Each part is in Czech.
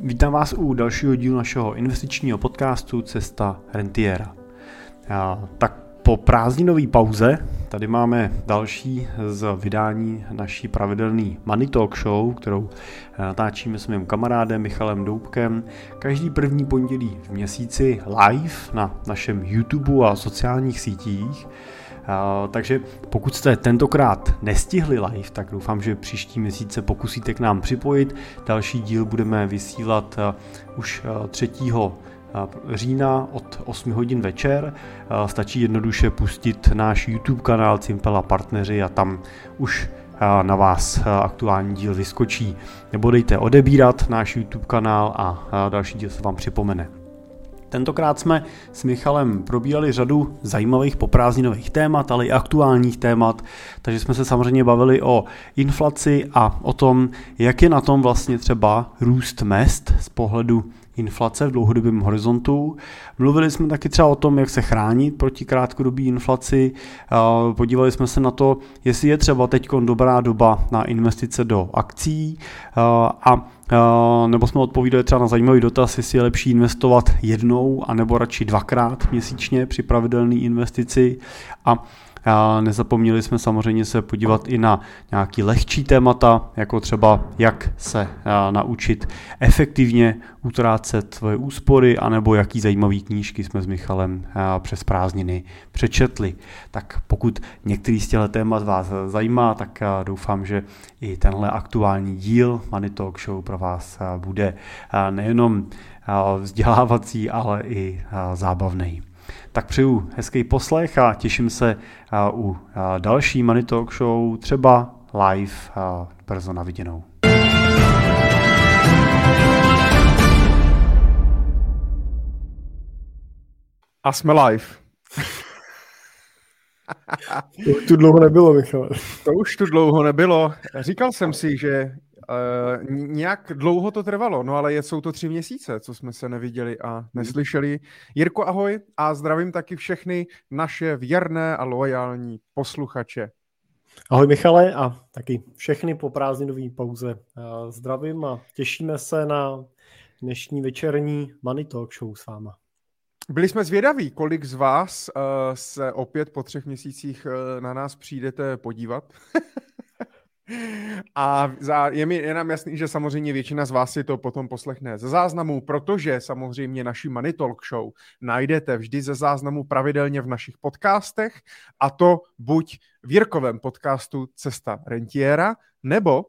Vítám vás u dalšího dílu našeho investičního podcastu Cesta Rentiera. Tak po prázdninové pauze tady máme další z vydání naší pravidelné Money Talk Show, kterou natáčíme s mým kamarádem Michalem Doubkem každý první pondělí v měsíci live na našem YouTube a sociálních sítích. Takže pokud jste tentokrát nestihli live, tak doufám, že příští měsíc se pokusíte k nám připojit. Další díl budeme vysílat už 3 října od 8 hodin večer. Stačí jednoduše pustit náš YouTube kanál Cimpela Partneři a tam už na vás aktuální díl vyskočí. Nebo dejte odebírat náš YouTube kanál a další díl se vám připomene. Tentokrát jsme s Michalem probírali řadu zajímavých poprázdninových témat, ale i aktuálních témat, takže jsme se samozřejmě bavili o inflaci a o tom, jak je na tom vlastně třeba růst mest z pohledu inflace v dlouhodobém horizontu. Mluvili jsme taky třeba o tom, jak se chránit proti krátkodobé inflaci. Podívali jsme se na to, jestli je třeba teď dobrá doba na investice do akcí a nebo jsme odpovídali třeba na zajímavý dotaz, jestli je lepší investovat jednou, anebo radši dvakrát měsíčně při pravidelné investici. A Nezapomněli jsme samozřejmě se podívat i na nějaký lehčí témata, jako třeba jak se naučit efektivně utrácet svoje úspory, anebo jaký zajímavý knížky jsme s Michalem přes prázdniny přečetli. Tak pokud některý z těchto témat vás zajímá, tak doufám, že i tenhle aktuální díl Money Talk Show pro vás bude nejenom vzdělávací, ale i zábavný. Tak přeju hezký poslech a těším se u další Money Talk Show, třeba live brzo na viděnou. A jsme live. to už tu dlouho nebylo, Michal. To už tu dlouho nebylo. Říkal jsem si, že Uh, nějak dlouho to trvalo, no ale jsou to tři měsíce, co jsme se neviděli a hmm. neslyšeli. Jirko, ahoj a zdravím taky všechny naše věrné a loajální posluchače. Ahoj Michale a taky všechny po prázdninové pauze. Zdravím a těšíme se na dnešní večerní Money Talk Show s váma. Byli jsme zvědaví, kolik z vás uh, se opět po třech měsících uh, na nás přijdete podívat. A za, je mi je nám jasný, že samozřejmě většina z vás si to potom poslechne ze záznamu, protože samozřejmě naši Money Talk Show najdete vždy ze záznamu pravidelně v našich podcastech a to buď v Jirkovém podcastu Cesta rentiera, nebo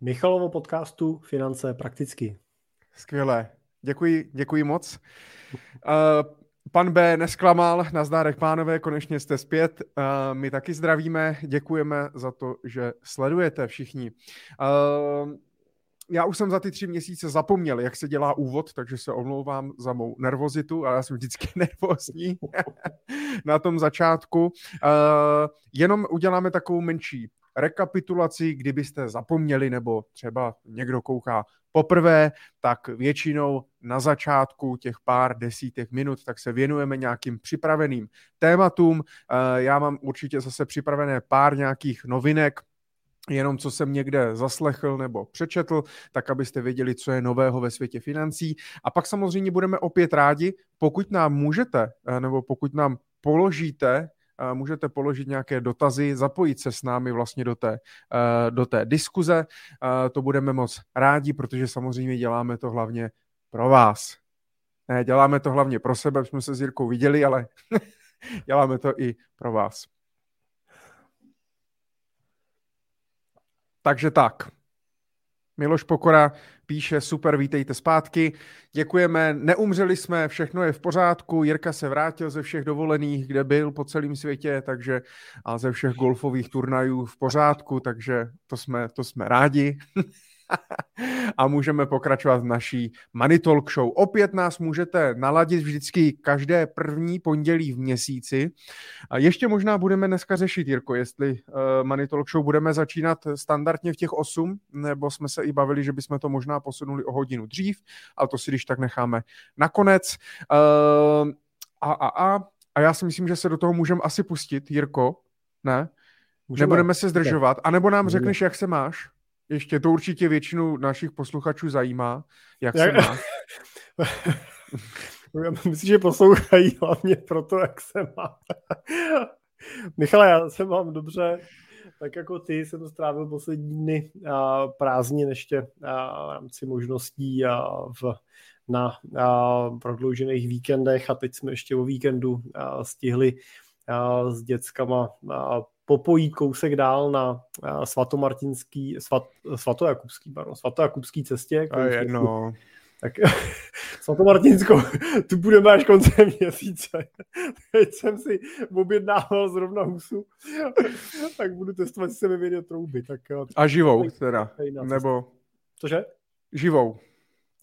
Michalovo podcastu Finance prakticky. Skvělé. Děkuji, děkuji moc. Uh, Pan B nesklamal, nazdárek pánové, konečně jste zpět. Uh, my taky zdravíme, děkujeme za to, že sledujete všichni. Uh, já už jsem za ty tři měsíce zapomněl, jak se dělá úvod, takže se omlouvám za mou nervozitu, ale já jsem vždycky nervózní na tom začátku. Uh, jenom uděláme takovou menší rekapitulaci, kdybyste zapomněli, nebo třeba někdo kouká poprvé, tak většinou na začátku těch pár desítek minut, tak se věnujeme nějakým připraveným tématům. Eh, já mám určitě zase připravené pár nějakých novinek, jenom co jsem někde zaslechl nebo přečetl, tak abyste věděli, co je nového ve světě financí. A pak samozřejmě budeme opět rádi, pokud nám můžete, eh, nebo pokud nám položíte můžete položit nějaké dotazy, zapojit se s námi vlastně do té, eh, do té diskuze. Eh, to budeme moc rádi, protože samozřejmě děláme to hlavně pro vás. Ne, děláme to hlavně pro sebe, jsme se s Jirkou viděli, ale děláme to i pro vás. Takže tak. Miloš Pokora píše, super, vítejte zpátky. Děkujeme, neumřeli jsme, všechno je v pořádku. Jirka se vrátil ze všech dovolených, kde byl po celém světě, takže a ze všech golfových turnajů v pořádku, takže to jsme, to jsme rádi. a můžeme pokračovat v naší Money Talk Show. Opět nás můžete naladit vždycky každé první pondělí v měsíci. A ještě možná budeme dneska řešit, Jirko, jestli uh, Money Talk Show budeme začínat standardně v těch 8, nebo jsme se i bavili, že bychom to možná posunuli o hodinu dřív, ale to si když tak necháme nakonec. Uh, a, a, a, a já si myslím, že se do toho můžeme asi pustit, Jirko, ne? Můžeme. Nebudeme se zdržovat, anebo nám řekneš, jak se máš? Ještě to určitě většinu našich posluchačů zajímá, jak, jak... se má. Myslím, že poslouchají hlavně proto, jak se má. Michale, já se mám dobře, tak jako ty jsem strávil poslední dny a prázdnin ještě a v rámci možností a v, na a prodloužených víkendech a teď jsme ještě o víkendu a stihli a s dětskama a popojít kousek dál na svatomartinský, svat, svatojakubský, pardon, svatojakubský cestě. A jedno. Tak svatomartinskou, tu budeme až koncem měsíce. Teď jsem si objednával zrovna husu, tak budu testovat, jestli se mi vyjde trouby. Tak, A živou teda, nebo... Cože? Živou.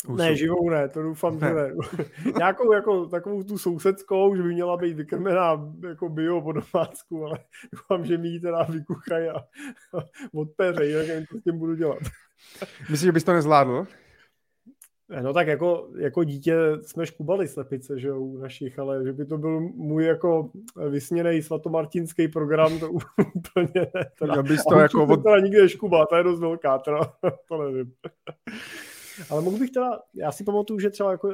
Husu. Ne, živou ne, to doufám, ne. že ne. Nějakou jako takovou tu sousedskou, že by měla být vykrmená jako bio po domácku, ale doufám, že mi ji teda vykuchají a odpeřejí, jak nevím, co s tím budu dělat. Myslíš, že bys to nezvládl? No tak jako, jako dítě jsme škubali slepice, že jo, u našich, ale že by to byl můj jako vysněný svatomartinský program, to úplně ne. Teda. Já bys to jako... Od... Teda nikdy škuba, to je dost velká, teda, to nevím. Ale mohl bych teda, já si pamatuju, že třeba jako uh,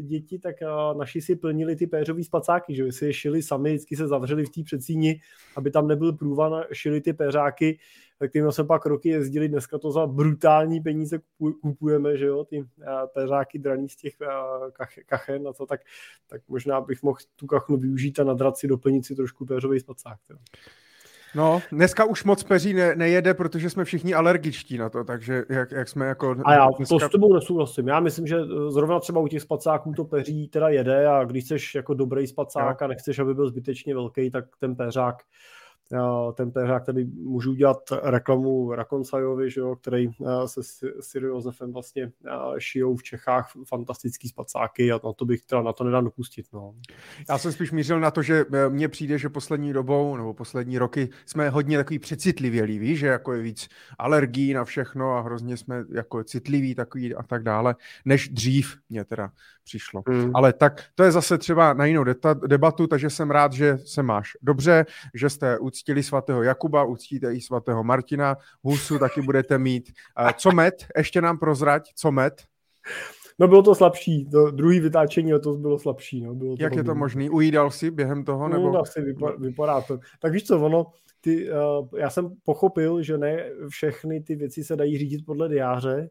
děti, tak uh, naši si plnili ty péřový spacáky, že si je šili sami, vždycky se zavřeli v té předsíni, aby tam nebyl průvan, šili ty péřáky, tak kterým jsme pak roky jezdili, dneska to za brutální peníze kupujeme, že jo, ty uh, péřáky draný z těch uh, kach, kachen a co, tak, tak možná bych mohl tu kachnu využít a nadrat si, doplnit si trošku péřový spacák. Jo. No, dneska už moc peří ne, nejede, protože jsme všichni alergičtí na to, takže jak, jak jsme jako... A já dneska... to s tebou nesouhlasím. Já myslím, že eh, zrovna třeba u těch spacáků to peří teda jede a když chceš jako dobrý spacák jo. a nechceš, aby byl zbytečně velký, tak ten peřák ten péřák, tady můžu udělat reklamu Rakonsajovi, že jo, který se Siri Josefem vlastně šijou v Čechách fantastický spacáky a na to bych teda na to nedal dopustit. No. Já jsem spíš mířil na to, že e, mně přijde, že poslední dobou nebo poslední roky jsme hodně takový přecitlivělí, víš, že jako je víc alergií na všechno a hrozně jsme jako citliví takový a tak dále, než dřív mě teda přišlo. Hmm. Ale tak to je zase třeba na jinou debatu, takže jsem rád, že se máš dobře, že jste uctili svatého Jakuba, uctíte i svatého Martina, Husu taky budete mít. Co met? Ještě nám prozrať, co met? No bylo to slabší, to druhý vytáčení letos bylo slabší. No, bylo to Jak je to možný? Ujídal si během toho? Nebo? No, asi vypadá, vypadá to. Tak víš co, ono, ty, uh, já jsem pochopil, že ne všechny ty věci se dají řídit podle diáře,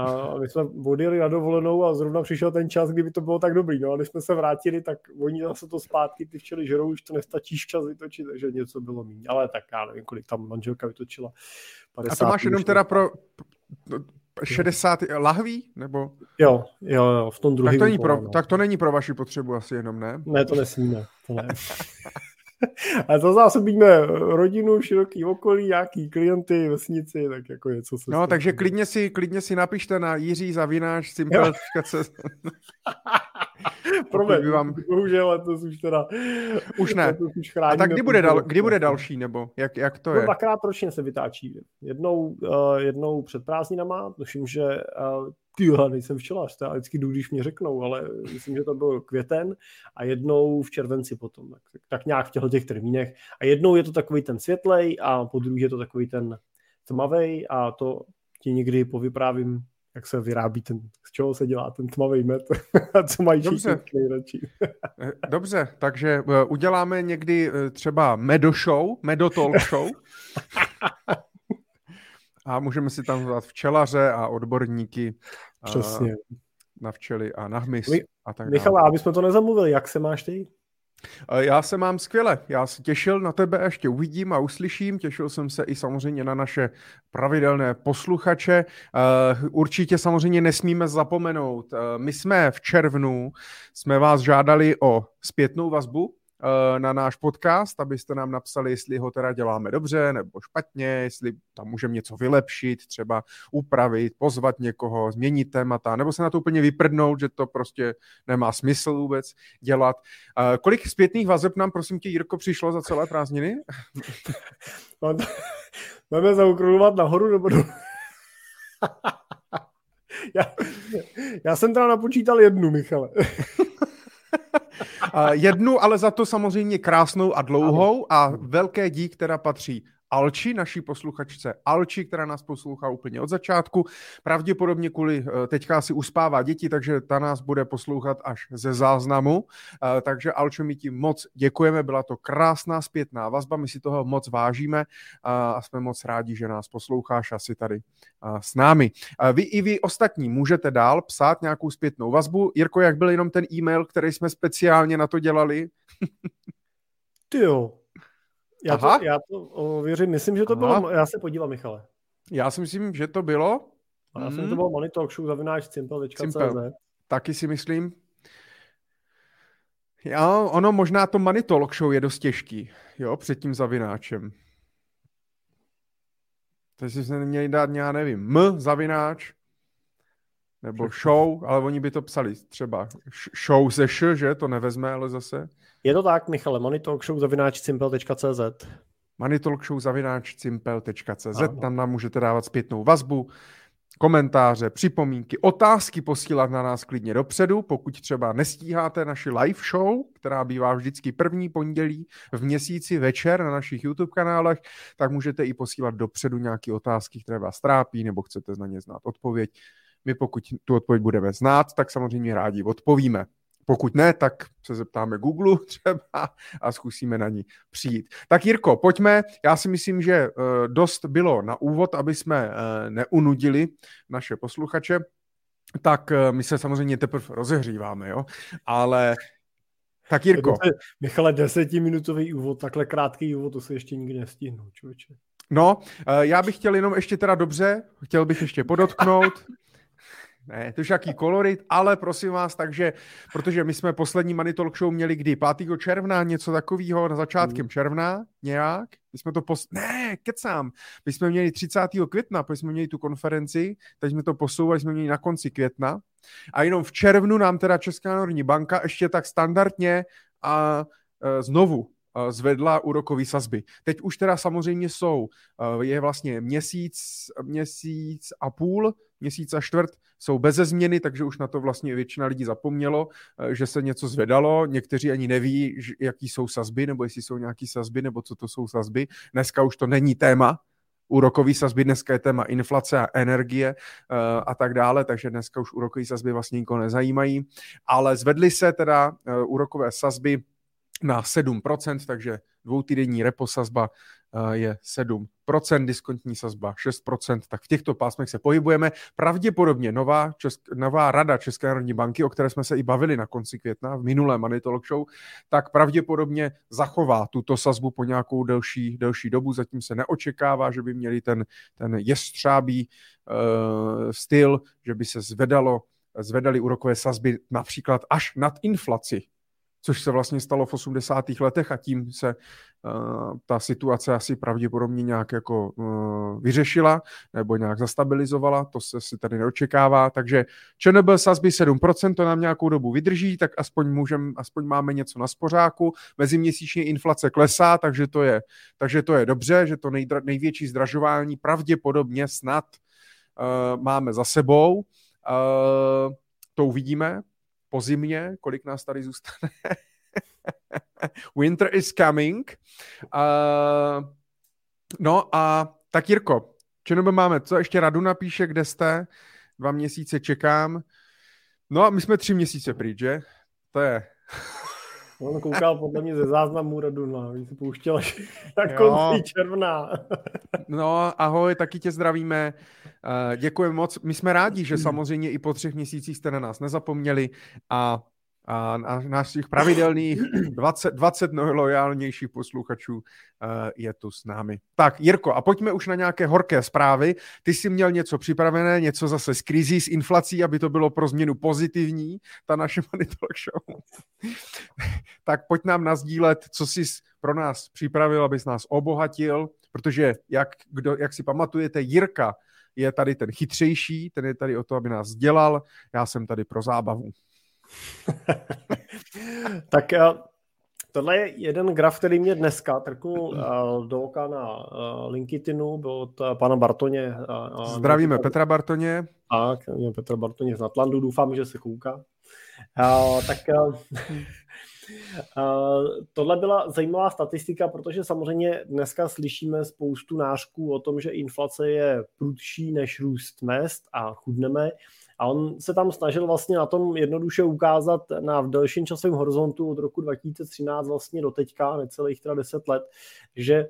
a my jsme odjeli na dovolenou a zrovna přišel ten čas, kdyby to bylo tak dobrý. No a když jsme se vrátili, tak oni zase to zpátky, ty včely žerou, už to nestačí včas vytočit, takže něco bylo méně. Ale tak já nevím, kolik tam manželka vytočila. 50 a to máš jenom teda pro 60 lahví? Nebo? Jo, jo, jo, v tom druhém. Tak to, není pro, no. tak to není pro vaši potřebu asi jenom, ne? Ne, to nesmíme. To ne. A to zásobíme rodinu, široký okolí, nějaký klienty, vesnici, tak jako něco se... No, takže klidně si, klidně si napište na Jiří Zavináš, Simple.cz. Promiň, vám... bohužel to už teda... Už ne. Už a tak kdy bude, dal, kdy bude další, nebo jak, jak to no, je? Dvakrát ročně se vytáčí. Jednou, uh, jednou před prázdninama, tuším, že uh, ty nejsem včelař, to já vždycky jdu, když mě řeknou, ale myslím, že to byl květen a jednou v červenci potom, tak, tak nějak v těchto těch termínech. A jednou je to takový ten světlej a po druhý je to takový ten tmavej a to ti někdy povyprávím, jak se vyrábí ten, z čeho se dělá ten tmavý met a co mají Dobře. nejradši. Eh, dobře, takže eh, uděláme někdy eh, třeba medoshow, medotol show. A můžeme si tam zvát včelaře a odborníky Přesně. na včely a na hmyz My, a tak aby jsme to nezamluvili, jak se máš ty? Já se mám skvěle. Já se těšil na tebe, ještě uvidím a uslyším. Těšil jsem se i samozřejmě na naše pravidelné posluchače. Určitě samozřejmě nesmíme zapomenout. My jsme v červnu, jsme vás žádali o zpětnou vazbu Eh, na náš podcast, abyste nám napsali, jestli ho teda děláme dobře nebo špatně, jestli tam můžeme něco vylepšit, třeba upravit, pozvat někoho, změnit témata, nebo se na to úplně vyprdnout, že to prostě nemá smysl vůbec dělat. Eh, kolik zpětných vazeb nám, prosím tě, Jirko, přišlo za celé prázdniny? Máme zaokrulovat nahoru nebo do... já, já jsem teda napočítal jednu, Michale. jednu, ale za to samozřejmě krásnou a dlouhou a velké dík, která patří Alči, naší posluchačce Alči, která nás poslouchá úplně od začátku. Pravděpodobně kvůli eh, teďka si uspává děti, takže ta nás bude poslouchat až ze záznamu. Eh, takže Alčo, my ti moc děkujeme, byla to krásná zpětná vazba, my si toho moc vážíme a jsme moc rádi, že nás posloucháš asi tady eh, s námi. Vy i vy ostatní můžete dál psát nějakou zpětnou vazbu. Jirko, jak byl jenom ten e-mail, který jsme speciálně na to dělali? Ty jo, já Aha. to, já to ověřím, myslím, že to Aha. bylo, já se podívám, Michale. Já si myslím, že to bylo. A já hmm. jsem to byl Money Talk Show zavináč simple.cz. Taky si myslím. Já, ono možná to Money Talk Show je dost těžký, jo, před tím zavináčem. Takže se neměli dát, já nevím, M zavináč, nebo show, ale oni by to psali třeba show ze š, že? To nevezme, ale zase. Je to tak, Michale, monitalkshow zavináč simple.cz Monitalkshow zavináč simple.cz Tam nám můžete dávat zpětnou vazbu, komentáře, připomínky, otázky posílat na nás klidně dopředu, pokud třeba nestíháte naši live show, která bývá vždycky první pondělí v měsíci večer na našich YouTube kanálech, tak můžete i posílat dopředu nějaké otázky, které vás trápí, nebo chcete na ně znát odpověď. My pokud tu odpověď budeme znát, tak samozřejmě rádi odpovíme. Pokud ne, tak se zeptáme Google třeba a zkusíme na ní přijít. Tak Jirko, pojďme. Já si myslím, že eh, dost bylo na úvod, aby jsme eh, neunudili naše posluchače. Tak eh, my se samozřejmě teprve rozehříváme, jo? Ale tak Jirko. Michale, desetiminutový úvod, takhle krátký úvod, to se ještě nikdy nestihnu, člověče. No, já bych chtěl jenom ještě teda dobře, chtěl bych ještě podotknout, ne, to je jaký kolorit, ale prosím vás, takže, protože my jsme poslední Money Talk Show měli kdy? 5. června, něco takového, na začátkem mm. června nějak. My jsme to pos... Ne, kecám. My jsme měli 30. května, protože jsme měli tu konferenci, teď jsme to posouvali, jsme měli na konci května. A jenom v červnu nám teda Česká národní banka ještě tak standardně a e, znovu zvedla úrokové sazby. Teď už teda samozřejmě jsou, e, je vlastně měsíc, měsíc a půl, měsíc a čtvrt jsou bez změny, takže už na to vlastně většina lidí zapomnělo, eh, že se něco zvedalo. Někteří ani neví, jaký jsou sazby, nebo jestli jsou nějaký sazby, nebo co to jsou sazby. Dneska už to není téma, úrokový sazby, dneska je téma inflace a energie uh, a tak dále, takže dneska už úrokové sazby vlastně nikoho nezajímají, ale zvedly se teda uh, úrokové sazby na 7%, takže dvoutýdenní repo sazba Eh, je 7%, diskontní sazba 6%, tak v těchto pásmech se pohybujeme. Pravděpodobně nová, česk, nová rada České národní banky, o které jsme se i bavili na konci května v minulé Talk Show, tak pravděpodobně zachová tuto sazbu po nějakou delší, delší dobu. Zatím se neočekává, že by měli ten, ten jestřábí uh, styl, že by se zvedalo, zvedali úrokové sazby například až nad inflaci což se vlastně stalo v 80. letech a tím se uh, ta situace asi pravděpodobně nějak jako uh, vyřešila nebo nějak zastabilizovala, to se si tady neočekává, takže ČNB sazby 7%, to nám nějakou dobu vydrží, tak aspoň můžem, aspoň máme něco na spořáku, meziměsíčně inflace klesá, takže to je, takže to je dobře, že to nejdra, největší zdražování pravděpodobně snad uh, máme za sebou, to uvidíme, po zimě, kolik nás tady zůstane. Winter is coming. Uh, no a tak Jirko, čemu máme? Co ještě Radu napíše, kde jste? Dva měsíce čekám. No a my jsme tři měsíce pryč, že? To je... On koukal podle mě ze záznamu Radu, no, se pouštěl na konci června. no, ahoj, taky tě zdravíme. Uh, děkujeme moc. My jsme rádi, že samozřejmě i po třech měsících jste na nás nezapomněli a a našich pravidelných 20, 20 lojálnějších posluchačů uh, je tu s námi. Tak, Jirko, a pojďme už na nějaké horké zprávy. Ty jsi měl něco připravené, něco zase z krizí, s inflací, aby to bylo pro změnu pozitivní, ta naše Money Talk Show. tak pojď nám nazdílet, co jsi pro nás připravil, abys nás obohatil, protože jak, kdo, jak si pamatujete, Jirka je tady ten chytřejší, ten je tady o to, aby nás dělal, já jsem tady pro zábavu. tak eh, tohle je jeden graf, který mě dneska trknul uh, do oka na uh, LinkedInu, byl od pana Bartoně. Zdravíme Petra, Petra Bartoně. Tak, Petra Bartoně z Natlandu, doufám, že se kouká. Tak tohle byla zajímavá statistika, protože samozřejmě dneska slyšíme spoustu nářků o tom, že inflace je prudší než růst mest a chudneme. A on se tam snažil vlastně na tom jednoduše ukázat na v delším časovém horizontu od roku 2013 vlastně do teďka, necelých teda 10 let, že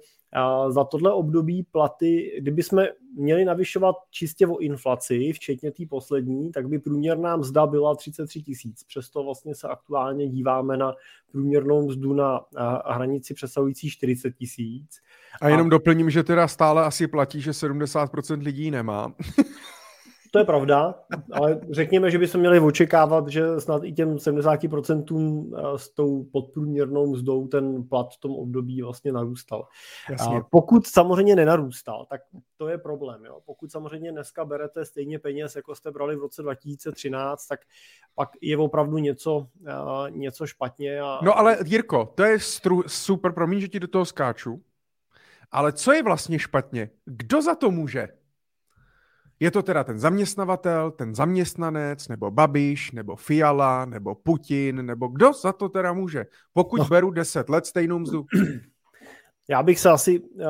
za tohle období platy, kdyby jsme měli navyšovat čistě o inflaci, včetně té poslední, tak by průměrná mzda byla 33 tisíc. Přesto vlastně se aktuálně díváme na průměrnou mzdu na hranici přesahující 40 tisíc. A jenom a... doplním, že teda stále asi platí, že 70% lidí nemá. To je pravda, ale řekněme, že bychom měli očekávat, že snad i těm 70% eh, s tou podprůměrnou mzdou ten plat v tom období vlastně narůstal. Jasně. A pokud samozřejmě nenarůstal, tak to je problém. Jo? Pokud samozřejmě dneska berete stejně peněz, jako jste brali v roce 2013, tak pak je opravdu něco, eh, něco špatně. A... No ale Jirko, to je stru- super, promiň, že ti do toho skáču, ale co je vlastně špatně? Kdo za to může? Je to teda ten zaměstnavatel, ten zaměstnanec, nebo Babiš, nebo Fiala, nebo Putin, nebo kdo za to teda může? Pokud no. beru 10 let stejnou mzdu. Já bych se asi uh,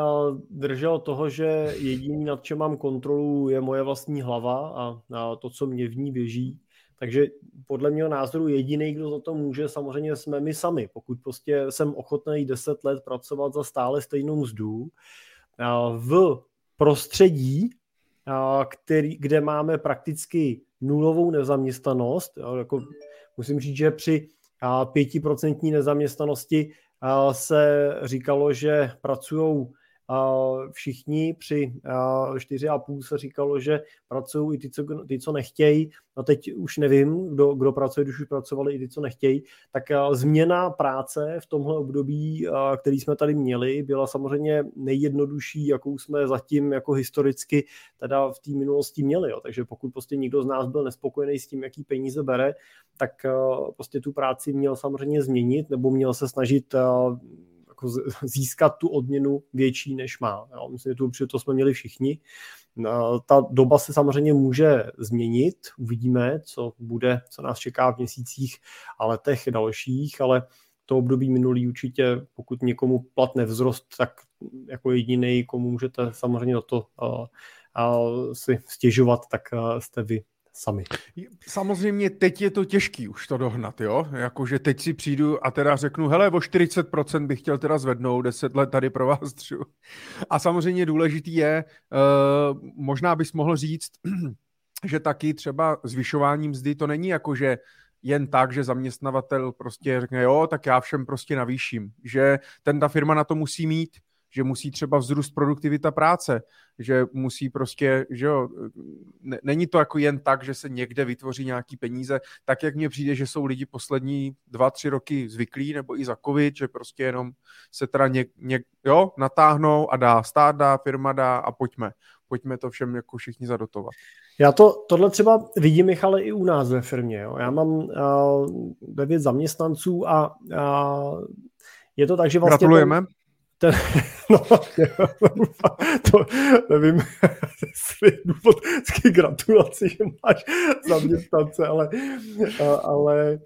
držel toho, že jediný, nad čem mám kontrolu, je moje vlastní hlava a, a to, co mě v ní běží. Takže podle mého názoru jediný, kdo za to může, samozřejmě jsme my sami. Pokud prostě jsem ochotný 10 let pracovat za stále stejnou mzdu, uh, v prostředí, který, kde máme prakticky nulovou nezaměstnanost. Jako musím říct, že při pětiprocentní nezaměstnanosti se říkalo, že pracují všichni při 4,5 se říkalo, že pracují i ty, co, ty, co nechtějí. No teď už nevím, kdo, kdo pracuje, když už pracovali i ty, co nechtějí. Tak změna práce v tomhle období, který jsme tady měli, byla samozřejmě nejjednodušší, jakou jsme zatím jako historicky teda v té minulosti měli. Jo. Takže pokud prostě někdo z nás byl nespokojený s tím, jaký peníze bere, tak prostě tu práci měl samozřejmě změnit nebo měl se snažit jako získat tu odměnu větší, než má. Jo. Myslím, že to, to jsme měli všichni. Ta doba se samozřejmě může změnit, uvidíme, co bude, co nás čeká v měsících a letech dalších, ale to období minulý určitě, pokud někomu plat nevzrost, tak jako jediný, komu můžete samozřejmě na to uh, uh, si stěžovat, tak uh, jste vy sami. Samozřejmě teď je to těžký už to dohnat, jo? Jakože teď si přijdu a teda řeknu, hele, o 40% bych chtěl teda zvednout, 10 let tady pro vás třu. A samozřejmě důležitý je, uh, možná bys mohl říct, že taky třeba zvyšování mzdy to není jako, že jen tak, že zaměstnavatel prostě řekne, jo, tak já všem prostě navýším. Že ten ta firma na to musí mít, že musí třeba vzrůst produktivita práce, že musí prostě, že jo, není to jako jen tak, že se někde vytvoří nějaký peníze, tak jak mně přijde, že jsou lidi poslední dva, tři roky zvyklí, nebo i za covid, že prostě jenom se teda něk, něk, jo, natáhnou a dá, stát dá, firma dá a pojďme. Pojďme to všem jako všichni zadotovat. Já to, tohle třeba vidím, Michale, i u nás ve firmě. Jo. Já mám uh, devět zaměstnanců a uh, je to tak, že vlastně... Gratulujeme. Ten, ten, no, to nevím, jestli je důvod k že máš zaměstnance, ale, ale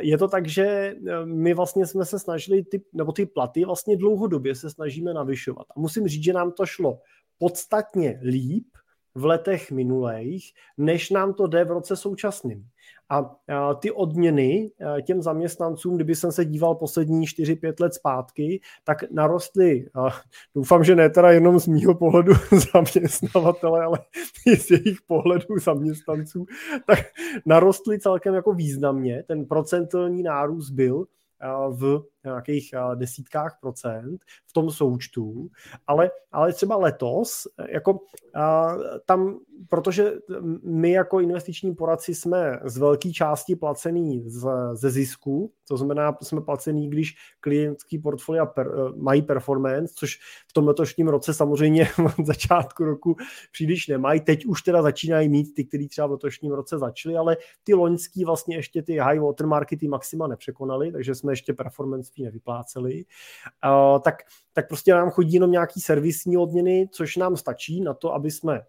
je to tak, že my vlastně jsme se snažili, ty, nebo ty platy vlastně dlouhodobě se snažíme navyšovat. A musím říct, že nám to šlo podstatně líp, v letech minulých, než nám to jde v roce současným. A ty odměny těm zaměstnancům, kdyby jsem se díval poslední 4-5 let zpátky, tak narostly, doufám, že ne teda jenom z mýho pohledu zaměstnavatele, ale i z jejich pohledu zaměstnanců, tak narostly celkem jako významně. Ten procentuální nárůst byl v nějakých desítkách procent v tom součtu, ale, ale třeba letos, jako tam, protože my jako investiční poradci jsme z velké části placený z, ze zisku, to znamená, jsme placený, když klientský portfolia per, mají performance, což v tom letošním roce samozřejmě od začátku roku příliš nemají. Teď už teda začínají mít ty, kteří třeba v letošním roce začali, ale ty loňský vlastně ještě ty high watermarky, ty maxima nepřekonali, takže jsme ještě performance ředitelství nevypláceli, tak, tak prostě nám chodí jenom nějaký servisní odměny, což nám stačí na to, aby jsme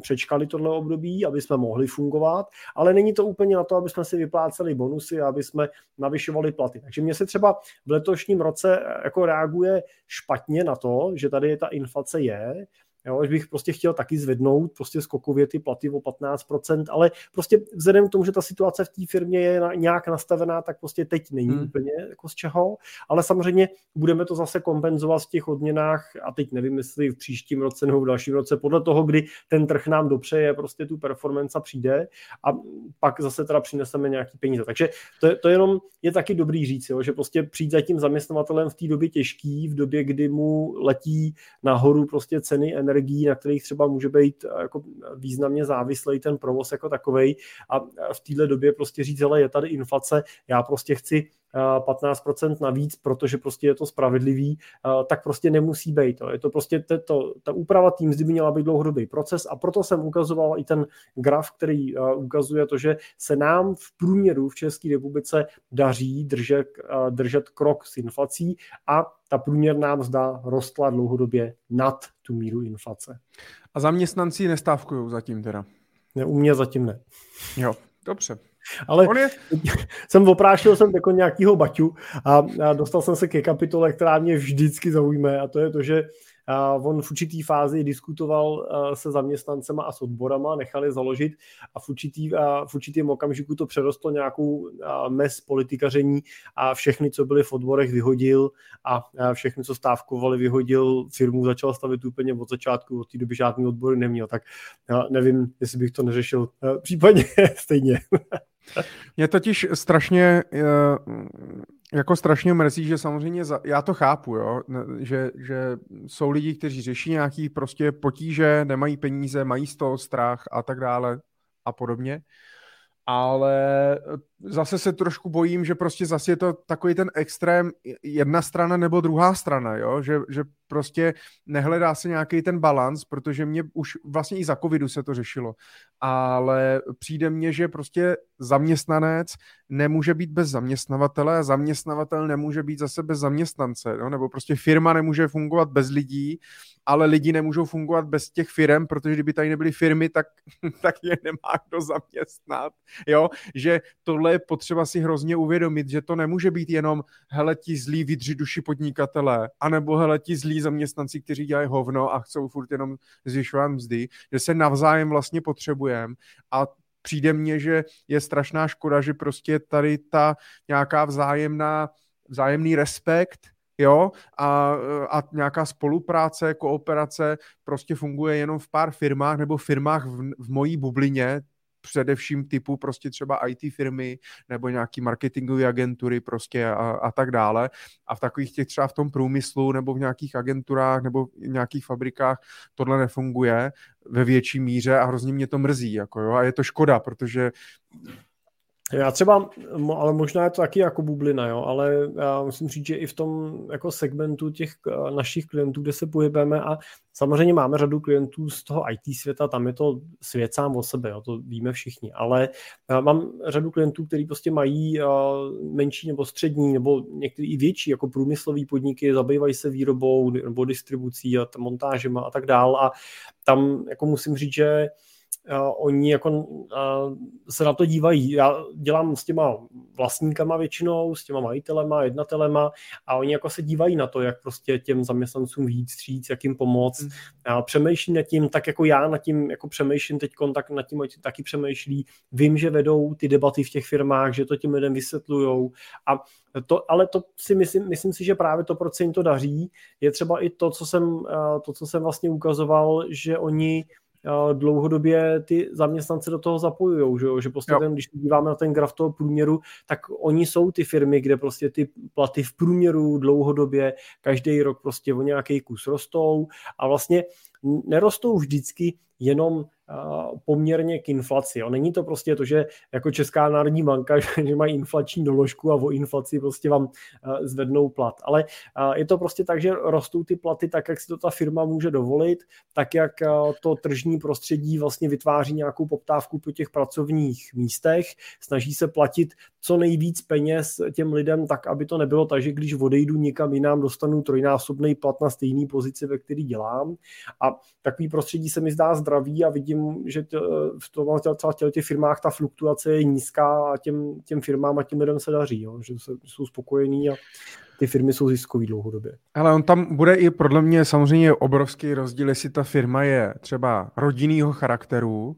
přečkali tohle období, aby jsme mohli fungovat, ale není to úplně na to, aby jsme si vypláceli bonusy aby jsme navyšovali platy. Takže mně se třeba v letošním roce jako reaguje špatně na to, že tady ta inflace je, Jo, až bych prostě chtěl taky zvednout prostě skokově ty platy o 15%, ale prostě vzhledem k tomu, že ta situace v té firmě je na, nějak nastavená, tak prostě teď není hmm. úplně jako z čeho, ale samozřejmě budeme to zase kompenzovat v těch odměnách a teď nevím, jestli v příštím roce nebo v dalším roce, podle toho, kdy ten trh nám dopřeje prostě tu performance přijde a pak zase teda přineseme nějaký peníze. Takže to, je, to jenom je taky dobrý říct, jo, že prostě přijít za tím zaměstnavatelem v té době těžký, v době, kdy mu letí nahoru prostě ceny energií, na kterých třeba může být eh, jako významně závislý ten provoz jako takovej. A v téhle době prostě říct, ale je tady inflace, já prostě chci 15% navíc, protože prostě je to spravedlivý, tak prostě nemusí být. Je to prostě to, ta úprava tým by měla být dlouhodobý proces a proto jsem ukazoval i ten graf, který ukazuje to, že se nám v průměru v České republice daří držet, držet krok s inflací a ta průměrná mzda rostla dlouhodobě nad tu míru inflace. A zaměstnanci nestávkují zatím teda? Ne, u mě zatím ne. Jo, dobře. Ale On je... jsem oprášil jsem jako nějakýho baťu a, a dostal jsem se ke kapitole, která mě vždycky zaujme a to je to, že a on v určitý fázi diskutoval se zaměstnancema a s odborama, nechali založit a v, určitý, a v určitým okamžiku to přerostlo nějakou mes politikaření a všechny, co byli v odborech, vyhodil a všechny, co stávkovali, vyhodil, firmu začal stavit úplně od začátku, od té doby žádný odbory neměl, tak nevím, jestli bych to neřešil případně stejně. Mě totiž strašně eh, jako strašně mrzí, že samozřejmě, za, já to chápu, jo, že, že jsou lidi, kteří řeší nějaký prostě potíže, nemají peníze, mají z toho strach a tak dále a podobně ale eh, zase se trošku bojím, že prostě zase je to takový ten extrém jedna strana nebo druhá strana, jo? Že, že prostě nehledá se nějaký ten balans, protože mě už vlastně i za covidu se to řešilo, ale přijde mně, že prostě zaměstnanec nemůže být bez zaměstnavatele a zaměstnavatel nemůže být zase bez zaměstnance, jo? nebo prostě firma nemůže fungovat bez lidí, ale lidi nemůžou fungovat bez těch firm, protože kdyby tady nebyly firmy, tak, tak je nemá kdo zaměstnat, jo? Že tohle je potřeba si hrozně uvědomit, že to nemůže být jenom hele ti zlí vydři duši podnikatelé, anebo hele ti zlí zaměstnanci, kteří dělají hovno a chcou furt jenom zvyšovat mzdy, že se navzájem vlastně potřebujeme. A přijde mně, že je strašná škoda, že prostě tady ta nějaká vzájemná, vzájemný respekt jo, a, a nějaká spolupráce, kooperace prostě funguje jenom v pár firmách nebo firmách v, v mojí bublině, především typu prostě třeba IT firmy nebo nějaký marketingové agentury prostě a, a tak dále. A v takových těch třeba v tom průmyslu nebo v nějakých agenturách nebo v nějakých fabrikách tohle nefunguje ve větší míře a hrozně mě to mrzí. Jako jo, a je to škoda, protože já třeba, ale možná je to taky jako bublina, jo, ale já musím říct, že i v tom jako segmentu těch eh, našich klientů, kde se pohybujeme a samozřejmě máme řadu klientů z toho IT světa, tam je to svět sám o sebe, jo, to víme všichni, ale já mám řadu klientů, kteří prostě mají eh, menší nebo střední nebo některý i větší jako průmyslový podniky, zabývají se výrobou nebo distribucí a montážem a tak dál a tam jako musím říct, že oni jako uh, se na to dívají. Já dělám s těma vlastníkama většinou, s těma majitelema, jednatelema a oni jako se dívají na to, jak prostě těm zaměstnancům víc stříc, jak jim pomoct. Mm. A přemýšlím nad tím, tak jako já nad tím jako přemýšlím teď, tak nad tím taky přemýšlí. Vím, že vedou ty debaty v těch firmách, že to těm lidem vysvětlujou a to, ale to si myslím, myslím si, že právě to, proč se jim to daří, je třeba i to, co jsem, to, co jsem vlastně ukazoval, že oni dlouhodobě ty zaměstnance do toho zapojují, že, že prostě ten, když díváme na ten graf toho průměru, tak oni jsou ty firmy, kde prostě ty platy v průměru dlouhodobě každý rok prostě o nějaký kus rostou a vlastně nerostou vždycky jenom poměrně k inflaci. Jo. Není to prostě to, že jako Česká národní banka, že mají inflační doložku a o inflaci prostě vám zvednou plat. Ale je to prostě tak, že rostou ty platy tak, jak si to ta firma může dovolit, tak, jak to tržní prostředí vlastně vytváří nějakou poptávku po těch pracovních místech, snaží se platit co nejvíc peněz těm lidem tak, aby to nebylo tak, že když odejdu někam jinam, dostanu trojnásobný plat na stejný pozici, ve který dělám. A takový prostředí se mi zdá zdravý a vidím, že v tom třeba těch firmách ta fluktuace je nízká a těm, těm firmám a těm lidem se daří, jo, že jsou spokojení a ty firmy jsou ziskový dlouhodobě. Ale on tam bude i podle mě samozřejmě obrovský rozdíl, jestli ta firma je třeba rodinného charakteru,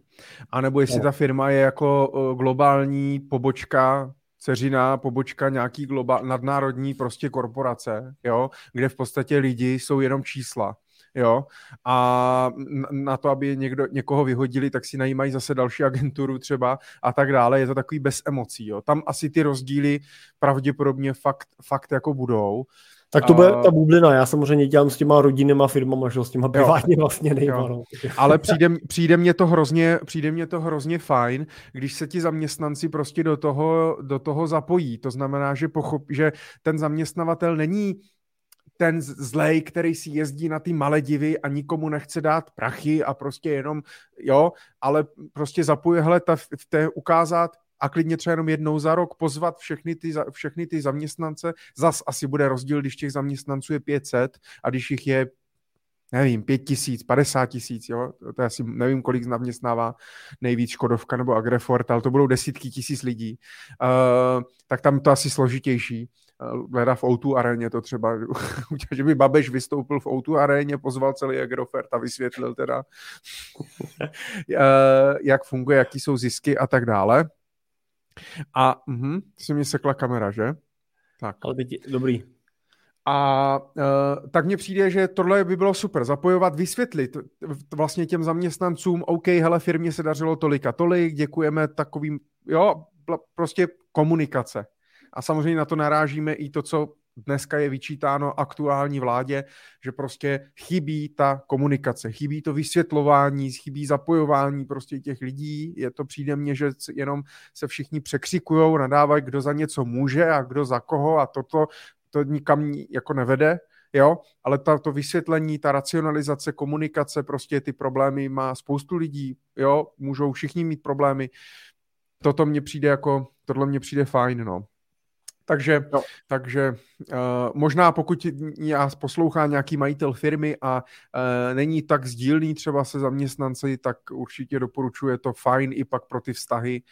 anebo jestli no. ta firma je jako globální pobočka ceřiná pobočka nějaký globál, nadnárodní prostě korporace, jo, kde v podstatě lidi jsou jenom čísla jo, a na to, aby někdo, někoho vyhodili, tak si najímají zase další agenturu třeba a tak dále, je to takový bez emocí, jo. Tam asi ty rozdíly pravděpodobně fakt, fakt jako budou. Tak to bude ta bublina. Já samozřejmě dělám s těma rodinnýma firmama, že s těma privátně vlastně nejma. No. Ale přijde, přijde, mě to hrozně, přijde mě to hrozně fajn, když se ti zaměstnanci prostě do toho, do toho zapojí. To znamená, že, pochop, že ten zaměstnavatel není ten zlej, který si jezdí na ty Maledivy a nikomu nechce dát prachy a prostě jenom, jo, ale prostě zapojuje, hele, ta, v té ukázat, a klidně třeba jenom jednou za rok pozvat všechny ty, všechny ty zaměstnance. Zas asi bude rozdíl, když těch zaměstnanců je 500 a když jich je nevím, pět tisíc, padesát tisíc, jo, to asi, nevím, kolik zaměstnává nejvíc Škodovka nebo Agrefort, ale to budou desítky tisíc lidí, uh, tak tam to asi složitější. Leda v O2 aréně to třeba, že by Babeš vystoupil v O2 aréně, pozval celý Agrofert a vysvětlil teda, eh, jak funguje, jaký jsou zisky a tak dále. A uh, si mi sekla kamera, že? Tak. Ale teď, dobrý. A uh, tak mně přijde, že tohle by bylo super, zapojovat, vysvětlit vlastně těm zaměstnancům, OK, hele, firmě se dařilo tolik a tolik, děkujeme takovým, jo, prostě komunikace. A samozřejmě na to narážíme i to, co dneska je vyčítáno aktuální vládě, že prostě chybí ta komunikace, chybí to vysvětlování, chybí zapojování prostě těch lidí. Je to přijde mně, že jenom se všichni překřikují, nadávají, kdo za něco může a kdo za koho a toto to nikam jako nevede, jo, ale ta, to vysvětlení, ta racionalizace, komunikace, prostě ty problémy má spoustu lidí, jo, můžou všichni mít problémy. Toto mně přijde jako, tohle mně přijde fajn, no. Takže, no. takže uh, možná pokud já poslouchá nějaký majitel firmy a uh, není tak sdílný třeba se zaměstnanci, tak určitě doporučuje to fajn i pak pro ty vztahy.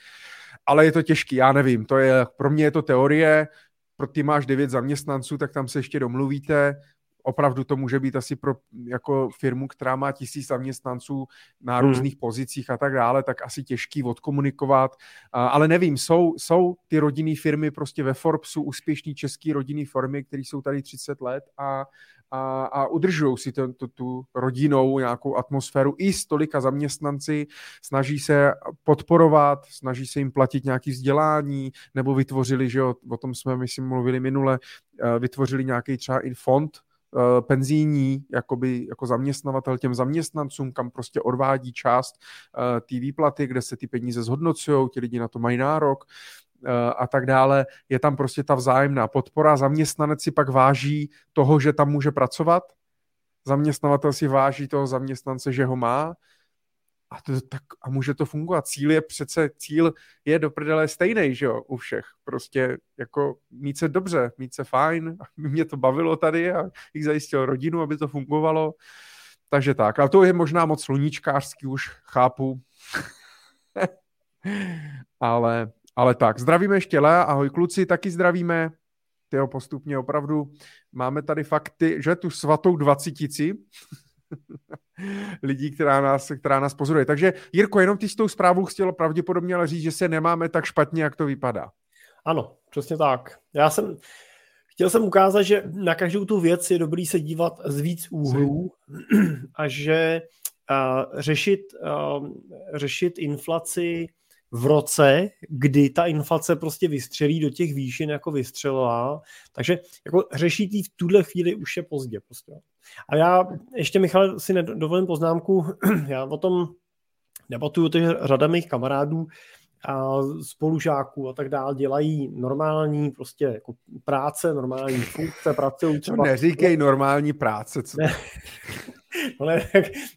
Ale je to těžký, já nevím, to je, pro mě je to teorie, pro ty máš devět zaměstnanců, tak tam se ještě domluvíte, opravdu to může být asi pro jako firmu, která má tisíc zaměstnanců na hmm. různých pozicích a tak dále, tak asi těžký odkomunikovat. Ale nevím, jsou, jsou ty rodinné firmy prostě ve Forbesu úspěšní české rodinné firmy, které jsou tady 30 let a, a, a udržují si to, to, tu rodinnou nějakou atmosféru i s tolika zaměstnanci, snaží se podporovat, snaží se jim platit nějaké vzdělání, nebo vytvořili, že o, o tom jsme, myslím, mluvili minule, eh, vytvořili nějaký třeba i fond penzijní jakoby, jako zaměstnavatel těm zaměstnancům, kam prostě odvádí část uh, té výplaty, kde se ty peníze zhodnocují, ti lidi na to mají nárok uh, a tak dále. Je tam prostě ta vzájemná podpora. Zaměstnanec si pak váží toho, že tam může pracovat. Zaměstnavatel si váží toho zaměstnance, že ho má a, to, tak, a může to fungovat. Cíl je přece, cíl je do prdele stejný, že jo, u všech. Prostě jako mít se dobře, mít se fajn, mě to bavilo tady a jich zajistil rodinu, aby to fungovalo. Takže tak, ale to je možná moc sluníčkářský už, chápu. ale, ale tak, zdravíme ještě Lea, ahoj kluci, taky zdravíme. Tyjo, postupně opravdu máme tady fakty, že tu svatou dvacitici, lidí, která nás, která nás pozoruje. Takže Jirko, jenom ty s tou zprávou chtěl pravděpodobně ale říct, že se nemáme tak špatně, jak to vypadá. Ano, přesně tak. Já jsem chtěl jsem ukázat, že na každou tu věc je dobrý se dívat z víc úhlů a že uh, řešit, uh, řešit inflaci v roce, kdy ta inflace prostě vystřelí do těch výšin, jako vystřelila. Takže jako řešit v tuhle chvíli už je pozdě. Prostě. A já ještě, Michal, si dovolím poznámku, já o tom debatuju to, že řada mých kamarádů a spolužáků a tak dále dělají normální prostě jako práce, normální funkce, pracují třeba... neříkej normální práce. Co... Ne. Ale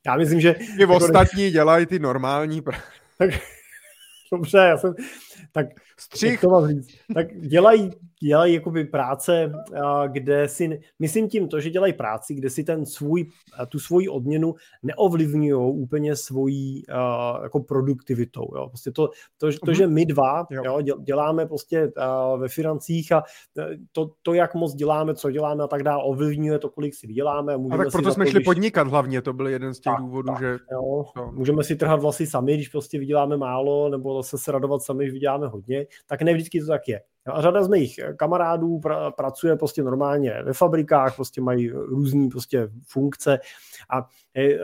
já myslím, že... Ty jako... ostatní dělají ty normální práce. Tak, dobře, já jsem... Tak, Střih. to mám říct. Tak dělají dělají jakoby práce, kde si, myslím tím to, že dělají práci, kde si ten svůj, tu svoji odměnu neovlivňují úplně svojí jako produktivitou. Jo. Prostě to, to, to, že my dva jo. Jo, děláme prostě ve financích a e, to, to, jak moc děláme, co děláme a tak dále, ovlivňuje to, kolik si vyděláme. A tak proto jsme šli když... podnikat hlavně, to byl jeden z těch tak, důvodů, tak, že... Jo. No. Můžeme si trhat vlasy sami, když prostě vyděláme málo, nebo zase se radovat sami, když vyděláme hodně, tak ne vždycky to tak je. A řada z mých kamarádů pra, pracuje prostě normálně ve fabrikách, prostě mají různé prostě funkce a,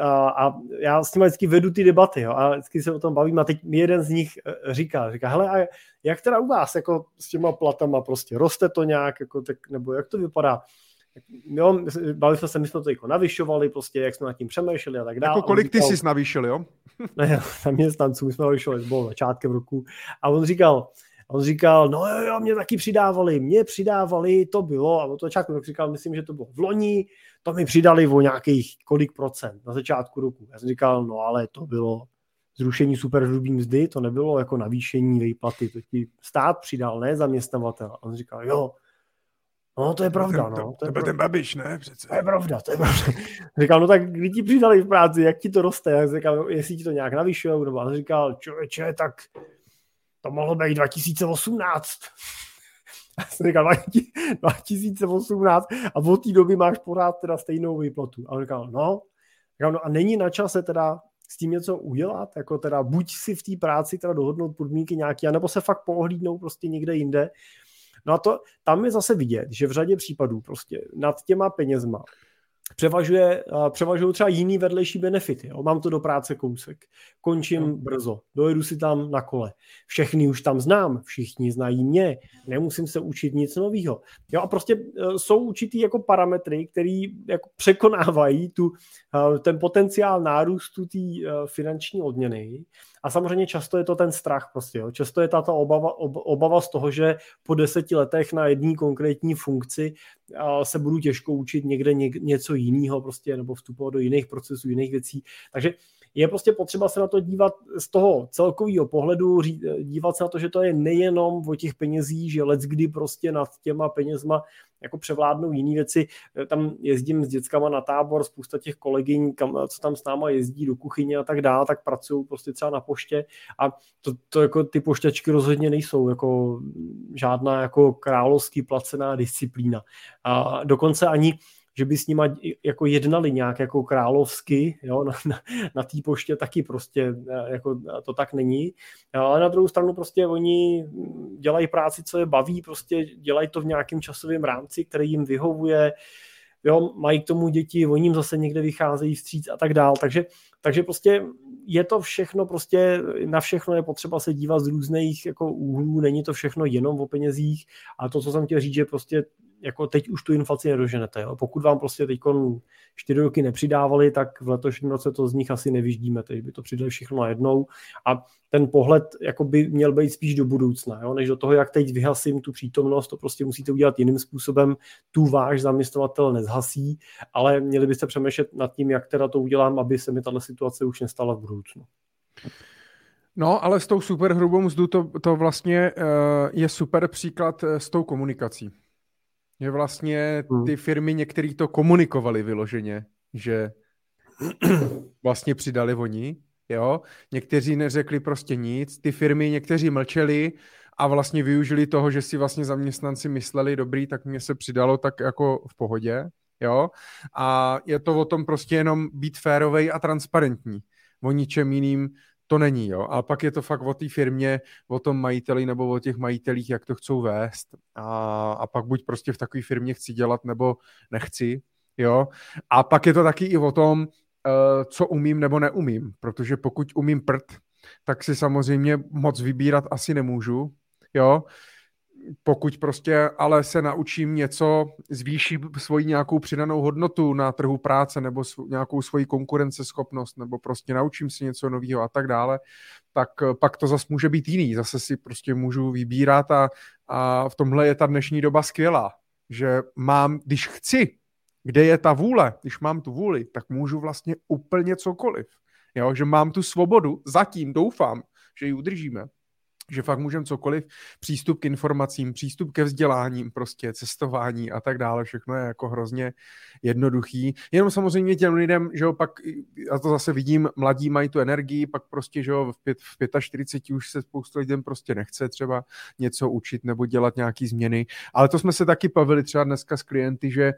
a, a já s tím vždycky vedu ty debaty jo, a vždycky se o tom bavím a teď mi jeden z nich říká, říká, hele a jak teda u vás jako s těma platama prostě, roste to nějak, jako, tak, nebo jak to vypadá? Jo, bavili jsme se, my jsme to jako navyšovali, prostě, jak jsme nad tím přemýšleli a tak dále. Jako kolik říkal, ty jsi navýšil, jo? ne, zaměstnanců, my jsme navyšovali, to bylo začátkem roku. A on říkal, on říkal, no jo, jo, mě taky přidávali, mě přidávali, to bylo, a od začátku tak říkal, myslím, že to bylo v loni, to mi přidali o nějakých kolik procent na začátku roku. Já jsem říkal, no ale to bylo zrušení superhrubý mzdy, to nebylo jako navýšení výplaty, to ti stát přidal, ne zaměstnavatel. A on říkal, jo, No, to je pravda, ten, no. To, to je pravda. ten babiš, ne? Přece. To je pravda, to je pravda. Říkal, no tak kdy ti přidali v práci, jak ti to roste? Já říkal, no, jestli ti to nějak navyšují, nebo on říkal, člověče, tak to mohlo být 2018. Já jsem říkal 2018 a od té doby máš pořád teda stejnou výplatu. A on říkal, no, říkal, no a není na čase teda s tím něco udělat, jako teda buď si v té práci teda dohodnout podmínky nějaké, anebo se fakt poohlídnou prostě někde jinde. No a to, tam je zase vidět, že v řadě případů prostě nad těma penězma převažuje, převažují třeba jiný vedlejší benefity. Jo. Mám to do práce kousek, končím no. brzo, dojedu si tam na kole. Všechny už tam znám, všichni znají mě, nemusím se učit nic nového. Jo, a prostě e, jsou určitý jako parametry, které jako překonávají tu, e, ten potenciál nárůstu té e, finanční odměny a samozřejmě často je to ten strach prostě. Jo. Často je tato obava, ob, obava z toho, že po deseti letech na jedné konkrétní funkci se budu těžko učit někde ně, něco jiného prostě, nebo vstupovat do jiných procesů, jiných věcí. Takže je prostě potřeba se na to dívat z toho celkového pohledu, dívat se na to, že to je nejenom o těch penězích, že let kdy prostě nad těma penězma jako převládnou jiné věci. Tam jezdím s dětskama na tábor, spousta těch kolegyň, kam, co tam s náma jezdí do kuchyně a tak dále, tak pracují prostě třeba na poště a to, to jako ty pošťačky rozhodně nejsou jako žádná jako královský placená disciplína. A dokonce ani že by s nima jako jednali nějak jako královsky, jo, na, na, na té poště taky prostě e, jako to tak není. Ale na druhou stranu prostě oni dělají práci, co je baví, prostě dělají to v nějakém časovém rámci, který jim vyhovuje, jo, mají k tomu děti, oni jim zase někde vycházejí vstříc a tak dál, takže, takže prostě je to všechno prostě, na všechno je potřeba se dívat z různých jako úhlů, není to všechno jenom o penězích a to, co jsem chtěl říct, že prostě jako teď už tu inflaci nedoženete. Jo? Pokud vám prostě teď čtyři roky nepřidávali, tak v letošním roce to z nich asi nevyždíme, teď by to přidali všechno najednou a ten pohled jako by měl být spíš do budoucna, jo? než do toho, jak teď vyhasím tu přítomnost, to prostě musíte udělat jiným způsobem, tu váš zaměstnavatel nezhasí, ale měli byste přemýšlet nad tím, jak teda to udělám, aby se mi tato situace už nestala v budoucnu. No, ale s tou super hrubou mzdu to, to vlastně uh, je super příklad uh, s tou komunikací. Že vlastně hmm. ty firmy některý to komunikovali vyloženě, že vlastně přidali oni, jo. Někteří neřekli prostě nic, ty firmy někteří mlčeli a vlastně využili toho, že si vlastně zaměstnanci mysleli, dobrý, tak mě se přidalo tak jako v pohodě, jo. A je to o tom prostě jenom být férovej a transparentní. O ničem jiným to není, jo. A pak je to fakt o té firmě, o tom majiteli nebo o těch majitelích, jak to chcou vést. A, a pak buď prostě v takové firmě chci dělat, nebo nechci, jo. A pak je to taky i o tom, uh, co umím nebo neumím, protože pokud umím prd, tak si samozřejmě moc vybírat asi nemůžu, jo. Pokud prostě ale se naučím něco, zvýší svoji nějakou přidanou hodnotu na trhu práce nebo svou, nějakou svoji konkurenceschopnost nebo prostě naučím si něco nového a tak dále, tak eh, pak to zase může být jiný. Zase si prostě můžu vybírat a, a v tomhle je ta dnešní doba skvělá, že mám, když chci, kde je ta vůle, když mám tu vůli, tak můžu vlastně úplně cokoliv. Jo, že mám tu svobodu, zatím doufám, že ji udržíme že fakt můžeme cokoliv, přístup k informacím, přístup ke vzděláním, prostě cestování a tak dále, všechno je jako hrozně jednoduchý. Jenom samozřejmě těm lidem, že jo, pak, já to zase vidím, mladí mají tu energii, pak prostě, že jo, v, pět, v 45 už se spoustu lidem prostě nechce třeba něco učit nebo dělat nějaký změny, ale to jsme se taky bavili třeba dneska s klienty, že,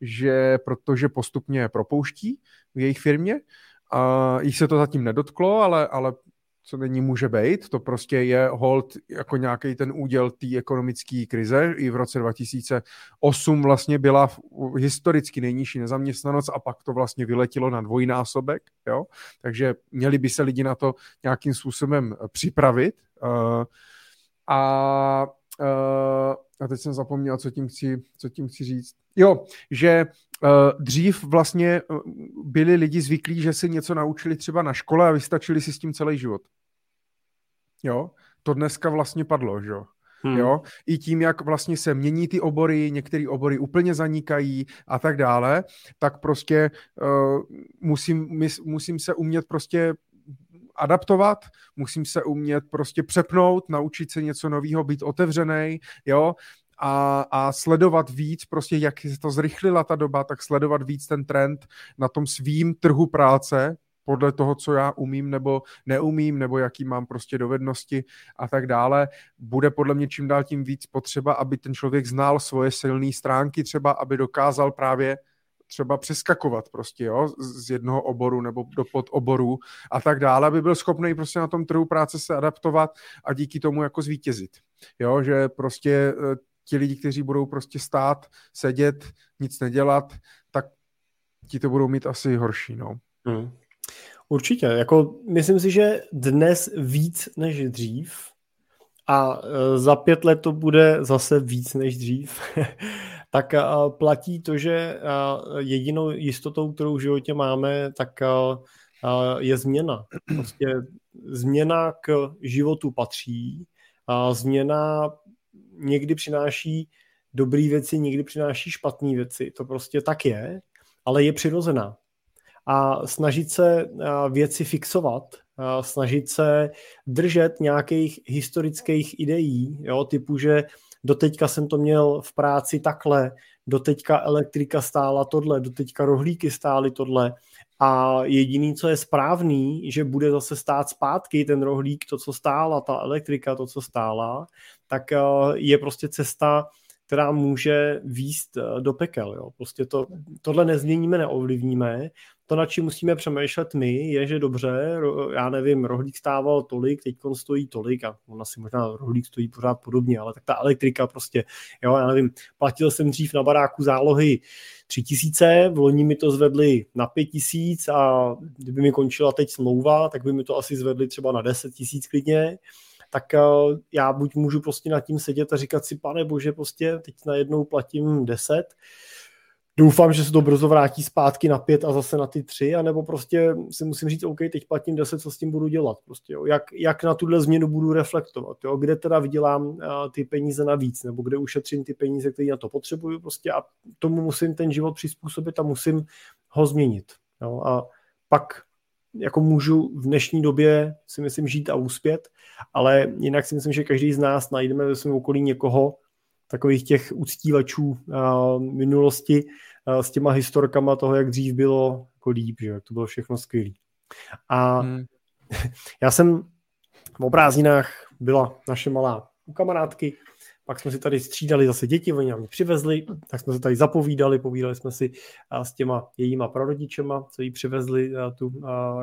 že protože postupně propouští v jejich firmě, a jich se to zatím nedotklo, ale, ale co není může být. To prostě je hold jako nějaký ten úděl té ekonomické krize. I v roce 2008 vlastně byla historicky nejnižší nezaměstnanost a pak to vlastně vyletilo na dvojnásobek. Jo? Takže měli by se lidi na to nějakým způsobem připravit. Uh, a, uh, a teď jsem zapomněl, co tím chci, co tím chci říct. Jo, že uh, dřív vlastně byli lidi zvyklí, že si něco naučili třeba na škole a vystačili si s tím celý život. Jo, to dneska vlastně padlo, že jo. Hmm. Jo, i tím, jak vlastně se mění ty obory, některé obory úplně zanikají a tak dále, tak prostě uh, musím, mis, musím se umět prostě adaptovat, musím se umět prostě přepnout, naučit se něco nového, být otevřený, jo, a, a sledovat víc, prostě jak se to zrychlila ta doba, tak sledovat víc ten trend na tom svým trhu práce, podle toho, co já umím nebo neumím, nebo jaký mám prostě dovednosti a tak dále, bude podle mě čím dál tím víc potřeba, aby ten člověk znal svoje silné stránky, třeba aby dokázal právě třeba přeskakovat prostě, jo, z jednoho oboru nebo do podoboru a tak dále, aby byl schopný prostě na tom trhu práce se adaptovat a díky tomu jako zvítězit. Jo, že prostě eh, ti lidi, kteří budou prostě stát, sedět, nic nedělat, tak ti to budou mít asi horší, no. Hmm. Určitě, jako myslím si, že dnes víc než dřív a e, za pět let to bude zase víc než dřív, tak e, platí to, že e, jedinou jistotou, kterou v životě máme, tak je změna. Prostě změna k životu patří, a změna někdy přináší dobré věci, někdy přináší špatné věci. To prostě tak je, ale je přirozená a snažit se věci fixovat, snažit se držet nějakých historických ideí, jo, typu, že doteďka jsem to měl v práci takhle, doteďka elektrika stála tohle, doteďka rohlíky stály tohle a jediný, co je správný, že bude zase stát zpátky ten rohlík, to, co stála, ta elektrika, to, co stála, tak je prostě cesta která může výst do pekel. Jo. Prostě to, tohle nezměníme, neovlivníme, to, na čím musíme přemýšlet my, je, že dobře, já nevím, rohlík stával tolik, teď stojí tolik a on asi možná rohlík stojí pořád podobně, ale tak ta elektrika prostě, jo, já nevím, platil jsem dřív na baráku zálohy tři tisíce, v loni mi to zvedli na pět tisíc a kdyby mi končila teď smlouva, tak by mi to asi zvedli třeba na deset tisíc klidně, tak eh, já buď můžu prostě nad tím sedět a říkat si, pane bože, prostě teď najednou platím deset, doufám, že se to brzo vrátí zpátky na pět a zase na ty tři, anebo prostě si musím říct, OK, teď platím deset, co s tím budu dělat, prostě, jo. Jak, jak na tuhle změnu budu reflektovat, jo. kde teda vydělám uh, ty peníze navíc, nebo kde ušetřím ty peníze, které na to potřebuju, prostě a tomu musím ten život přizpůsobit a musím ho změnit. Jo. A pak jako můžu v dnešní době si myslím žít a úspět, ale jinak si myslím, že každý z nás najdeme ve svém okolí někoho, takových těch uctívačů uh, minulosti, s těma historkama toho, jak dřív bylo jako líp, že jak to bylo všechno skvělé. A hmm. já jsem v prázdninách byla naše malá u kamarádky, pak jsme si tady střídali zase děti, oni nám přivezli, tak jsme se tady zapovídali, povídali jsme si s těma jejíma prarodičema, co jí přivezli, tu a,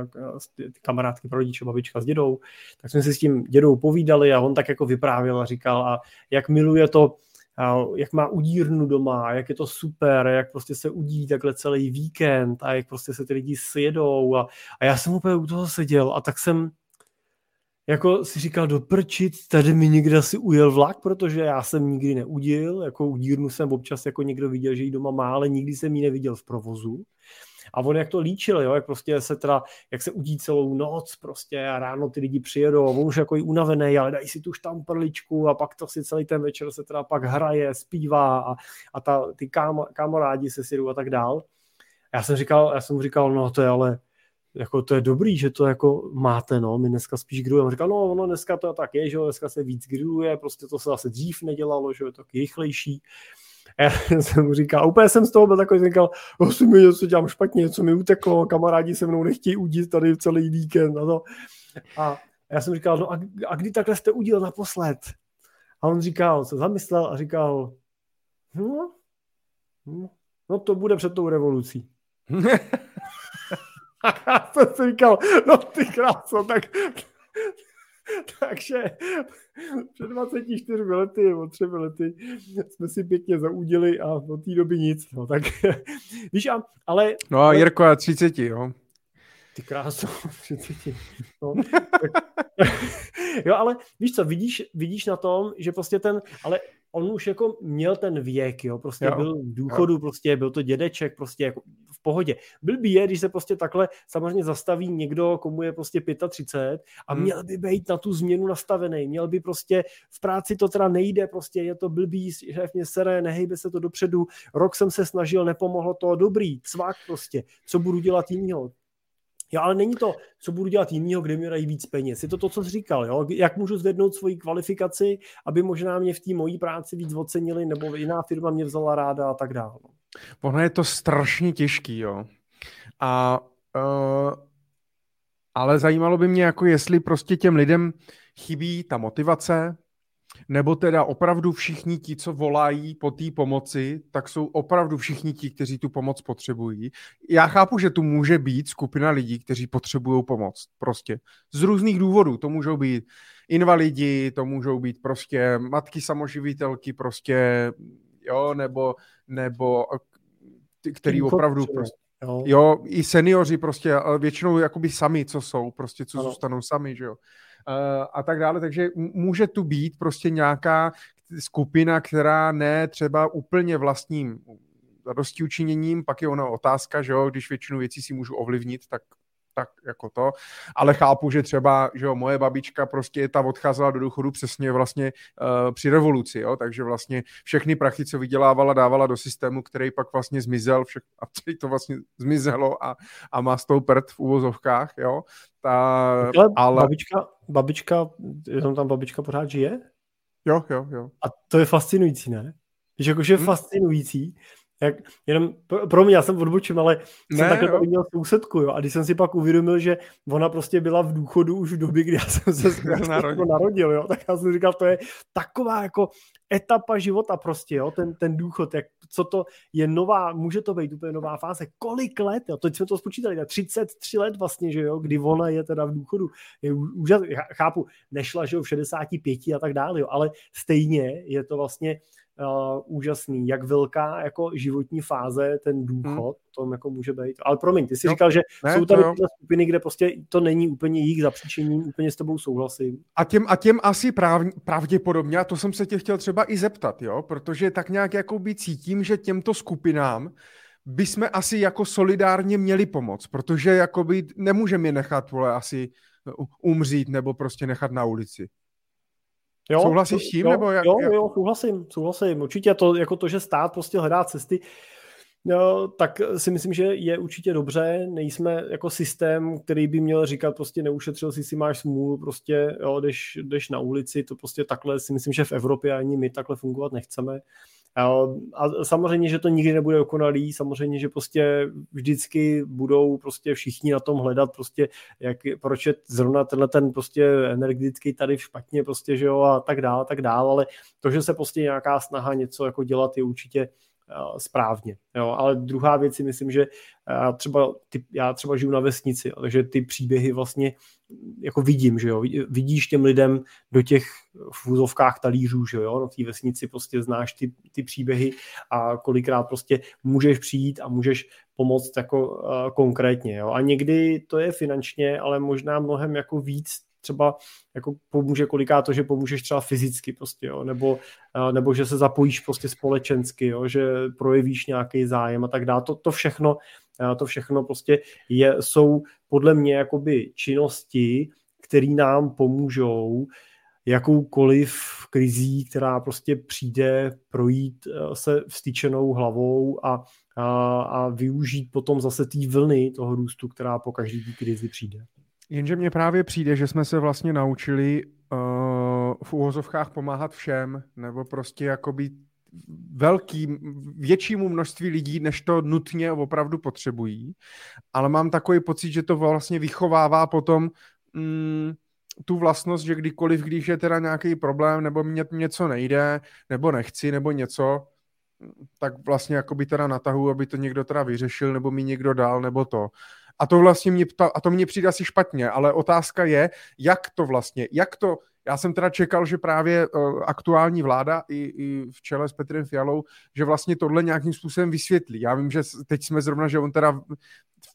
ty kamarádky prarodiče, babička s dědou, tak jsme si s tím dědou povídali a on tak jako vyprávěl a říkal, a jak miluje to jak má udírnu doma, jak je to super, jak prostě se udí takhle celý víkend a jak prostě se ty lidi sjedou a, a já jsem úplně u toho seděl a tak jsem jako si říkal, doprčit, tady mi někde asi ujel vlak, protože já jsem nikdy neudil, jako udírnu jsem občas jako někdo viděl, že ji doma má, ale nikdy jsem ji neviděl v provozu. A on jak to líčil, jo, jak prostě se teda, jak se udí celou noc prostě a ráno ty lidi přijedou, on už jako i unavený, ale dají si tu štamprličku a pak to si celý ten večer se teda pak hraje, zpívá a, a ta, ty kámo, kamarádi se sjedou a tak dál. Já jsem říkal, já jsem říkal, no to je ale jako to je dobrý, že to jako máte, no, my dneska spíš grillujeme. Říkal, no, ono dneska to tak je, že dneska se víc grilluje, prostě to se zase dřív nedělalo, že je to taky rychlejší. A já jsem mu říkal, úplně jsem z toho byl takový, říkal, asi mi něco dělám špatně, něco mi uteklo, kamarádi se mnou nechtějí udít tady celý víkend. A, to. a já jsem říkal, no a, a kdy takhle jste udíl naposled? A on říkal, se zamyslel a říkal, no, no, no to bude před tou revolucí. já jsem si říkal, no ty kráso, tak takže před 24 lety nebo 3 lety jsme si pěkně zaudili a od té doby nic. No, tak víš, a, ale... No a Jirko, a 30, jo. Ty kráso, 30. No, tak, jo, ale víš co, vidíš, vidíš na tom, že prostě ten, ale on už jako měl ten věk, jo, prostě jo. byl v důchodu, jo. prostě byl to dědeček, prostě jako v pohodě. Blbý je, když se prostě takhle samozřejmě zastaví někdo, komu je prostě 35 a hmm. měl by být na tu změnu nastavený, měl by prostě v práci to teda nejde, prostě je to blbý, šéf mě sere, nehejbe se to dopředu, rok jsem se snažil, nepomohlo to, dobrý, cvak prostě, co budu dělat jinýho, Jo, ale není to, co budu dělat jinýho, kde mi dají víc peněz. Je to to, co jsi říkal, jo? jak můžu zvednout svoji kvalifikaci, aby možná mě v té mojí práci víc ocenili, nebo jiná firma mě vzala ráda a tak dále. No. Ono je to strašně těžký, jo. A uh, ale zajímalo by mě, jako jestli prostě těm lidem chybí ta motivace, nebo teda opravdu všichni ti, co volají po té pomoci, tak jsou opravdu všichni ti, kteří tu pomoc potřebují. Já chápu, že tu může být skupina lidí, kteří potřebují pomoc. Prostě z různých důvodů. To můžou být invalidi, to můžou být prostě matky samoživitelky, prostě, jo, nebo, nebo který opravdu prostě, Jo. jo, i seniori prostě, většinou jakoby sami, co jsou, prostě co ano. zůstanou sami, že jo. Eh, a tak dále. Takže může tu být prostě nějaká skupina, která ne třeba úplně vlastním zadosti učiněním, pak je ona otázka, že jo, když většinu věcí si můžu ovlivnit, tak tak jako to, ale chápu, že třeba, že jo, moje babička prostě ta odcházela do důchodu přesně vlastně uh, při revoluci, jo, takže vlastně všechny prachy, co vydělávala, dávala do systému, který pak vlastně zmizel, všech, a celý to vlastně zmizelo a, a má tou prd v úvozovkách, jo. Ta, ale, ale... Babička, babička, jenom tam babička pořád žije? Jo, jo, jo. A to je fascinující, ne? Že jakože je hmm. fascinující, jak, jenom pro mě, já jsem odbočím, ale ne, jsem takhle měl sousedku, jo, a když jsem si pak uvědomil, že ona prostě byla v důchodu už v době, kdy já jsem se narodil. narodil, jo, tak já jsem říkal, to je taková jako etapa života prostě, jo, ten, ten důchod, jak, co to je nová, může to být úplně nová fáze, kolik let, jo, teď jsme to spočítali, 33 let vlastně, že jo, kdy ona je teda v důchodu, je úžas, chápu, nešla, že jo, v 65 a tak dále, jo, ale stejně je to vlastně uh, úžasný, jak velká jako životní fáze ten důchod hmm. tom jako může být. Ale promiň, ty jsi jo. říkal, že ne, jsou tady tyhle skupiny, kde prostě to není úplně jejich zapříčením, úplně s tebou souhlasím. A těm, a těm asi práv, pravděpodobně, a to jsem se tě chtěl třeba i zeptat, jo, protože tak nějak jako by cítím, že těmto skupinám by jsme asi jako solidárně měli pomoct, protože jakoby nemůžeme je nechat, vole, asi umřít nebo prostě nechat na ulici. Jo, Souhlasíš s tím? Jo, nebo jak, jo, jak... jo, souhlasím, souhlasím. Určitě to, jako to, že stát prostě hledá cesty, No, tak si myslím, že je určitě dobře. Nejsme jako systém, který by měl říkat, prostě neušetřil si, si máš smůlu, prostě jo, jdeš, jdeš na ulici, to prostě takhle si myslím, že v Evropě ani my takhle fungovat nechceme. A samozřejmě, že to nikdy nebude dokonalý, samozřejmě, že prostě vždycky budou prostě všichni na tom hledat prostě, jak, proč je zrovna tenhle ten prostě energetický tady špatně prostě, že jo, a tak dál, tak dál, ale to, že se prostě nějaká snaha něco jako dělat je určitě Eh, správně. Jo? Ale druhá věc si myslím, že já třeba, ty, já třeba žiju na vesnici, takže ty příběhy vlastně jako vidím, že jo, vidíš těm lidem do těch v úzovkách talířů, že jo, na té vesnici prostě znáš ty, ty příběhy a kolikrát prostě můžeš přijít a můžeš pomoct jako uh, konkrétně, jo. A někdy to je finančně, ale možná mnohem jako víc třeba jako pomůže koliká to, že pomůžeš třeba fyzicky prostě, jo, nebo, nebo že se zapojíš prostě společensky, jo, že projevíš nějaký zájem a tak dále. To, to všechno, to všechno prostě je, jsou podle mě jakoby činnosti, které nám pomůžou jakoukoliv krizí, která prostě přijde, projít eh, se vstyčenou hlavou a, a, a využít potom zase té vlny toho růstu, která po každé krizi přijde. Jenže mně právě přijde, že jsme se vlastně naučili uh, v úvozovkách pomáhat všem, nebo prostě jako být velký, většímu množství lidí, než to nutně opravdu potřebují. Ale mám takový pocit, že to vlastně vychovává potom mm, tu vlastnost, že kdykoliv, když je teda nějaký problém, nebo mě něco nejde, nebo nechci, nebo něco, tak vlastně jako by teda natahu, aby to někdo teda vyřešil, nebo mi někdo dal, nebo to. A to vlastně mě, a to mně přijde asi špatně, ale otázka je, jak to vlastně, jak to, já jsem teda čekal, že právě uh, aktuální vláda i, i v čele s Petrem Fialou, že vlastně tohle nějakým způsobem vysvětlí. Já vím, že teď jsme zrovna, že on teda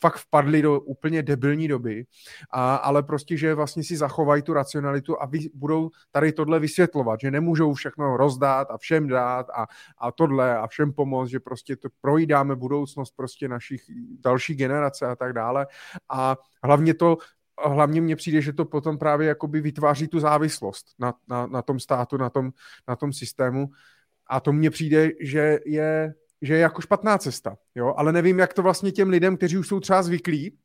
fakt vpadli do úplně debilní doby, a, ale prostě, že vlastně si zachovají tu racionalitu a vy, budou tady tohle vysvětlovat, že nemůžou všechno rozdát a všem dát a, a tohle a všem pomoct, že prostě to projídáme budoucnost prostě našich další generace a tak dále. A hlavně to hlavně mně přijde, že to potom právě jakoby vytváří tu závislost na, na, na tom státu, na tom, na tom systému. A to mně přijde, že je, že je jako špatná cesta. Jo? Ale nevím, jak to vlastně těm lidem, kteří už jsou třeba zvyklí,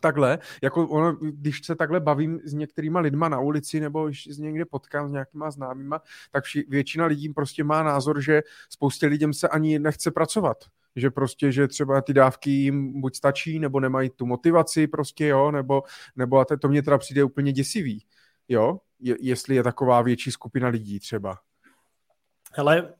takhle, jako ono, když se takhle bavím s některýma lidma na ulici nebo když s někde potkám s nějakýma známýma, tak vši, většina lidí prostě má názor, že spoustě lidem se ani nechce pracovat že prostě, že třeba ty dávky jim buď stačí, nebo nemají tu motivaci prostě, jo, nebo, nebo a to mě teda přijde úplně děsivý, jo, je, jestli je taková větší skupina lidí třeba. Hele,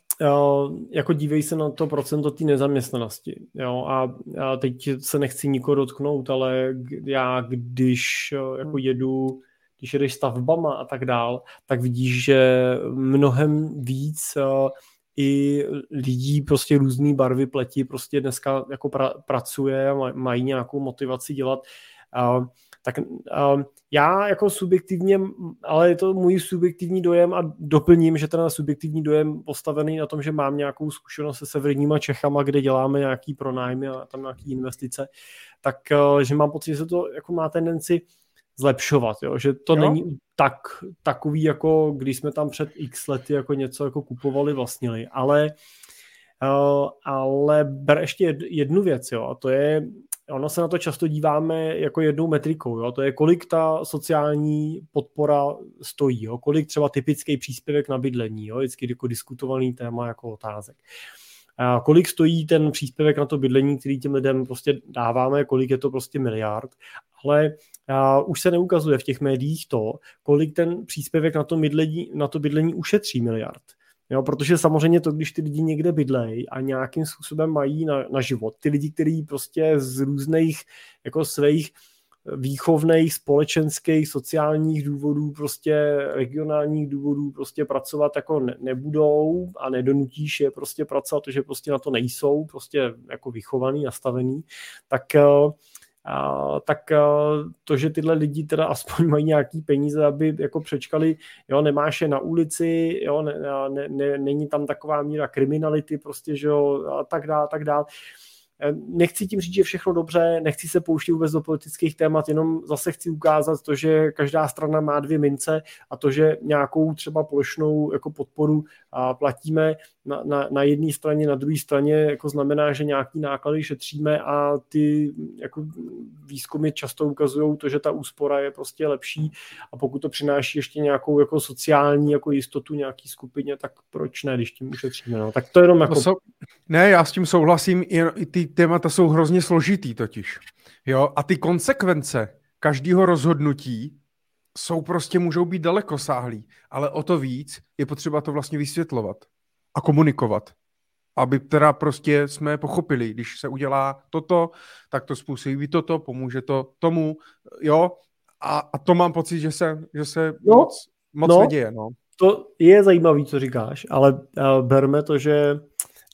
jako dívej se na to procento té nezaměstnanosti. Jo? A, a teď se nechci nikoho dotknout, ale já když jako jedu, když jedeš stavbama a tak dál, tak vidíš, že mnohem víc i lidí prostě různé barvy pleti prostě dneska jako pra, pracuje a mají nějakou motivaci dělat. Uh, tak uh, já jako subjektivně, ale je to můj subjektivní dojem a doplním, že ten subjektivní dojem postavený na tom, že mám nějakou zkušenost se severníma Čechama, kde děláme nějaký pronájmy a tam nějaký investice, tak uh, že mám pocit, že se to jako má tendenci zlepšovat, jo? že to jo? není tak, takový, jako když jsme tam před x lety jako něco jako kupovali, vlastnili, ale uh, ale ber ještě jednu věc, jo, a to je, ono se na to často díváme jako jednou metrikou, jo, to je kolik ta sociální podpora stojí, jo, kolik třeba typický příspěvek na bydlení, jo, vždycky jako diskutovaný téma jako otázek. A kolik stojí ten příspěvek na to bydlení, který těm lidem prostě dáváme, kolik je to prostě miliard, ale uh, už se neukazuje v těch médiích to, kolik ten příspěvek na to, bydlení, na to bydlení ušetří miliard. Jo, protože samozřejmě to, když ty lidi někde bydlejí a nějakým způsobem mají na, na život, ty lidi, kteří prostě z různých jako svých výchovných, společenských, sociálních důvodů, prostě regionálních důvodů prostě pracovat jako ne, nebudou a nedonutíš je prostě pracovat, protože prostě na to nejsou, prostě jako vychovaný, nastavený, tak a, tak a, to, že tyhle lidi teda aspoň mají nějaký peníze, aby jako přečkali, jo, nemáš je na ulici, jo, ne, ne, ne, není tam taková míra kriminality, prostě, že jo, a tak dále, tak dále. Nechci tím říct, že všechno dobře, nechci se pouštět vůbec do politických témat, jenom zase chci ukázat to, že každá strana má dvě mince a to, že nějakou třeba plošnou jako podporu a platíme na, na, na jedné straně, na druhé straně, jako znamená, že nějaký náklady šetříme a ty jako výzkumy často ukazují to, že ta úspora je prostě lepší a pokud to přináší ještě nějakou jako sociální jako jistotu nějaký skupině, tak proč ne, když tím ušetříme. No. Tak to jenom jako... No, ne, já s tím souhlasím, i ty témata jsou hrozně složitý totiž. Jo, a ty konsekvence každého rozhodnutí jsou prostě, můžou být dalekosáhlý, ale o to víc je potřeba to vlastně vysvětlovat a komunikovat. Aby teda prostě jsme pochopili, když se udělá toto, tak to způsobí toto, pomůže to tomu, jo, a, a to mám pocit, že se, že se no, moc, moc no, neděje, no. To je zajímavý, co říkáš, ale uh, berme to, že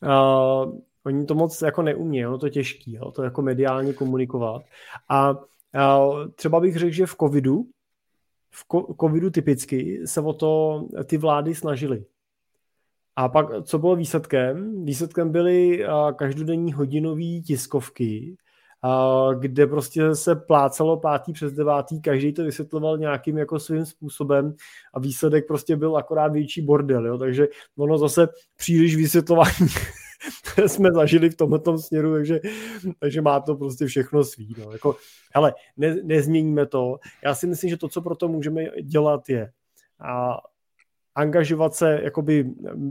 uh, oni to moc jako neumí, jo, to těžký, jo, to jako mediálně komunikovat. A, a třeba bych řekl, že v covidu v covidu typicky se o to ty vlády snažily. A pak, co bylo výsledkem? Výsledkem byly každodenní hodinové tiskovky, kde prostě se plácelo pátý přes devátý, každý to vysvětloval nějakým jako svým způsobem a výsledek prostě byl akorát větší bordel, jo? takže ono zase příliš vysvětlování jsme zažili v tomto směru, takže, takže má to prostě všechno svý. No. Jako, hele, ne, nezměníme to. Já si myslím, že to, co pro to můžeme dělat, je a angažovat se jakoby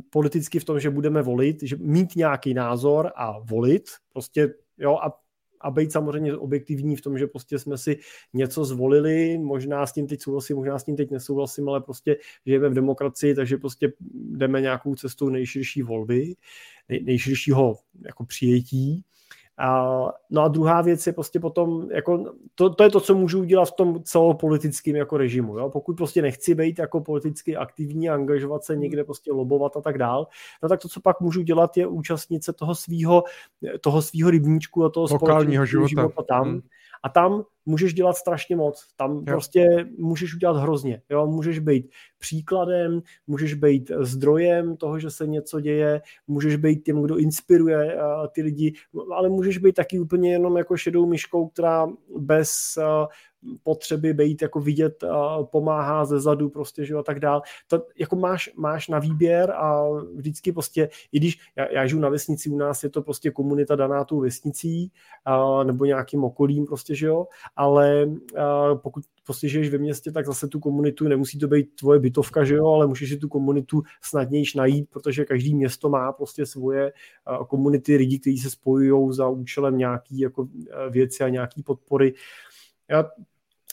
politicky v tom, že budeme volit, že mít nějaký názor a volit, prostě jo, a a být samozřejmě objektivní v tom, že prostě jsme si něco zvolili, možná s tím teď souhlasím, možná s tím teď nesouhlasím, ale prostě žijeme v demokracii, takže prostě jdeme nějakou cestou nejširší volby, nej, nejširšího jako přijetí a, no a druhá věc je prostě potom, jako, to, to je to, co můžu udělat v tom celopolitickém jako režimu. Jo? Pokud prostě nechci být jako politicky aktivní, angažovat se někde, prostě lobovat a tak dál, no tak to, co pak můžu dělat, je účastnit se toho svého toho svýho rybníčku a toho lokálního života. života tam. Hmm. A tam můžeš dělat strašně moc. Tam jo. prostě můžeš udělat hrozně. Jo? Můžeš být příkladem, můžeš být zdrojem toho, že se něco děje, můžeš být tím, kdo inspiruje uh, ty lidi, ale můžeš být taky úplně jenom jako šedou myškou, která bez uh, potřeby být jako vidět, pomáhá ze zadu prostě, že a tak dál. To jako máš, máš na výběr a vždycky prostě, i když já, já žiju na vesnici, u nás je to prostě komunita daná tou vesnicí uh, nebo nějakým okolím prostě, že jo, ale uh, pokud prostě žiješ ve městě, tak zase tu komunitu, nemusí to být tvoje bytovka, že jo, ale můžeš si tu komunitu snadnějiš najít, protože každý město má prostě svoje komunity lidí, kteří se spojují za účelem nějaký jako věci a nějaký podpory. Já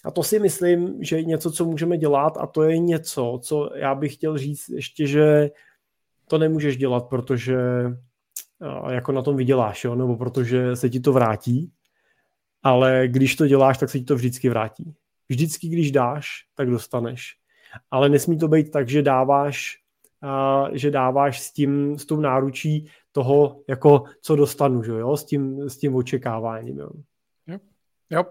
a to si myslím, že je něco, co můžeme dělat a to je něco, co já bych chtěl říct ještě, že to nemůžeš dělat, protože jako na tom vyděláš, jo? nebo protože se ti to vrátí, ale když to děláš, tak se ti to vždycky vrátí. Vždycky, když dáš, tak dostaneš. Ale nesmí to být tak, že dáváš, že dáváš s tím, s tou náručí toho, jako co dostanu, že jo? S, tím, s tím očekáváním. Jo. Jo. jo.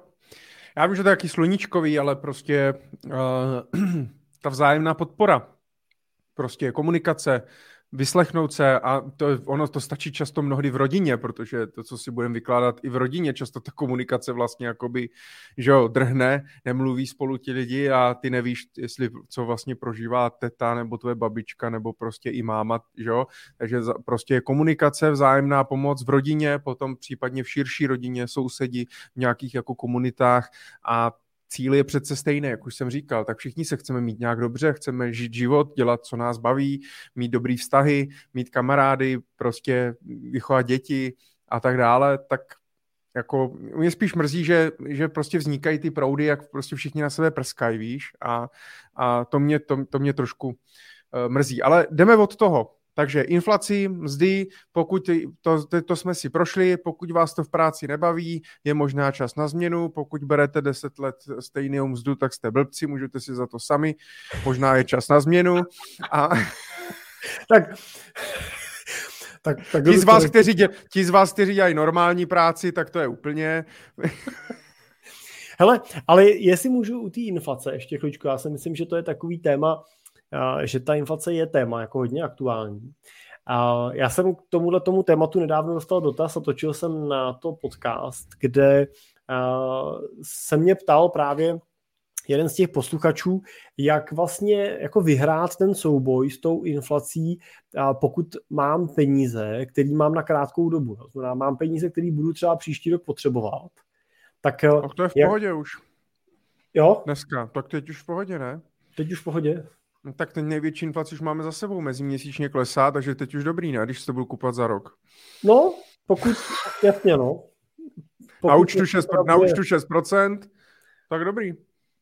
Já vím, že to je jaký sluníčkový, ale prostě uh, ta vzájemná podpora, prostě komunikace, vyslechnout se a to, ono to stačí často mnohdy v rodině, protože to, co si budeme vykládat i v rodině, často ta komunikace vlastně jakoby, že jo, drhne, nemluví spolu ti lidi a ty nevíš, jestli co vlastně prožívá teta nebo tvoje babička nebo prostě i máma, že jo, takže prostě komunikace, vzájemná pomoc v rodině, potom případně v širší rodině, sousedi, v nějakých jako komunitách a cíl je přece stejný, jak už jsem říkal, tak všichni se chceme mít nějak dobře, chceme žít život, dělat, co nás baví, mít dobrý vztahy, mít kamarády, prostě vychovat děti a tak dále, tak jako mě spíš mrzí, že, že prostě vznikají ty proudy, jak prostě všichni na sebe prskají, víš, a, a to, mě, to, to mě trošku uh, mrzí. Ale jdeme od toho. Takže inflaci, mzdy, pokud to, to, to jsme si prošli, pokud vás to v práci nebaví, je možná čas na změnu, pokud berete 10 let stejnou mzdu, tak jste blbci, můžete si za to sami, možná je čas na změnu. A... tak tak, tak ti, z vás, kteří dě, ti z vás, kteří dělají normální práci, tak to je úplně... Hele, ale jestli můžu u té inflace ještě chvíličku, já si myslím, že to je takový téma, že ta inflace je téma jako hodně aktuální. A já jsem k tomuhle tomu tématu nedávno dostal dotaz a točil jsem na to podcast, kde se mě ptal právě jeden z těch posluchačů, jak vlastně jako vyhrát ten souboj s tou inflací, pokud mám peníze, který mám na krátkou dobu. To znamená, mám peníze, které budu třeba příští rok potřebovat. Tak, tak to je v jak... pohodě už. Jo? Dneska. Tak teď už v pohodě, ne? Teď už v pohodě. No, tak ten největší inflaci už máme za sebou, meziměsíčně klesá, takže teď už dobrý, ne, když to budu kupovat za rok. No, pokud, jasně, no. Pokud na účtu 6%, na účtu 6%, tak dobrý.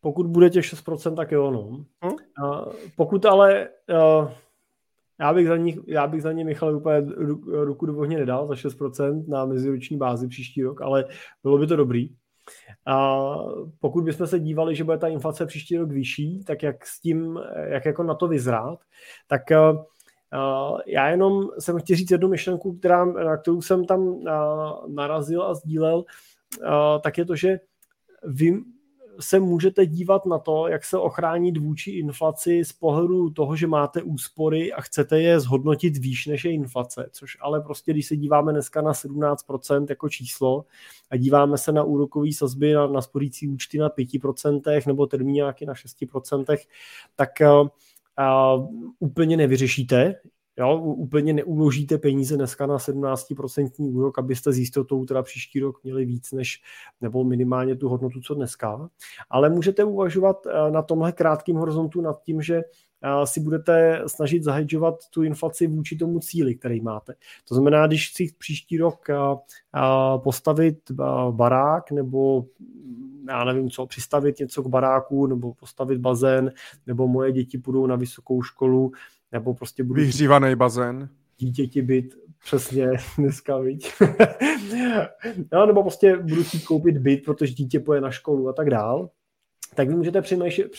Pokud bude těch 6%, tak jo, no. Hm? A pokud ale, uh, já bych za ní, já bych za ní Michal úplně ruku do ohně nedal za 6% na meziroční bázi příští rok, ale bylo by to dobrý. A pokud bychom se dívali, že bude ta inflace příští rok vyšší, tak jak s tím, jak jako na to vyzrát, tak Uh, já jenom jsem chtěl říct jednu myšlenku, která, na kterou jsem tam uh, narazil a sdílel, tak je to, že vy, se můžete dívat na to, jak se ochránit vůči inflaci z pohledu toho, že máte úspory a chcete je zhodnotit výš než je inflace, což ale prostě, když se díváme dneska na 17% jako číslo a díváme se na úrokové sazby na, na sporící účty na 5% nebo termíňáky na 6%, tak uh, uh, úplně nevyřešíte Jo, úplně neuložíte peníze dneska na 17% úrok, abyste s jistotou teda příští rok měli víc než, nebo minimálně tu hodnotu, co dneska. Ale můžete uvažovat eh, na tomhle krátkém horizontu nad tím, že eh, si budete snažit zahedžovat tu inflaci vůči tomu cíli, který máte. To znamená, když si příští rok eh, postavit barák nebo já nevím co, přistavit něco k baráku nebo postavit bazén, nebo moje děti půjdou na vysokou školu, nebo prostě budu... Vyhřívaný bazén. Dítěti byt, přesně dneska, viď? no, nebo prostě budu chtít koupit byt, protože dítě poje na školu a tak dál tak vy můžete přemýšlet,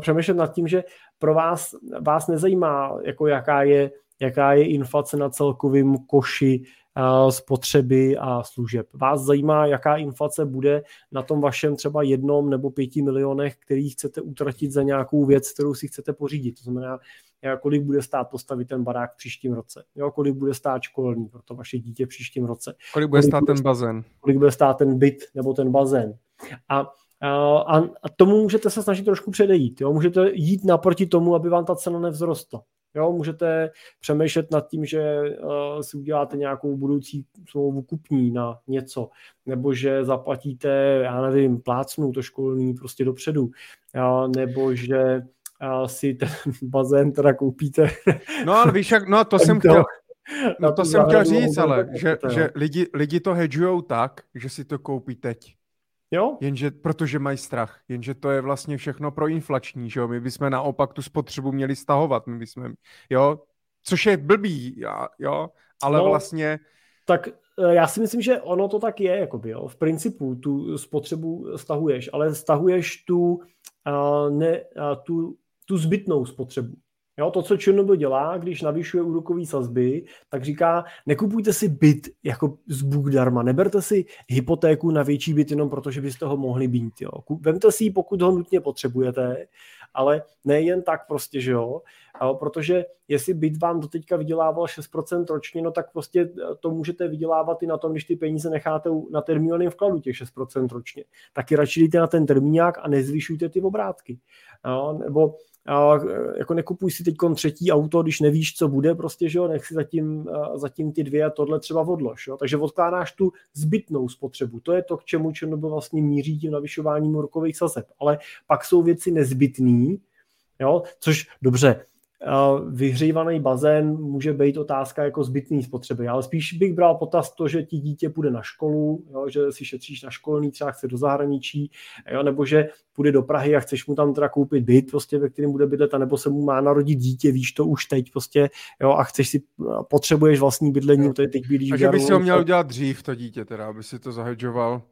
přemýšlet nad tím, že pro vás, vás nezajímá, jako jaká je, jaká je inflace na celkovém koši spotřeby a služeb. Vás zajímá, jaká inflace bude na tom vašem třeba jednom nebo pěti milionech, který chcete utratit za nějakou věc, kterou si chcete pořídit. To znamená, kolik bude stát postavit ten barák v příštím roce, jo, kolik bude stát školní pro to vaše dítě v příštím roce. Kolik bude kolik stát bude, ten bazén. Kolik bude stát ten byt nebo ten bazén. A a, a tomu můžete se snažit trošku předejít. Jo? Můžete jít naproti tomu, aby vám ta cena nevzrostla. Jo, můžete přemýšlet nad tím, že uh, si uděláte nějakou budoucí smlouvu kupní na něco, nebo že zaplatíte, já nevím, plácnu to školní prostě dopředu, jo, nebo že si ten bazén teda koupíte. No ale víš, jak, no to jsem chtěl, no to jsem chtěl říct, ale že, že lidi, lidi to hedžujou tak, že si to koupí teď. Jo? Jenže, protože mají strach, jenže to je vlastně všechno pro inflační, že jo? My bychom naopak tu spotřebu měli stahovat, my bychom, jo? Což je blbý, jo? Ale no, vlastně... Tak eh, já si myslím, že ono to tak je, jakoby, jo? V principu tu spotřebu stahuješ, ale stahuješ tu, uh, ne, uh, tu, tu zbytnou spotřebu. Jo, to, co ČNB dělá, když navyšuje úrokové sazby, tak říká, nekupujte si byt jako z Bůh darma, neberte si hypotéku na větší byt jenom proto, že byste ho mohli být. Jo. Vemte si ji, pokud ho nutně potřebujete, ale nejen tak prostě, že jo, protože jestli byt vám doteďka vydělával 6% ročně, no tak prostě to můžete vydělávat i na tom, když ty peníze necháte na termínovém vkladu těch 6% ročně. Taky radši dejte na ten termínák a nezvyšujte ty obrátky. Jo, nebo a jako nekupuj si teď třetí auto, když nevíš, co bude, prostě, že jo, nech si zatím, zatím ty dvě a tohle třeba odlož, jo. Takže odkládáš tu zbytnou spotřebu. To je to, k čemu Černobyl vlastně míří tím navyšováním rokových sazeb. Ale pak jsou věci nezbytné, jo, což dobře, vyhřívaný bazén může být otázka jako zbytný spotřeby, ale spíš bych bral potaz to, že ti dítě půjde na školu, jo, že si šetříš na školní, třeba chce do zahraničí, jo, nebo že půjde do Prahy a chceš mu tam teda koupit byt, prostě, ve kterém bude bydlet, nebo se mu má narodit dítě, víš to už teď, prostě, jo, a chceš si, potřebuješ vlastní bydlení, to je teď bydlíš. Takže by si ho měl udělat dřív, to dítě teda, aby si to zahedžoval.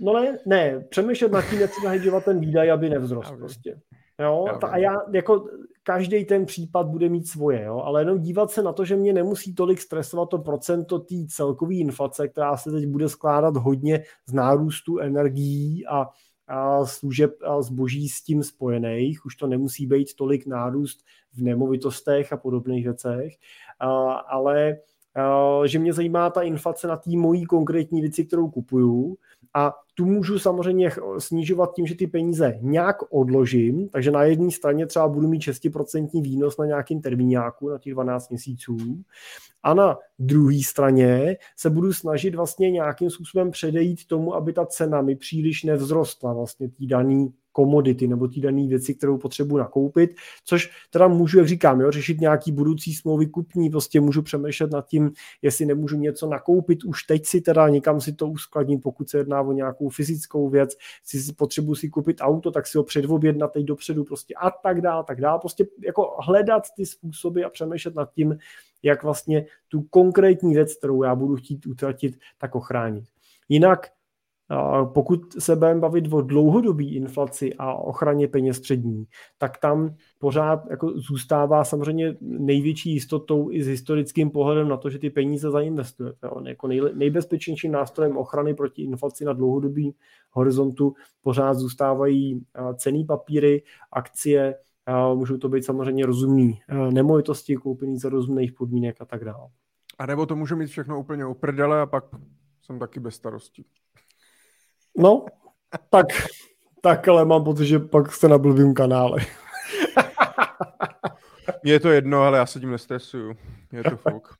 No ne, ne, přemýšlet nad tím, jak si zahedžovat ten výdaj, aby nevzrostl prostě. Jo, ta, a já jako každý ten případ bude mít svoje, jo, ale jenom dívat se na to, že mě nemusí tolik stresovat to procento té celkové inflace, která se teď bude skládat hodně z nárůstu energií a, a služeb a zboží s tím spojených. Už to nemusí být tolik nárůst v nemovitostech a podobných věcech, a, ale a, že mě zajímá ta inflace na té mojí konkrétní věci, kterou kupuju. A tu můžu samozřejmě snižovat tím, že ty peníze nějak odložím, takže na jedné straně třeba budu mít 6% výnos na nějakým termíňáku na těch 12 měsíců a na druhé straně se budu snažit vlastně nějakým způsobem předejít tomu, aby ta cena mi příliš nevzrostla vlastně tý daný komodity nebo ty dané věci, kterou potřebuji nakoupit, což teda můžu, jak říkám, jo, řešit nějaký budoucí smlouvy kupní, prostě můžu přemýšlet nad tím, jestli nemůžu něco nakoupit už teď si teda někam si to uskladnit, pokud se jedná o nějakou fyzickou věc, si potřebuji si koupit auto, tak si ho předobjednat teď dopředu prostě a tak dál, tak dál, prostě jako hledat ty způsoby a přemýšlet nad tím, jak vlastně tu konkrétní věc, kterou já budu chtít utratit, tak ochránit. Jinak pokud se budeme bavit o dlouhodobý inflaci a ochraně peněz před tak tam pořád jako zůstává samozřejmě největší jistotou i s historickým pohledem na to, že ty peníze zainvestujete. On jako nejbezpečnějším nástrojem ochrany proti inflaci na dlouhodobý horizontu pořád zůstávají cený papíry, akcie, můžou to být samozřejmě rozumný nemovitosti koupený za rozumných podmínek a tak dále. A nebo to může mít všechno úplně uprdele a pak jsem taky bez starostí. No, tak, tak ale mám pocit, že pak jste na blbým kanále. Mně je to jedno, ale já se tím nestresuju. Je to fuk.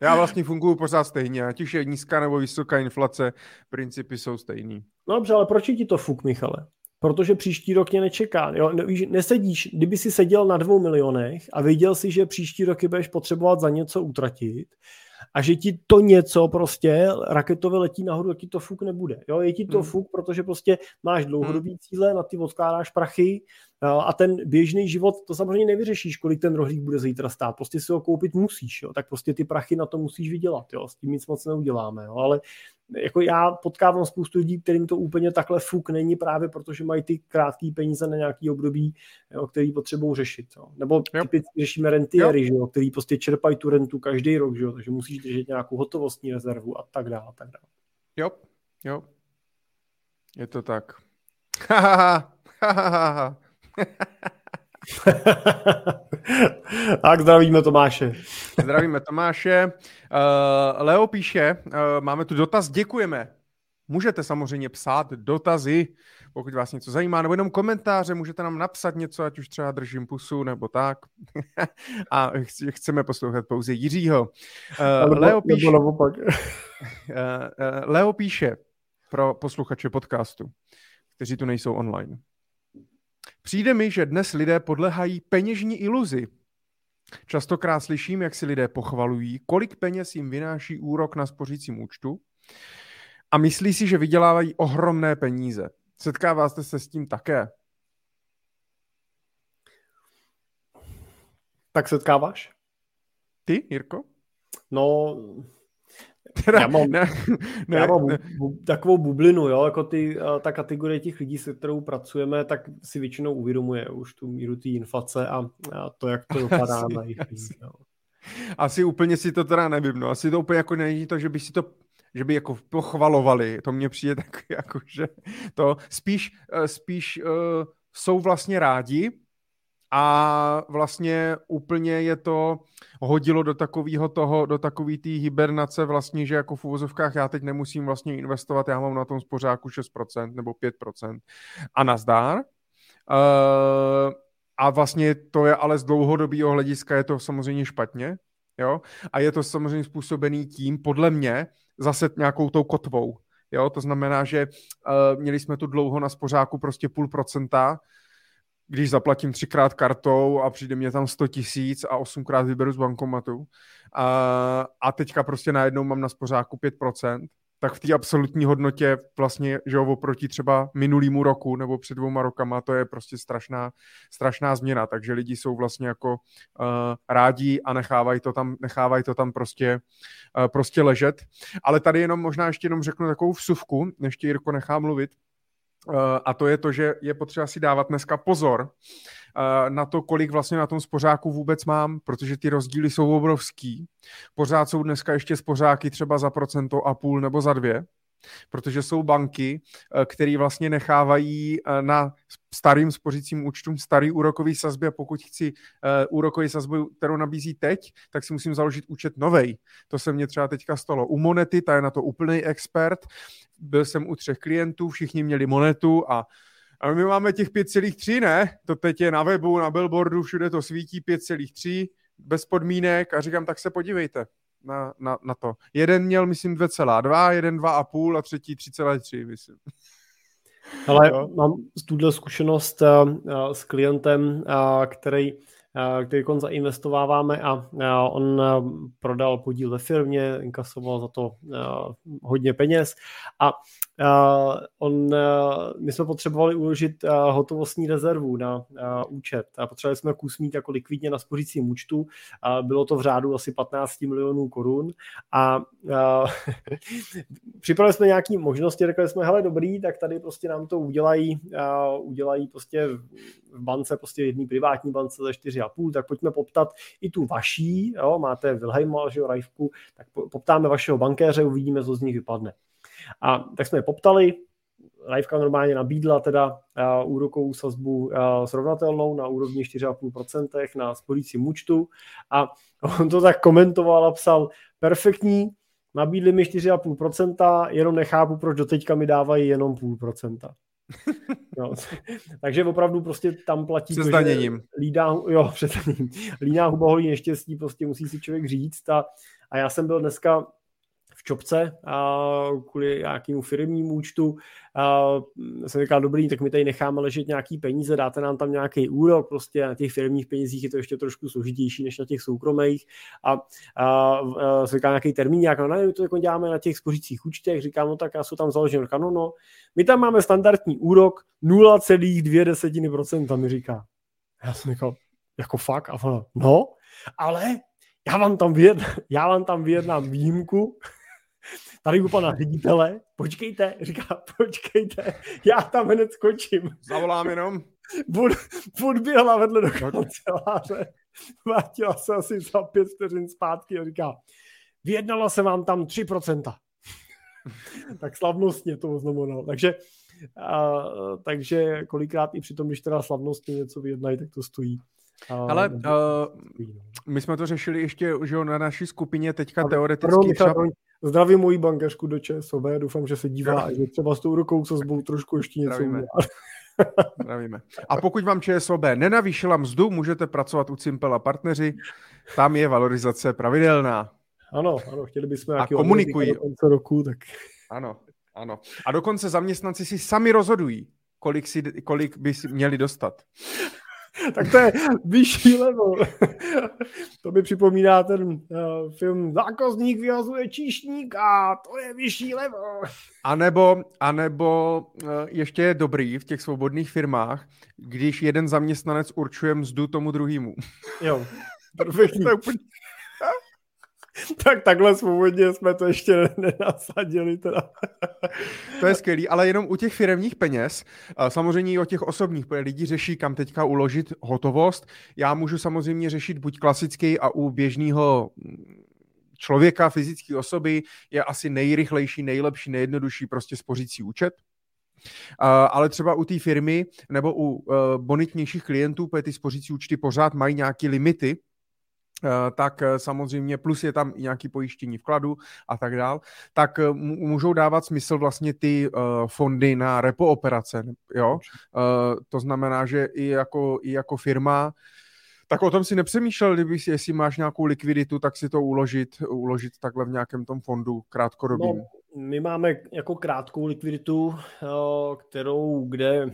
Já vlastně funguji pořád stejně, ať už je nízká nebo vysoká inflace, principy jsou stejný. No dobře, ale proč ti to fuk, Michale? Protože příští rok mě nečeká. Jo? Nesedíš, kdyby si seděl na dvou milionech a věděl si, že příští roky budeš potřebovat za něco utratit, a že ti to něco prostě raketově letí nahoru, ti to fuk nebude. Jo? Je ti to hmm. fuk, protože prostě máš dlouhodobý hmm. cíle, na ty odkládáš prachy a ten běžný život, to samozřejmě nevyřešíš, kolik ten rohlík bude zítra stát. Prostě si ho koupit musíš, jo? tak prostě ty prachy na to musíš vydělat. Jo? S tím nic moc neuděláme. Jo? Ale jako já potkávám spoustu lidí, kterým to úplně takhle fuk není právě protože mají ty krátké peníze na nějaký období, jo, který potřebují řešit. Jo. Nebo typicky řešíme rentiery, jo. Jo, který prostě čerpají tu rentu každý rok, jo, takže musíš držet nějakou hotovostní rezervu a tak dále. A tak dále. Jo, jo. Je to tak. tak zdravíme Tomáše. zdravíme Tomáše. Uh, Leo píše, uh, máme tu dotaz, děkujeme. Můžete samozřejmě psát dotazy, pokud vás něco zajímá, nebo jenom komentáře, můžete nám napsat něco, ať už třeba držím pusu, nebo tak. A chceme poslouchat pouze Jiřího. Uh, Leo, píše, uh, Leo píše pro posluchače podcastu, kteří tu nejsou online. Přijde mi, že dnes lidé podlehají peněžní iluzi. Častokrát slyším, jak si lidé pochvalují, kolik peněz jim vynáší úrok na spořícím účtu a myslí si, že vydělávají ohromné peníze. Setkáváte se s tím také? Tak setkáváš? Ty, Jirko? No, Teda, já mám, ne, ne, já mám ne. Bu, takovou bublinu, jo, jako ty, eh, ta kategorie těch lidí, se kterou pracujeme, tak si většinou uvědomuje už tu míru té inflace a, a to, jak to dopadá na jejich jo. Asi úplně si to teda nevím, no. Asi to úplně jako není to, že by si to že by jako pochvalovali, to mně přijde tak jako, že to spíš, eh, spíš uh, jsou vlastně rádi, a vlastně úplně je to hodilo do takového toho, do takový té hibernace vlastně, že jako v uvozovkách já teď nemusím vlastně investovat, já mám na tom spořáku 6% nebo 5% a nazdár. Uh, a vlastně to je ale z dlouhodobého hlediska je to samozřejmě špatně, jo, a je to samozřejmě způsobený tím, podle mě, zase nějakou tou kotvou, jo, to znamená, že uh, měli jsme tu dlouho na spořáku prostě půl procenta, když zaplatím třikrát kartou a přijde mě tam 100 tisíc a osmkrát vyberu z bankomatu a, a teďka prostě najednou mám na spořáku 5%, tak v té absolutní hodnotě vlastně, že jo, oproti třeba minulýmu roku nebo před dvouma rokama, to je prostě strašná, strašná změna, takže lidi jsou vlastně jako uh, rádi a nechávají to tam, nechávají to tam prostě, uh, prostě ležet. Ale tady jenom možná ještě jenom řeknu takovou vsuvku, než tě Jirko nechá mluvit, a to je to, že je potřeba si dávat dneska pozor eh, na to, kolik vlastně na tom spořáku vůbec mám, protože ty rozdíly jsou obrovský. Pořád jsou dneska ještě spořáky třeba za procento a půl nebo za dvě, protože jsou banky, eh, které vlastně nechávají na starým spořícím účtům starý úrokový sazby a pokud chci úrokový sazbu, kterou nabízí teď, tak si musím založit účet novej. To se mně třeba teďka stalo u Monety, ta je na to úplný expert byl jsem u třech klientů, všichni měli monetu a a my máme těch 5,3, ne? To teď je na webu, na billboardu, všude to svítí 5,3, bez podmínek a říkám, tak se podívejte na, na, na to. Jeden měl, myslím, 2,2, jeden 2,5 a třetí 3,3, myslím. Ale mám tuhle zkušenost uh, s klientem, uh, který který kon zainvestováváme a on prodal podíl ve firmě, inkasoval za to hodně peněz a on, my jsme potřebovali uložit hotovostní rezervu na účet a potřebovali jsme kus mít jako likvidně na spořícím účtu. Bylo to v řádu asi 15 milionů korun a připravili jsme nějaké možnosti, řekli jsme, hele dobrý, tak tady prostě nám to udělají, udělají prostě v bance, prostě jedný privátní bance za 4,5, tak pojďme poptat i tu vaší, jo, máte Wilhelm, že Rajvku, tak poptáme vašeho bankéře, uvidíme, co z nich vypadne. A tak jsme je poptali, Liveka normálně nabídla teda uh, úrokovou sazbu uh, srovnatelnou na úrovni 4,5% na spořícím účtu a on to tak komentoval a psal, perfektní, nabídli mi 4,5%, jenom nechápu, proč doteďka mi dávají jenom půl procenta. No, takže opravdu prostě tam platí se zdaněním. Lídá, jo, před Líná huba holí neštěstí, prostě musí si člověk říct a, a já jsem byl dneska Čopce a kvůli nějakému firmnímu účtu. Jsem říkal, dobrý, tak my tady necháme ležet nějaký peníze, dáte nám tam nějaký úrok, prostě na těch firmních penězích je to ještě trošku složitější než na těch soukromých. A, a, a jsem říkal nějaký termín, jak no, ne, to jako děláme na těch spořících účtech, říkám, no tak já jsou tam založen, říkám, no, no, my tam máme standardní úrok 0,2%, mi říká. Já jsem říkal, jako fakt? A ono, no, ale já vám tam, vyjednám, já vám tam vyjednám výjimku, tady u pana ředitele, počkejte, říká, počkejte, já tam hned skočím. Zavolám jenom. Bud, podběhla vedle do kanceláře, vrátila se asi za pět vteřin zpátky a říká, vyjednala se vám tam 3%. tak slavnostně to oznamenal. Takže, a, takže kolikrát i při tom, když teda slavnostně něco vyjednají, tak to stojí. Ale uh, my jsme to řešili ještě že na naší skupině teďka teoreticky. Pardon, třeba... Zdravím moji bankařku do ČSOB, doufám, že se dívá a že třeba s tou rukou sazbou trošku ještě něco Zdravíme. Zdravíme. A pokud vám ČSOB nenavýšila mzdu, můžete pracovat u Cimpel a partneři, tam je valorizace pravidelná. Ano, ano, chtěli bychom a komunikují. do konce roku, tak... Ano, ano. A dokonce zaměstnanci si sami rozhodují, kolik, si, kolik by si měli dostat. tak to je vyšší level. to mi připomíná ten uh, film Zákazník vyhazuje číšník a to je vyšší level. A nebo, a nebo uh, ještě je dobrý v těch svobodných firmách, když jeden zaměstnanec určuje mzdu tomu druhému. jo, perfektní. to je úplně... tak takhle svobodně jsme to ještě nenasadili. Teda. to je skvělý, ale jenom u těch firmních peněz, samozřejmě i o těch osobních, protože lidi řeší, kam teďka uložit hotovost. Já můžu samozřejmě řešit buď klasický a u běžného člověka, fyzické osoby je asi nejrychlejší, nejlepší, nejjednodušší prostě spořící účet. Uh, ale třeba u té firmy nebo u uh, bonitnějších klientů, protože ty spořící účty pořád mají nějaké limity, Eh, tak eh, samozřejmě plus je tam i nějaký pojištění vkladu a tak dál, tak eh, můžou dávat smysl vlastně ty fondy na repo operace, jo? To znamená, že i jako, i jako firma tak o tom si nepřemýšlel, kdyby, jestli máš nějakou likviditu, tak si to uložit, uložit takhle v nějakém tom fondu krátkodobým. No, my máme jako krátkou likviditu, kterou, kde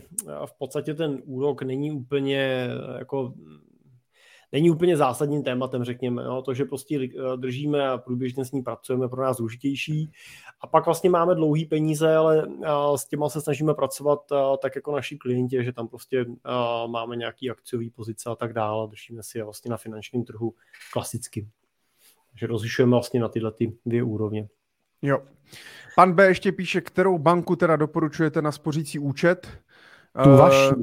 v podstatě ten úrok není úplně jako není úplně zásadním tématem, řekněme. No, to, že prostě eh, držíme a průběžně s ní pracujeme, pro nás důležitější. A pak vlastně máme dlouhý peníze, ale eh, s těma se snažíme pracovat eh, tak jako naši klienti, že tam prostě máme nějaký akciový pozice a tak dále. Držíme si je vlastně na finančním trhu klasicky. Takže rozlišujeme vlastně na tyhle ty dvě úrovně. Jo. Pan B ještě píše, kterou banku teda doporučujete na spořící účet? Tu vaši.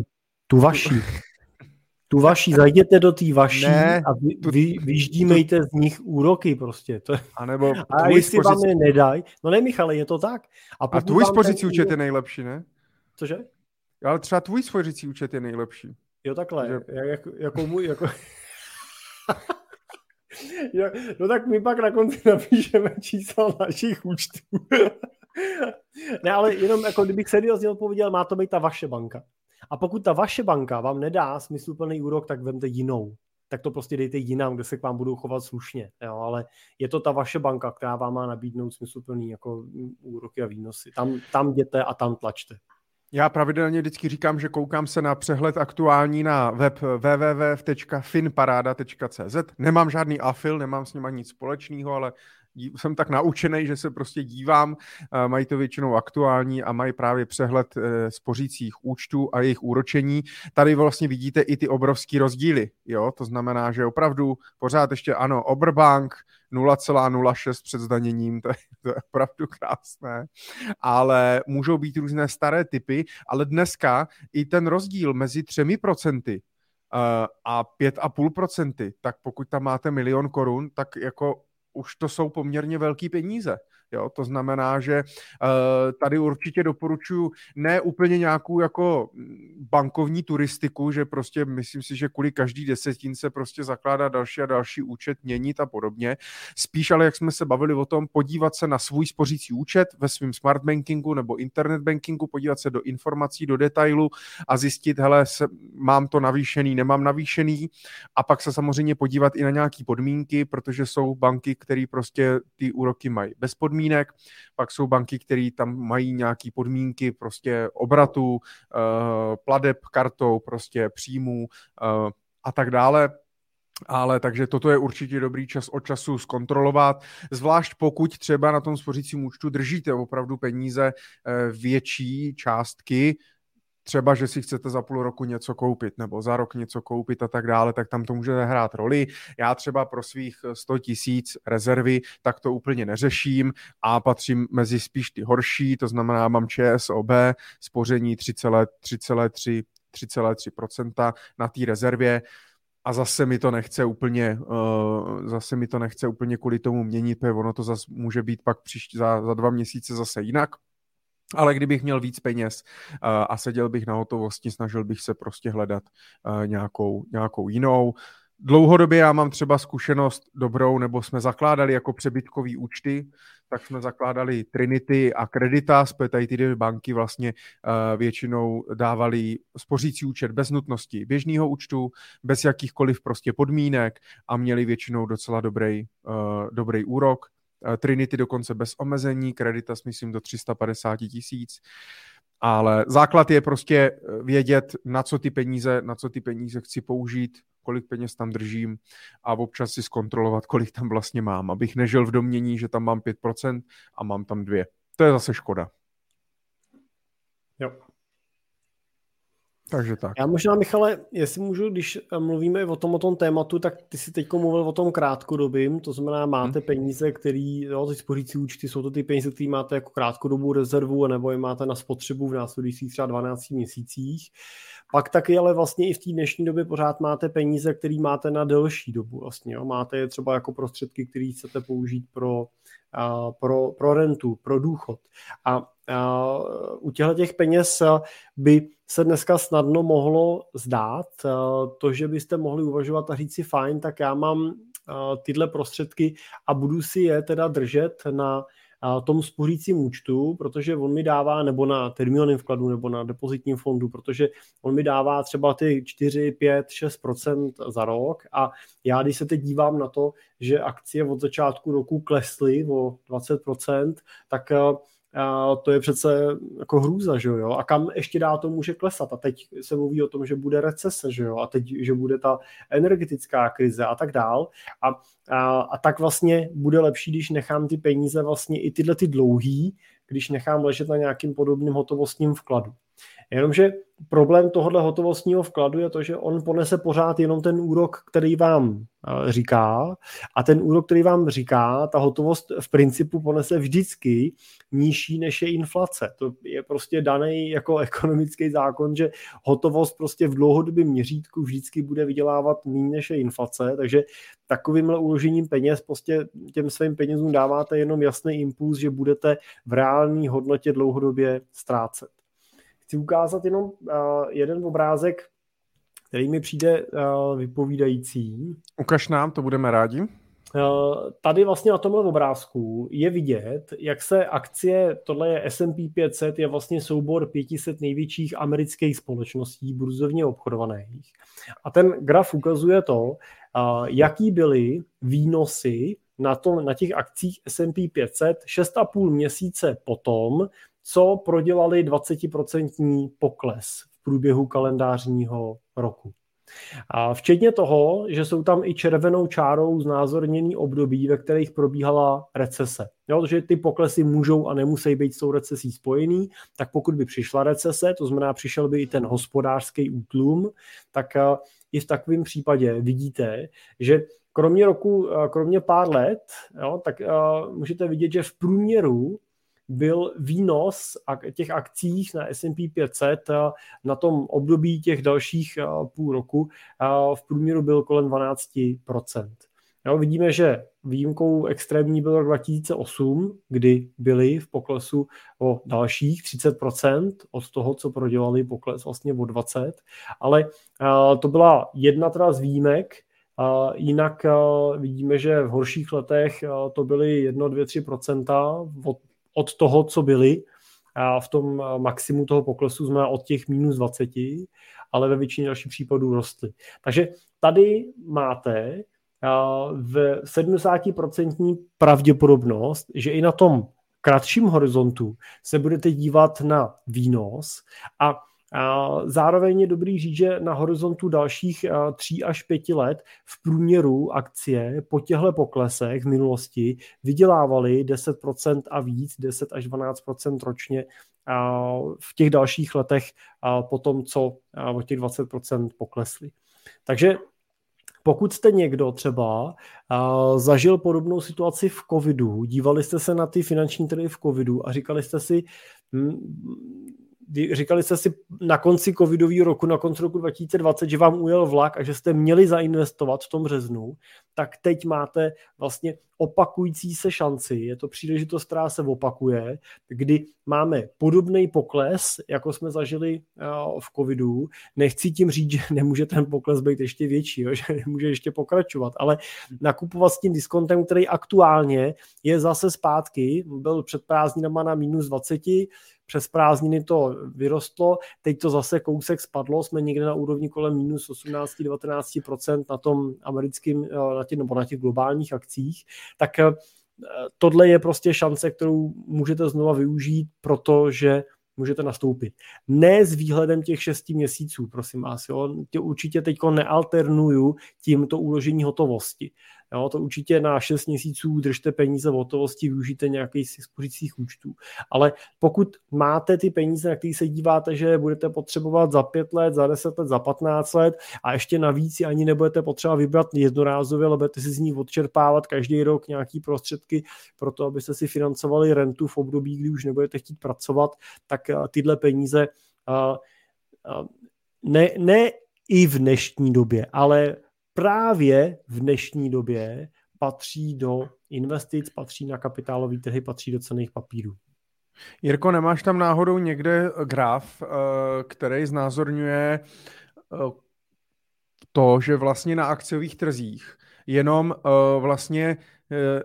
Tu vaši tu vaší, zajděte do té vaší ne, a vy, tu, vy, vyždímejte tu, z nich úroky prostě. To, a nebo a jestli spořic... vám je nedají, no ne Michale, je to tak. A, a tvůj spořící účet je nejlepší, ne? Cože? Ale třeba tvůj spořící účet je nejlepší. Jo takhle, že... jako, jako můj, jako... no tak my pak na konci napíšeme čísla našich účtů. ne, ale jenom jako kdybych seriózně odpověděl, má to být ta vaše banka. A pokud ta vaše banka vám nedá smysluplný úrok, tak vemte jinou. Tak to prostě dejte jinam, kde se k vám budou chovat slušně. Jo? Ale je to ta vaše banka, která vám má nabídnout smysluplný jako úroky a výnosy. Tam, tam jděte a tam tlačte. Já pravidelně vždycky říkám, že koukám se na přehled aktuální na web www.finparada.cz. Nemám žádný afil, nemám s nimi nic společného, ale jsem tak naučený, že se prostě dívám, mají to většinou aktuální a mají právě přehled eh, spořících účtů a jejich úročení. Tady vlastně vidíte i ty obrovský rozdíly, jo, to znamená, že opravdu pořád ještě ano, Oberbank 0,06 před zdaněním, to je, to je opravdu krásné, ale můžou být různé staré typy, ale dneska i ten rozdíl mezi třemi procenty eh, a 5,5%, tak pokud tam máte milion korun, tak jako už to jsou poměrně velké peníze. Jo, to znamená, že uh, tady určitě doporučuji ne úplně nějakou jako bankovní turistiku, že prostě myslím si, že kvůli každý desetin se prostě zakládá další a další účet, měnit a podobně. Spíš ale, jak jsme se bavili o tom, podívat se na svůj spořící účet ve svém smart bankingu nebo internet bankingu, podívat se do informací, do detailu a zjistit, hele, se, mám to navýšený, nemám navýšený a pak se samozřejmě podívat i na nějaké podmínky, protože jsou banky, které prostě ty úroky mají bez podmínek podmínek, pak jsou banky, které tam mají nějaké podmínky prostě obratu, eh, pladeb kartou, prostě příjmů eh, a tak dále. Ale takže toto je určitě dobrý čas od času zkontrolovat, zvlášť pokud třeba na tom spořícím účtu držíte opravdu peníze eh, větší částky, třeba, že si chcete za půl roku něco koupit nebo za rok něco koupit a tak dále, tak tam to může hrát roli. Já třeba pro svých 100 tisíc rezervy tak to úplně neřeším a patřím mezi spíš ty horší, to znamená, mám ČSOB, spoření 3,3 3,3% na té rezervě a zase mi to nechce úplně, uh, zase mi to nechce úplně kvůli tomu měnit, protože ono to zase může být pak příští, za, za dva měsíce zase jinak. Ale kdybych měl víc peněz uh, a seděl bych na hotovosti, snažil bych se prostě hledat uh, nějakou, nějakou jinou. Dlouhodobě já mám třeba zkušenost dobrou, nebo jsme zakládali jako přebytkový účty, tak jsme zakládali Trinity a Creditas, protože tady ty dvě banky vlastně uh, většinou dávali spořící účet bez nutnosti běžného účtu, bez jakýchkoliv prostě podmínek a měli většinou docela dobrý, dobrý úrok. Eh, Trinity dokonce bez omezení, Creditas myslím do 350 tisíc, ale základ je prostě eh, vědět, na co ty peníze, na co ty peníze chci použít, kolik peněz tam držím a občas si zkontrolovat, kolik tam vlastně mám, abych nežil v domění, že tam mám 5% a mám tam dvě. To je zase škoda. Jo. Takže tak. Já možná, Michale, jestli můžu, když eh, mluvíme o tom, o tom tématu, tak ty si teď mluvil o tom krátkodobým, to znamená, máte hmm. peníze, který, jo, ty spořící účty, jsou to ty peníze, které máte jako krátkodobou rezervu, nebo je máte na spotřebu v následujících třeba 12 měsících. Pak taky ale vlastně i v té dnešní době pořád máte peníze, které máte na delší dobu. Vlastně, jo. Máte je třeba jako prostředky, které chcete použít pro, a, pro, pro rentu, pro důchod. A u těchto těch peněz by se dneska snadno mohlo zdát to, že byste mohli uvažovat a říct si fajn, tak já mám tyhle prostředky a budu si je teda držet na tom spořícím účtu, protože on mi dává, nebo na termínovém vkladu, nebo na depozitním fondu, protože on mi dává třeba ty 4, 5, 6% za rok. A já, když se teď dívám na to, že akcie od začátku roku klesly o 20% tak a to je přece jako hrůza, že jo? A kam ještě dál to může klesat? A teď se mluví o tom, že bude recese, že jo? A teď, že bude ta energetická krize a tak dál. A, a, a tak vlastně bude lepší, když nechám ty peníze vlastně i tyhle ty dlouhý, když nechám ležet na nějakým podobným hotovostním vkladu. Jenomže problém tohohle hotovostního vkladu je to, že on ponese pořád jenom ten úrok, který vám eh, říká a ten úrok, který vám říká, ta hotovost v principu ponese vždycky nižší než je inflace. To je prostě daný jako ekonomický zákon, že hotovost prostě v dlouhodobém měřítku vždycky bude vydělávat méně než je inflace, takže takovýmhle uložením peněz prostě těm svým penězům dáváte jenom jasný impuls, že budete v reálné hodnotě dlouhodobě ztrácet. Chci ukázat jenom uh, jeden obrázek, který mi přijde uh, vypovídající. Ukaž nám, to budeme rádi. Tady vlastně na tomhle obrázku je vidět, jak se akcie, tohle je S&P 500, je vlastně soubor 500 největších amerických společností burzovně obchodovaných. A ten graf ukazuje to, jaký byly výnosy na, tom, na těch akcích S&P 500 6,5 měsíce potom, co prodělali 20% pokles v průběhu kalendářního roku. A včetně toho, že jsou tam i červenou čárou znázorněný období, ve kterých probíhala recese. Jo, že ty poklesy můžou a nemusí být s tou recesí spojený, tak pokud by přišla recese, to znamená přišel by i ten hospodářský útlum, tak eh, i v takovém případě vidíte, že kromě roku, eh, kromě pár let, jo, tak uh, můžete vidět, že v průměru byl výnos těch akcích na S&P 500 na tom období těch dalších půl roku v průměru byl kolem 12%. Jo, vidíme, že výjimkou extrémní byl rok 2008, kdy byli v poklesu o dalších 30% od toho, co prodělali pokles vlastně o 20%, ale to byla jedna teda z výjimek, jinak vidíme, že v horších letech to byly 1, 2, 3% od od toho, co byli v tom maximu toho poklesu, znamená od těch minus 20, ale ve většině dalších případů rostly. Takže tady máte v 70% pravděpodobnost, že i na tom kratším horizontu se budete dívat na výnos a Zároveň je dobrý říct, že na horizontu dalších 3 až 5 let v průměru akcie po těchto poklesech v minulosti vydělávaly 10% a víc, 10 až 12% ročně v těch dalších letech po tom, co o těch 20% poklesly. Takže pokud jste někdo třeba zažil podobnou situaci v covidu, dívali jste se na ty finanční trhy v covidu a říkali jste si, hm, říkali jste si na konci covidového roku, na konci roku 2020, že vám ujel vlak a že jste měli zainvestovat v tom březnu, tak teď máte vlastně opakující se šanci. Je to příležitost, která se opakuje, kdy máme podobný pokles, jako jsme zažili v covidu. Nechci tím říct, že nemůže ten pokles být ještě větší, že nemůže ještě pokračovat, ale nakupovat s tím diskontem, který aktuálně je zase zpátky, byl před prázdninama na minus 20, přes prázdniny to vyrostlo, teď to zase kousek spadlo, jsme někde na úrovni kolem minus 18-19% na tom americkém, eh, na těch, nebo na těch globálních akcích, tak eh, tohle je prostě šance, kterou můžete znova využít, protože můžete nastoupit. Ne s výhledem těch šesti měsíců, prosím vás, jo. Tě určitě teď nealternuju tímto uložení hotovosti. Jo, to určitě na 6 měsíců držte peníze v hotovosti, využijte nějaký z spořících účtů. Ale pokud máte ty peníze, na které se díváte, že budete potřebovat za 5 let, za 10 let, za 15 let a ještě navíc si ani nebudete potřeba vybrat jednorázově, ale budete si z ní odčerpávat každý rok nějaký prostředky pro to, abyste si financovali rentu v období, kdy už nebudete chtít pracovat, tak eh, tyhle peníze eh, eh, ne, ne i v dnešní době, ale právě v dnešní době patří do investic, patří na kapitálové trhy, patří do cených papírů. Jirko, nemáš tam náhodou někde graf, eh, který znázorňuje eh, to, že vlastně na akciových trzích jenom eh, vlastně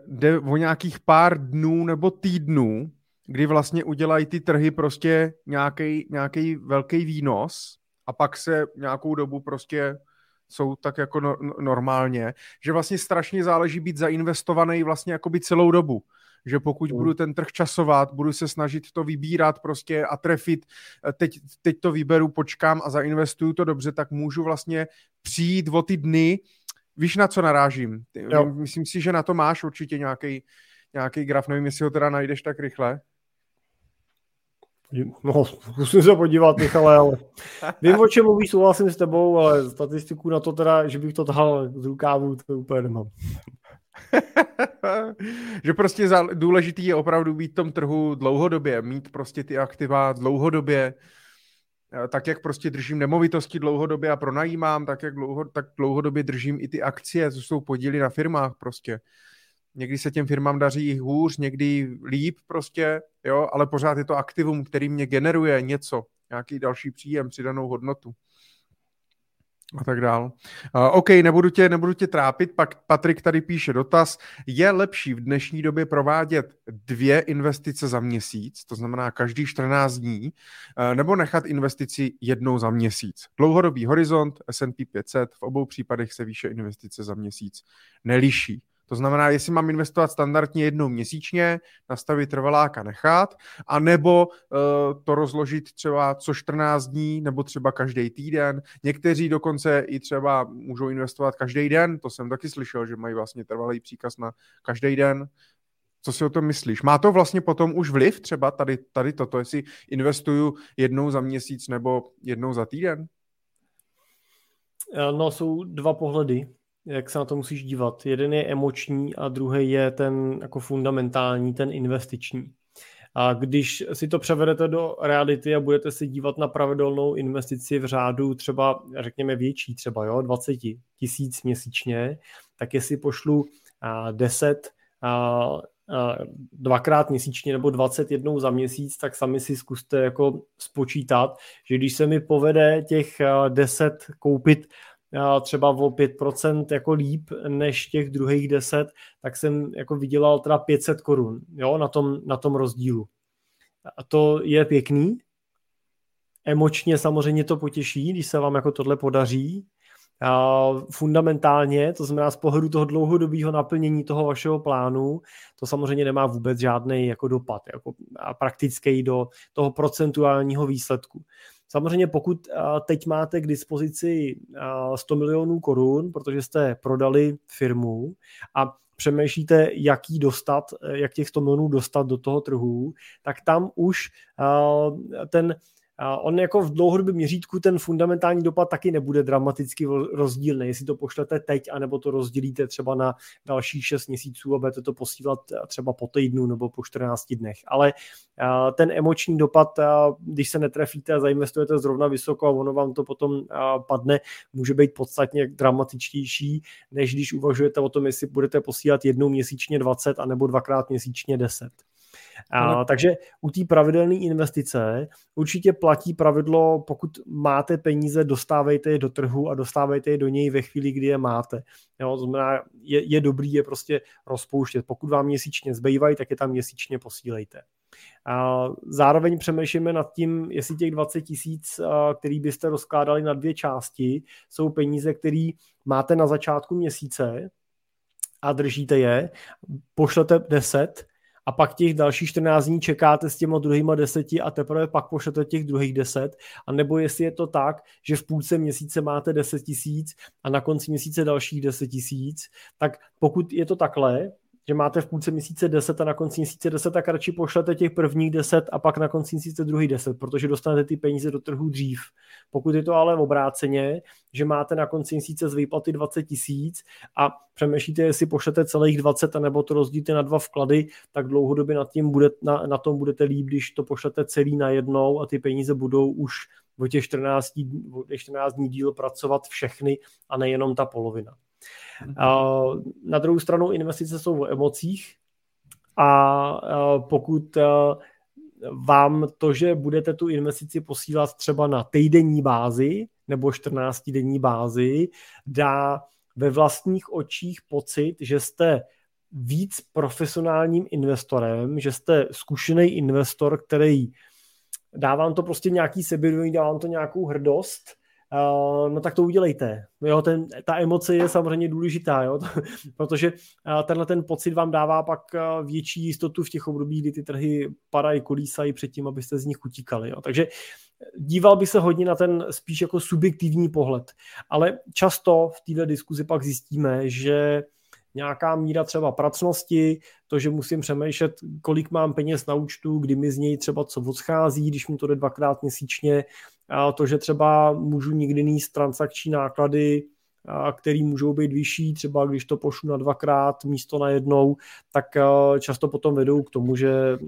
jde o nějakých pár dnů nebo týdnů, kdy vlastně udělají ty trhy prostě nějaký velký výnos a pak se nějakou dobu prostě jsou tak jako no, no, normálně, že vlastně strašně záleží být zainvestovaný vlastně jakoby celou dobu. Že pokud mm. budu ten trh časovat, budu se snažit to vybírat prostě a trefit, eh, teď, teď to vyberu, počkám a zainvestuju to dobře, tak můžu vlastně přijít o ty dny, víš na co narážím. Jo. Myslím si, že na to máš určitě nějaký nějaký graf, nevím, jestli ho teda najdeš tak rychle. No, zkusím se podívat, Michale, ale vím, o čem mluvíš, souhlasím s tebou, ale statistiku na to teda, že bych to tahal z rukávu, to úplně nemám. že prostě důležitý je opravdu být v tom trhu dlouhodobě, mít prostě ty aktiva dlouhodobě, eh, tak jak prostě držím nemovitosti dlouhodobě a pronajímám, tak jak dlouho, tak dlouhodobě držím i ty akcie, co jsou podíly na firmách prostě. Někdy se těm firmám daří hůř, někdy líp prostě, jo, ale pořád je to aktivum, který mě generuje něco, nějaký další příjem, přidanou hodnotu a tak dál. Uh, OK, nebudu tě, nebudu tě trápit, pak Patrik tady píše dotaz. Je lepší v dnešní době provádět dvě investice za měsíc, to znamená každý 14 dní, uh, nebo nechat investici jednou za měsíc? Dlouhodobý horizont S&P 500, v obou případech se výše investice za měsíc neliší. To znamená, jestli mám investovat standardně jednou měsíčně, nastavit trvaláka nechat, anebo uh, to rozložit třeba co 14 dní, nebo třeba každý týden. Někteří dokonce i třeba můžou investovat každý den, to jsem taky slyšel, že mají vlastně trvalý příkaz na každý den. Co si o tom myslíš? Má to vlastně potom už vliv třeba tady, tady toto, jestli investuju jednou za měsíc nebo jednou za týden? Eh, no, jsou dva pohledy, jak se na to musíš dívat. Jeden je emoční a druhý je ten jako fundamentální, ten investiční. A když si to převedete do reality a budete se dívat na pravidelnou investici v řádu třeba, řekněme větší, třeba jo, 20 tisíc měsíčně, tak jestli pošlu 10 dvakrát měsíčně nebo 21 za měsíc, tak sami si zkuste jako spočítat, že když se mi povede těch 10 koupit třeba o 5% jako líp než těch druhých 10, tak jsem jako vydělal teda 500 korun jo, na, tom, na tom rozdílu. A to je pěkný. Emočně samozřejmě to potěší, když se vám jako tohle podaří, fundamentálně, to znamená z pohledu toho dlouhodobého naplnění toho vašeho plánu, to samozřejmě nemá vůbec žádný jako dopad jako praktický do toho procentuálního výsledku. Samozřejmě pokud teď máte k dispozici 100 milionů korun, protože jste prodali firmu a přemýšlíte, jaký dostat, jak těch 100 milionů dostat do toho trhu, tak tam už ten On jako v dlouhodobém měřítku ten fundamentální dopad taky nebude dramaticky rozdílný, jestli to pošlete teď, anebo to rozdělíte třeba na dalších 6 měsíců a budete to posílat třeba po týdnu nebo po 14 dnech. Ale ten emoční dopad, když se netrefíte a zainvestujete zrovna vysoko a ono vám to potom padne, může být podstatně dramatičtější, než když uvažujete o tom, jestli budete posílat jednou měsíčně 20 a nebo dvakrát měsíčně 10. A, takže u té pravidelné investice určitě platí pravidlo, pokud máte peníze, dostávejte je do trhu a dostávejte je do něj ve chvíli, kdy je máte. Jo, znamená, je, je dobrý je prostě rozpouštět. Pokud vám měsíčně zbývají, tak je tam měsíčně posílejte. A zároveň přemýšlíme nad tím, jestli těch 20 tisíc, který byste rozkládali na dvě části, jsou peníze, které máte na začátku měsíce a držíte je, pošlete 10 a pak těch dalších 14 dní čekáte s těma druhýma deseti a teprve pak pošlete těch druhých deset, a nebo jestli je to tak, že v půlce měsíce máte 10 tisíc a na konci měsíce dalších 10 tisíc, tak pokud je to takhle, že máte v půlce měsíce 10 a na konci měsíce 10, tak radši pošlete těch prvních 10 a pak na konci měsíce druhý 10, protože dostanete ty peníze do trhu dřív. Pokud je to ale obráceně, že máte na konci měsíce z výplaty 20 tisíc a přemýšlíte, jestli pošlete celých 20 a nebo to rozdílíte na dva vklady, tak dlouhodobě nad tím bude, na, na tom budete líp, když to pošlete celý na jednou a ty peníze budou už o těch 14, o těch 14 dní díl pracovat všechny a nejenom ta polovina. Na druhou stranu investice jsou o emocích a pokud vám to, že budete tu investici posílat třeba na týdenní bázi nebo 14 denní bázi, dá ve vlastních očích pocit, že jste víc profesionálním investorem, že jste zkušený investor, který dává vám to prostě nějaký sebevědomí, dává vám to nějakou hrdost Uh, no tak to udělejte. Jo, ten, ta emoce je samozřejmě důležitá, jo, protože uh, tenhle ten pocit vám dává pak uh, větší jistotu v těch obdobích, kdy ty trhy padají, kolísají předtím, abyste z nich utíkali. Jo. Takže díval by se hodně na ten spíš jako subjektivní pohled. Ale často v této diskuzi pak zjistíme, že nějaká míra třeba pracnosti, to, že musím přemýšlet, kolik mám peněz na účtu, kdy mi z něj třeba co odchází, když mi to jde dvakrát měsíčně, to, že třeba můžu nikdy níst transakční náklady, který můžou být vyšší, třeba když to pošlu na dvakrát místo na jednou, tak často potom vedou k tomu, že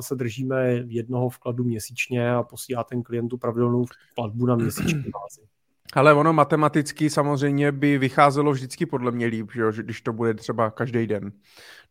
se držíme jednoho vkladu měsíčně a posílá ten klientu pravidelnou platbu na měsíční bázi. Ale ono matematicky samozřejmě by vycházelo vždycky podle mě líp, že, když to bude třeba každý den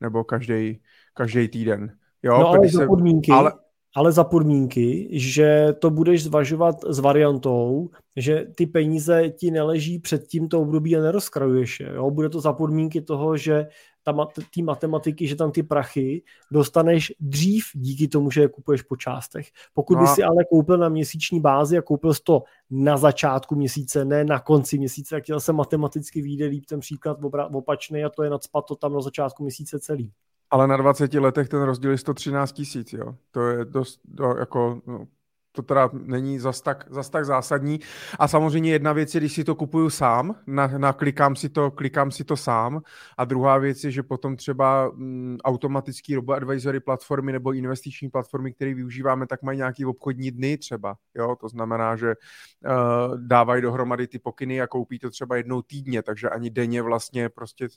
nebo každý, každý týden. Jo, no ale za podmínky, ale, ale za podmínky, že to budeš zvažovat s variantou, že ty peníze ti neleží před tímto období a nerozkrajuješ je. Jo? Bude to za podmínky toho, že té matematiky, že tam ty prachy dostaneš dřív díky tomu, že je kupuješ po částech. Pokud no. by si ale koupil na měsíční bázi a koupil jsi to na začátku měsíce, ne na konci měsíce, tak se matematicky vyjde líp ten příklad opačný a to je nadspat to tam na začátku měsíce celý. Ale na 20 letech ten rozdíl je 113 tisíc, jo. To je dost, to jako, no, to teda není zas tak, zas tak zásadní. A samozřejmě jedna věc je, když si to kupuju sám, na, na klikám, si to, klikám si to sám. A druhá věc je, že potom třeba mm, automatický robo-advisory platformy nebo investiční platformy, které využíváme, tak mají nějaký obchodní dny třeba. Jo? To znamená, že uh, dávají dohromady ty pokyny a koupí to třeba jednou týdně, takže ani denně vlastně prostě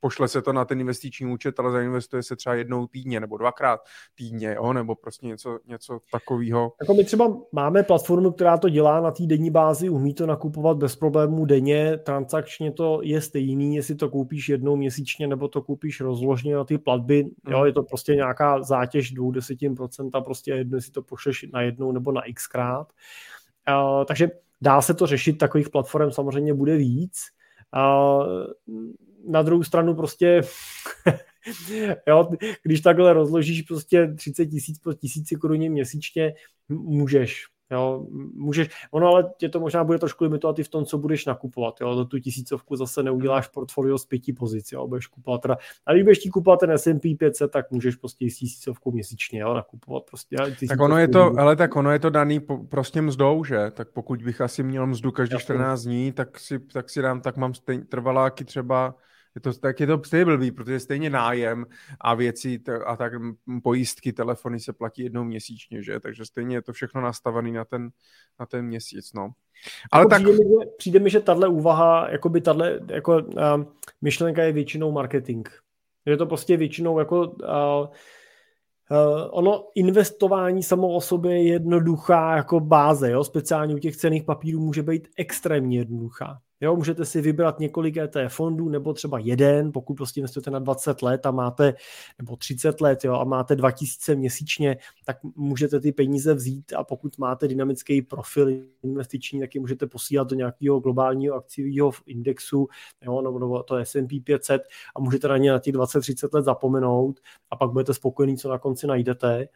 pošle se to na ten investiční účet, ale zainvestuje se třeba jednou týdně nebo dvakrát týdně, jo? nebo prostě něco, něco takového. Jako my třeba máme platformu, která to dělá na té denní bázi, umí to nakupovat bez problémů denně, transakčně to je stejný, jestli to koupíš jednou měsíčně nebo to koupíš rozložně na ty platby, jo, hmm. je to prostě nějaká zátěž 20%, prostě jedno, jestli to pošleš na jednou nebo na xkrát. Uh, takže dá se to řešit, takových platform samozřejmě bude víc. Uh, na druhou stranu prostě jo, když takhle rozložíš prostě 30 tisíc po tisíci koruně měsíčně, můžeš. Jo, můžeš, ono ale tě to možná bude trošku limitovat i v tom, co budeš nakupovat. Jo. Do tu tisícovku zase neuděláš portfolio z pěti pozic. Jo. Budeš kupovat teda, a když budeš ti kupovat ten S&P 500, tak můžeš prostě s tisícovkou měsíčně jo, nakupovat. Prostě, tak ono je to, ale tak ono je to daný po, prostě mzdou, že? Tak pokud bych asi měl mzdu každý 14 dní, tak si, tak si dám, tak mám stejn, trvaláky třeba je to, tak je to stejně blbý, protože stejně nájem a věci a tak pojistky, telefony se platí jednou měsíčně, že? Takže stejně je to všechno nastavené na ten, na ten měsíc, no. Ale jako tak... Přijde mi, že, přijde mi, že tahle úvaha, jako by tahle, jako uh, myšlenka je většinou marketing. Je to prostě většinou jako uh, Uh, ono investování samo o sobě je jednoduchá jako báze, jo? speciálně u těch cených papírů může být extrémně jednoduchá. Jo, můžete si vybrat několik ETF fondů nebo třeba jeden, pokud prostě investujete na 20 let a máte, nebo 30 let jo, a máte 2000 měsíčně, tak můžete ty peníze vzít a pokud máte dynamický profil investiční, tak je můžete posílat do nějakého globálního akciového indexu, jo, nebo, nebo to S&P 500 a můžete na ně na těch 20-30 let zapomenout a pak budete spokojení, co na konci najdete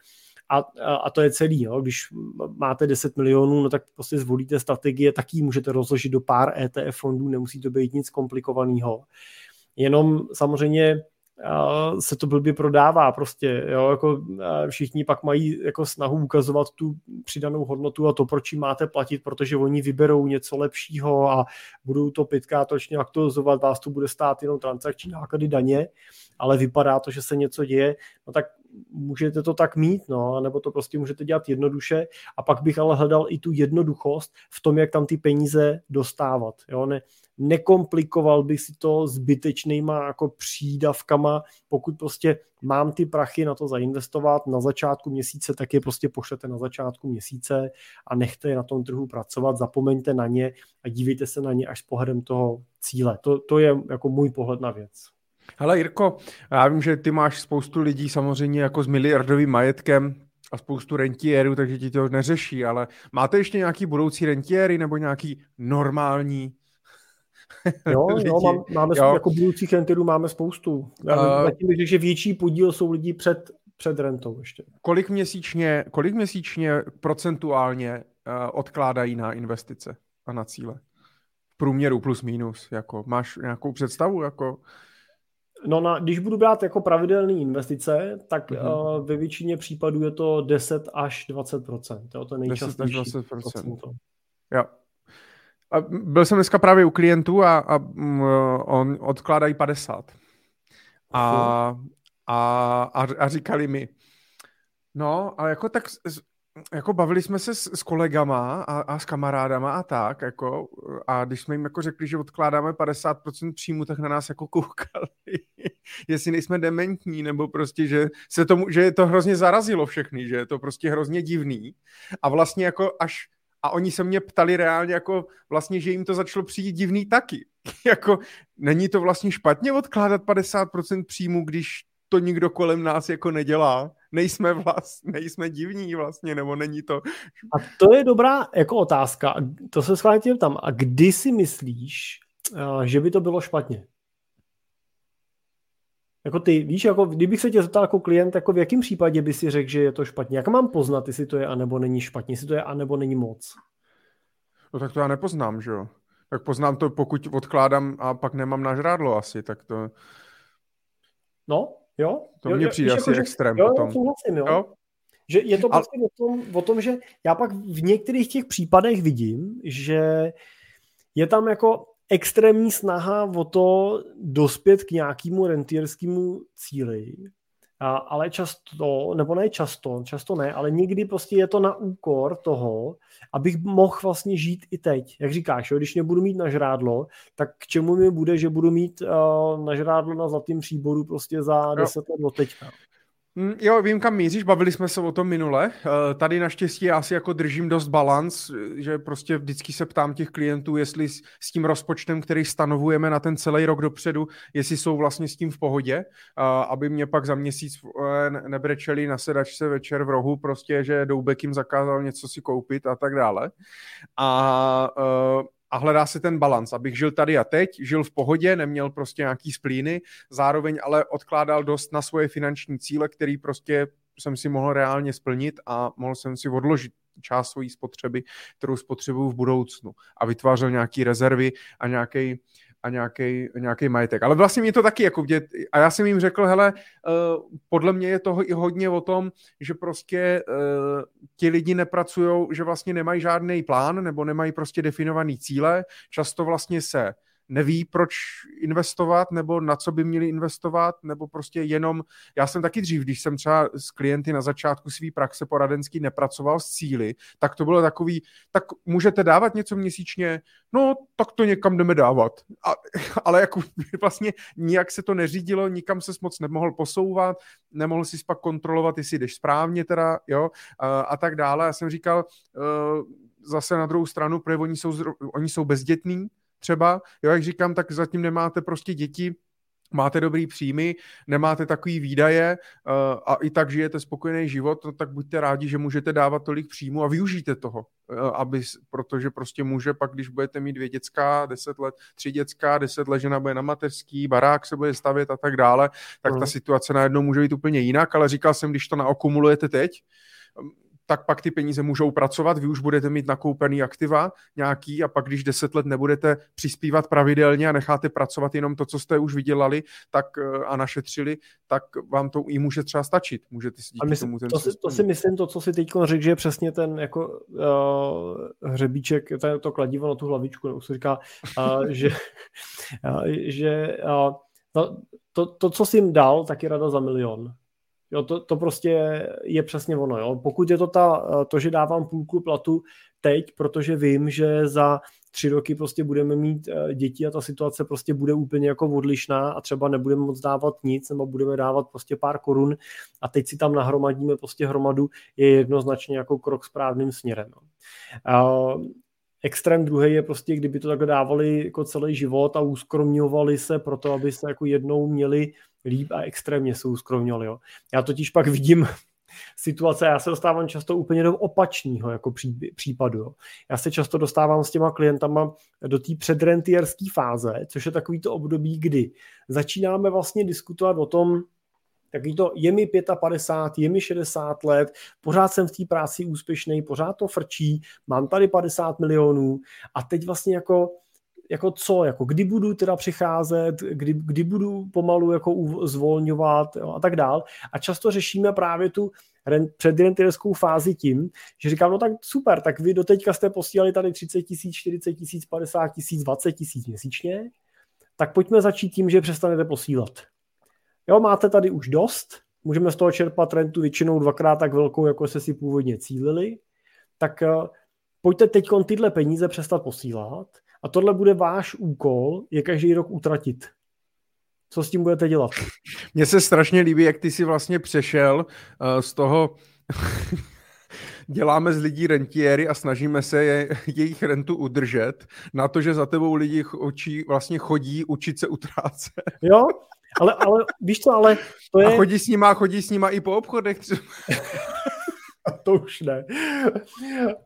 a, a to je celý. Jo. Když máte 10 milionů, no tak prostě zvolíte strategie, tak ji můžete rozložit do pár ETF fondů, nemusí to být nic komplikovaného. Jenom samozřejmě se to blbě prodává prostě, jo, jako všichni pak mají jako snahu ukazovat tu přidanou hodnotu a to, proč jim máte platit, protože oni vyberou něco lepšího a budou to točně aktualizovat, vás to bude stát jenom transakční náklady daně, ale vypadá to, že se něco děje, no tak můžete to tak mít, no, nebo to prostě můžete dělat jednoduše a pak bych ale hledal i tu jednoduchost v tom, jak tam ty peníze dostávat, jo, ne, nekomplikoval bych si to zbytečnýma jako přídavkama, pokud prostě mám ty prachy na to zainvestovat na začátku měsíce, tak je prostě pošlete na začátku měsíce a nechte je na tom trhu pracovat, zapomeňte na ně a dívejte se na ně až s pohledem toho cíle. To, to je jako můj pohled na věc. Hele Jirko, já vím, že ty máš spoustu lidí samozřejmě jako s miliardovým majetkem a spoustu rentiérů, takže ti to neřeší, ale máte ještě nějaký budoucí rentiéry nebo nějaký normální Jo, jo mám, máme jo. jako budoucích rentierů máme spoustu. Já uh, zatím bych že větší podíl jsou lidi před, před rentou ještě. Kolik měsíčně, kolik měsíčně procentuálně uh, odkládají na investice a na cíle? V průměru plus minus, jako máš nějakou představu, jako No, na, když budu brát jako pravidelné investice, tak mm-hmm. uh, ve většině případů je to 10 až 20 jo, to je nejčastější 10 až 20 Jo. A byl jsem dneska právě u klientů a, a um, on odkládají 50. A, a, a, a říkali mi, no, ale jako tak jako bavili jsme se s, s kolegama a, a s kamarádama a tak, jako, a když jsme jim jako řekli, že odkládáme 50% příjmu, tak na nás jako koukali, jestli nejsme dementní, nebo prostě, že se tomu, že je to hrozně zarazilo všechny, že je to prostě hrozně divný a vlastně jako až a oni se mě ptali reálně jako vlastně, že jim to začalo přijít divný taky. jako není to vlastně špatně odkládat 50% příjmu, když to nikdo kolem nás jako nedělá. Nejsme vlastně, nejsme divní vlastně, nebo není to... A to je dobrá jako otázka. To se schválně tam. A kdy si myslíš, eh, že by to bylo špatně? Jako ty, víš, jako kdybych se tě zeptal jako klient, jako v jakém případě by si řekl, že je to špatně? Jak mám poznat, jestli to je anebo není špatně, jestli to je anebo není moc? No tak to já nepoznám, že jo? Tak poznám to, pokud odkládám a pak nemám na žrádlo asi, tak to... No, jo. To mně přijde asi jako, extrém jo, potom. Jo, souhlasím, jo. jo? Že je to prostě a... o, tom, o tom, že já pak v některých těch případech vidím, že je tam jako extrémní snaha o to dospět k nějakému rentierskému cíli, a, ale často, nebo ne často, často ne, ale někdy prostě je to na úkor toho, abych mohl vlastně žít i teď. Jak říkáš, jo, když nebudu mít na žrádlo, tak k čemu mi bude, že budu mít uh, na žrádlo na zlatým příboru prostě za 10 let od teďka. Mm, jo, vím, kam míříš, bavili jsme se o tom minule. Eh, tady naštěstí já si jako držím dost balans, že prostě vždycky se ptám těch klientů, jestli s tím rozpočtem, který stanovujeme na ten celý rok dopředu, jestli jsou vlastně s tím v pohodě, eh, aby mě pak za měsíc eh, nebrečeli na sedačce večer v rohu, prostě, že Doubek jim zakázal něco si koupit a tak dále. A a hledá se ten balans, abych žil tady a teď, žil v pohodě, neměl prostě nějaký splíny, zároveň ale odkládal dost na svoje finanční cíle, který prostě jsem si mohl reálně splnit a mohl jsem si odložit část své spotřeby, kterou spotřebuju v budoucnu. A vytvářel nějaký rezervy a nějaký a nějaký, majetek. Ale vlastně mě to taky jako a já jsem jim řekl, hele, uh, podle mě je toho i hodně o tom, že prostě uh, ti lidi nepracují, že vlastně nemají žádný plán nebo nemají prostě definovaný cíle, často vlastně se neví, proč investovat, nebo na co by měli investovat, nebo prostě jenom, já jsem taky dřív, když jsem třeba s klienty na začátku své praxe poradenský nepracoval s cíly, tak to bylo takový, tak můžete dávat něco měsíčně, no, tak to někam jdeme dávat. A, ale jako vlastně nijak se to neřídilo, nikam se moc nemohl posouvat, nemohl si pak kontrolovat, jestli jdeš správně teda, jo, a, a tak dále. Já jsem říkal, uh, zase na druhou stranu, protože oni jsou, oni jsou bezdětní, třeba, jo, jak říkám, tak zatím nemáte prostě děti, máte dobrý příjmy, nemáte takový výdaje uh, a i tak žijete spokojený život, no, tak buďte rádi, že můžete dávat tolik příjmu a využijte toho, uh, aby, protože prostě může pak, když budete mít dvě dětská, deset let, tři dětská, deset let žena bude na mateřský, barák se bude stavět a tak dále, tak uh. ta situace najednou může být úplně jinak, ale říkal jsem, když to naokumulujete teď, tak pak ty peníze můžou pracovat, vy už budete mít nakoupený aktiva nějaký a pak když deset let nebudete přispívat pravidelně a necháte pracovat jenom to, co jste už vydělali tak, eh, a našetřili, tak vám to i může třeba stačit. Můžete si díky myslím, tomu ten to, si, to si myslím, to, co si teď řekl, že je přesně ten jako uh, hřebíček, to, to kladivo na tu hlavičku, nebo se říká, uh, že, uh, že uh, to, to, to, co jsi jim dal, tak je rada za milion. Jo, to, to prostě je přesně ono. Jo. Pokud je to ta, to, že dávám půlku platu teď, protože vím, že za tři roky prostě budeme mít eh, děti a ta situace prostě bude úplně jako odlišná a třeba nebudeme moc dávat nic nebo budeme dávat prostě pár korun a teď si tam nahromadíme prostě hromadu, je jednoznačně jako krok správným směrem. No. Extrém druhý je prostě, kdyby to takhle dávali jako celý život a uskromňovali se pro to, aby se jako jednou měli líp a extrémně se uskromňovali. Jo. Já totiž pak vidím situace, já se dostávám často úplně do opačného jako pří, případu. Jo. Já se často dostávám s těma klientama do té předrentierské fáze, což je takový to období, kdy začínáme vlastně diskutovat o tom, Takový to, je mi 55, je mi 60 let, pořád jsem v té práci úspěšný, pořád to frčí, mám tady 50 milionů a teď vlastně jako jako co, jako kdy budu teda přicházet, kdy, kdy budu pomalu jako zvolňovat jo, a tak dál. A často řešíme právě tu předrentierskou fázi tím, že říkám, no tak super, tak vy doteďka jste posílali tady 30 tisíc, 40 tisíc, 50 tisíc, 20 tisíc měsíčně, tak pojďme začít tím, že přestanete posílat. Jo, máte tady už dost, můžeme z toho čerpat rentu většinou dvakrát tak velkou, jako se si původně cílili, tak eh, pojďte teď tyhle peníze přestat posílat a tohle bude váš úkol, je každý rok utratit. Co s tím budete dělat? Mně se strašně líbí, jak ty si vlastně přešel uh, z toho děláme z lidí rentiéry a snažíme se je, jejich rentu udržet na to, že za tebou lidi očí, vlastně chodí učit se utrácet. Jo, ale, ale víš co, ale to je... A chodí s nima, chodí s nima i po obchodech. To už ne.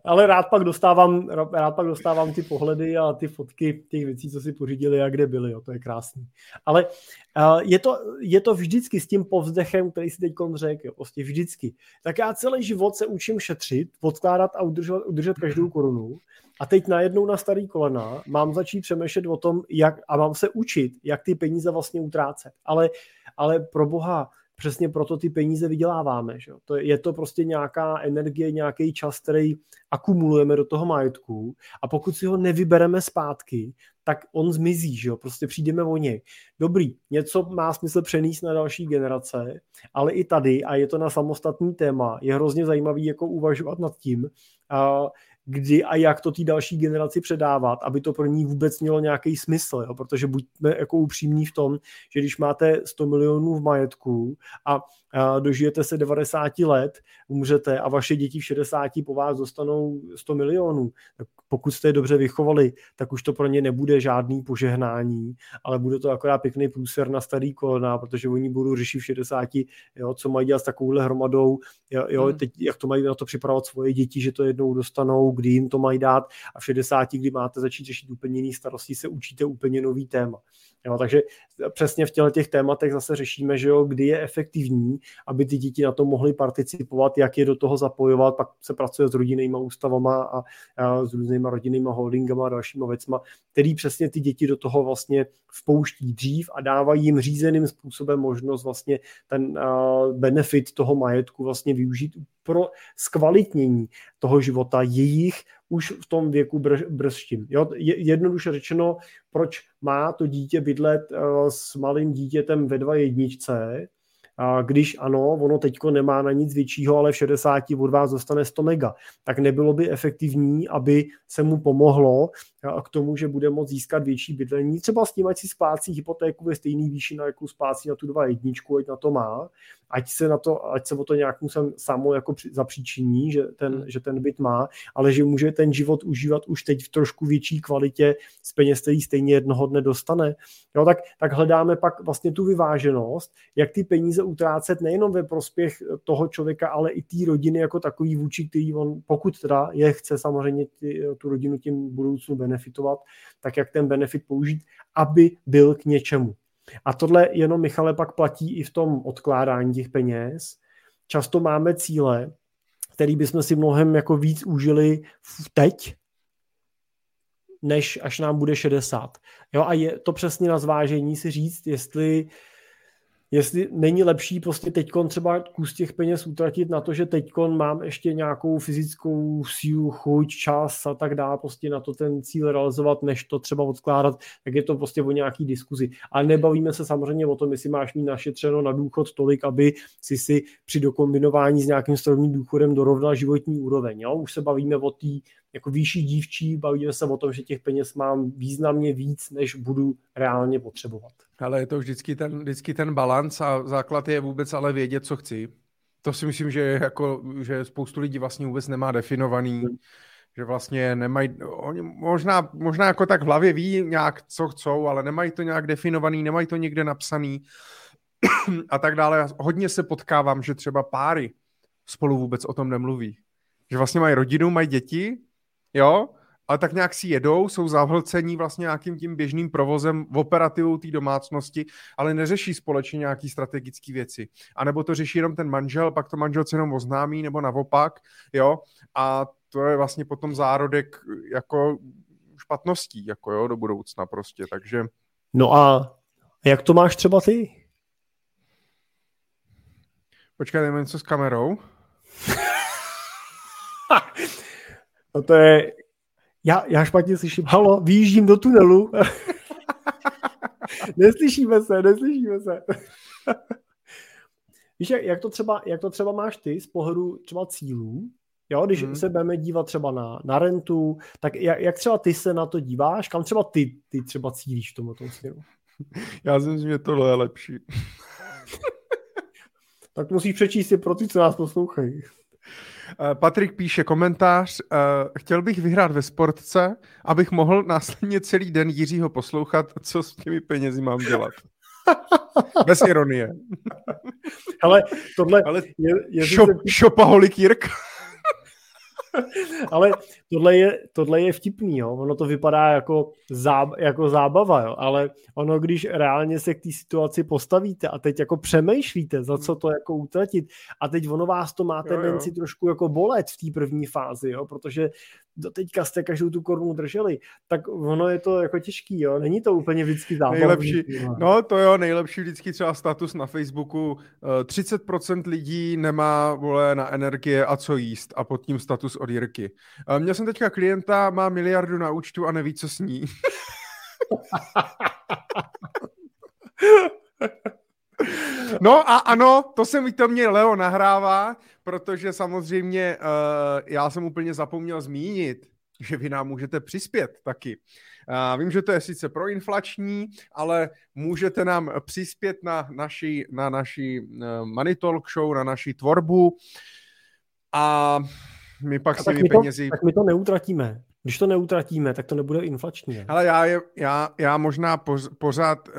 Ale rád pak dostávám, rád pak dostávám ty pohledy a ty fotky těch věcí, co si pořídili a kde byli, jo, to je krásný. Ale uh, je, to, je to vždycky s tím povzdechem, který si teď řekl, jo, prostě vždycky. Tak já celý život se učím šetřit, odkládat a udržet, udržet každou korunu a teď najednou na starý kolena mám začít přemýšlet o tom, jak, a mám se učit, jak ty peníze vlastně utrácet. Ale, ale pro boha, přesně proto ty peníze vyděláváme. Že? To je, je to prostě nějaká energie, nějaký čas, který akumulujeme do toho majetku a pokud si ho nevybereme zpátky, tak on zmizí, že jo? prostě přijdeme o něj. Dobrý, něco má smysl přenést na další generace, ale i tady, a je to na samostatný téma, je hrozně zajímavý jako uvažovat nad tím, kdy a jak to té další generaci předávat, aby to pro ní vůbec mělo nějaký smysl, jo? protože buďme jako upřímní v tom, že když máte 100 milionů v majetku a, dožijete se 90 let, umřete a vaše děti v 60 po vás dostanou 100 milionů, tak pokud jste je dobře vychovali, tak už to pro ně nebude žádný požehnání, ale bude to akorát pěkný průser na starý kolena, protože oni budou řešit v 60, jo, co mají dělat s takovouhle hromadou, jo, jo hmm. teď jak to mají na to připravovat svoje děti, že to jednou dostanou, kdy jim to mají dát a v 60, kdy máte začít řešit úplně jiný starosti, se učíte úplně nový téma. Jo, takže přesně v těle těch tématech zase řešíme, že jo, kdy je efektivní, aby ty děti na to mohly participovat, jak je do toho zapojovat, pak se pracuje s rodinnýma ústavama a, a s různýma rodinnýma holdingama a dalšíma věcma, který přesně ty děti do toho vlastně vpouští dřív a dávají jim řízeným způsobem možnost vlastně ten uh, benefit toho majetku vlastně využít pro zkvalitnění toho života jejich už v tom věku brž, brzštím. Jo, jednoduše řečeno, proč má to dítě bydlet uh, s malým dítětem ve dva jedničce, když ano, ono teďko nemá na nic většího, ale v 60 od vás dostane 100 mega, tak nebylo by efektivní, aby se mu pomohlo k tomu, že bude moct získat větší bydlení, třeba s tím, ať si splácí hypotéku ve stejný výši, na jakou splácí na tu dva jedničku, ať na to má, ať se, na to, ať se o to nějak musím samo jako zapříčiní, že ten, hmm. že ten byt má, ale že může ten život užívat už teď v trošku větší kvalitě z peněz, který stejně jednoho dne dostane. Jo, tak, tak hledáme pak vlastně tu vyváženost, jak ty peníze utrácet nejenom ve prospěch toho člověka, ale i té rodiny jako takový vůči, který on, pokud teda je chce samozřejmě ty, tu rodinu tím budoucnu benefitovat, tak jak ten benefit použít, aby byl k něčemu. A tohle jenom, Michale, pak platí i v tom odkládání těch peněz. Často máme cíle, který bychom si mnohem jako víc užili teď, než až nám bude 60. Jo, a je to přesně na zvážení si říct, jestli jestli není lepší prostě teďkon třeba kus těch peněz utratit na to, že teďkon mám ještě nějakou fyzickou sílu, chuť, čas a tak dále, prostě na to ten cíl realizovat, než to třeba odkládat, tak je to prostě o nějaký diskuzi. Ale nebavíme se samozřejmě o tom, jestli máš mít našetřeno na důchod tolik, aby si si při dokombinování s nějakým strovním důchodem dorovnal životní úroveň. Jo? Už se bavíme o té jako výšší dívčí, bavíme se o tom, že těch peněz mám významně víc, než budu reálně potřebovat. Ale je to vždycky ten, vždycky ten balans a základ je vůbec ale vědět, co chci. To si myslím, že, jako, že spoustu lidí vlastně vůbec nemá definovaný, hmm. že vlastně nemají, oni možná, možná jako tak v hlavě ví nějak, co chcou, ale nemají to nějak definovaný, nemají to někde napsaný a tak dále. Hodně se potkávám, že třeba páry spolu vůbec o tom nemluví. Že vlastně mají rodinu, mají děti, jo, ale tak nějak si jedou, jsou zavhlcení vlastně nějakým tím běžným provozem v operativu té domácnosti, ale neřeší společně nějaký strategické věci. A nebo to řeší jenom ten manžel, pak to manželce jenom oznámí, nebo naopak, jo, a to je vlastně potom zárodek jako špatností, jako jo, do budoucna prostě, takže... No a jak to máš třeba ty? Počkej, jdeme něco s kamerou. no to je já, já špatně slyším, halo, vyjíždím do tunelu. neslyšíme se, neslyšíme se. Víš, jak to, třeba, jak to třeba máš ty z pohledu třeba cílů, Jo, když hmm. se budeme dívat třeba na, na rentu, tak jak, jak třeba ty se na to díváš? Kam třeba ty, ty třeba cílíš v tomto směru? Já si myslím, že tohle je lepší. tak musíš přečíst si pro ty, co nás poslouchají. Eh, Patrik píše komentář, eh, chtěl bych vyhrát ve sportce, abych mohl následně celý den Jiřího poslouchat, co s těmi penězi mám dělat. Bez ironie. Ale tohle... Ale je, je šop, šopaholik Jirka. ale tohle je, tohle je vtipný, jo. ono to vypadá jako, záb, jako zábava, jo. ale ono, když reálně se k té situaci postavíte a teď jako přemýšlíte, za co to jako utratit a teď ono vás to má tendenci trošku jako bolet v té první fázi, jo, protože do teďka jste každou tu korunu drželi, tak ono je to jako těžký, jo, není to úplně vždycky zábavný. Nejlepší, no to jo, nejlepší vždycky třeba status na Facebooku, 30% eh, lidí nemá, vole, na energie a co jíst a pod tím status od Jirky. Eh, měl jsem teďka klienta, má miliardu na účtu a neví, co s ní. No a ano, to se mi to mě Leo nahrává, protože samozřejmě uh, já jsem úplně zapomněl zmínit, že vy nám můžete přispět taky. Uh, vím, že to je sice proinflační, ale můžete nám přispět na naší, na naší uh, Money Talk show, na naší tvorbu a my pak a si my penězi... To, tak my to neutratíme. Když to neutratíme, tak to nebude inflační. Ale já, je, já, já možná pořád uh,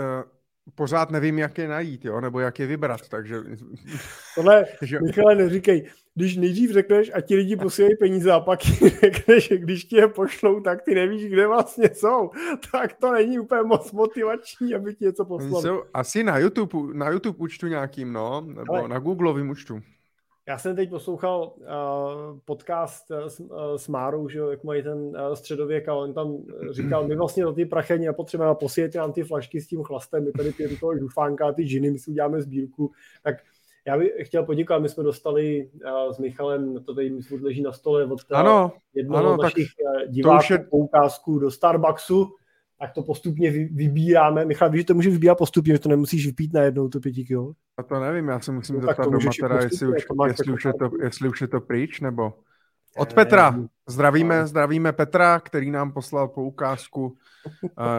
pořád nevím, jak je najít, jo, nebo jak je vybrat, takže... Tohle, Michale, neříkej, když nejdřív řekneš a ti lidi posílají peníze a pak řekneš, že když ti je pošlou, tak ty nevíš, kde vlastně jsou, tak to není úplně moc motivační, aby ti něco poslali. Jsou asi na YouTube, na YouTube účtu nějakým, no, nebo Ale... na Googleovým účtu. Já jsem teď poslouchal uh, podcast uh, s, uh, s Márou, že jak mají ten uh, středověk a on tam říkal, my vlastně do ty prachení nepotřebujeme posílit nám ty flašky s tím chlastem, my tady ty toho žufánka a ty džiny, my si uděláme sbírku, tak já bych chtěl poděkovat, my jsme dostali uh, s Michalem, to tady mi leží na stole od ano, jednoho ano, z našich diváků je... poukázku do Starbucksu, tak to postupně vybíráme. Michal, víš, že to může vybírat postupně, že to nemusíš vypít najednou, to pěti kilo? A to nevím, já se musím no, zeptat doma teda, jestli už, jestli, už je to, jestli už je to pryč, nebo... Od Petra. Zdravíme, zdravíme Petra, který nám poslal poukázku uh,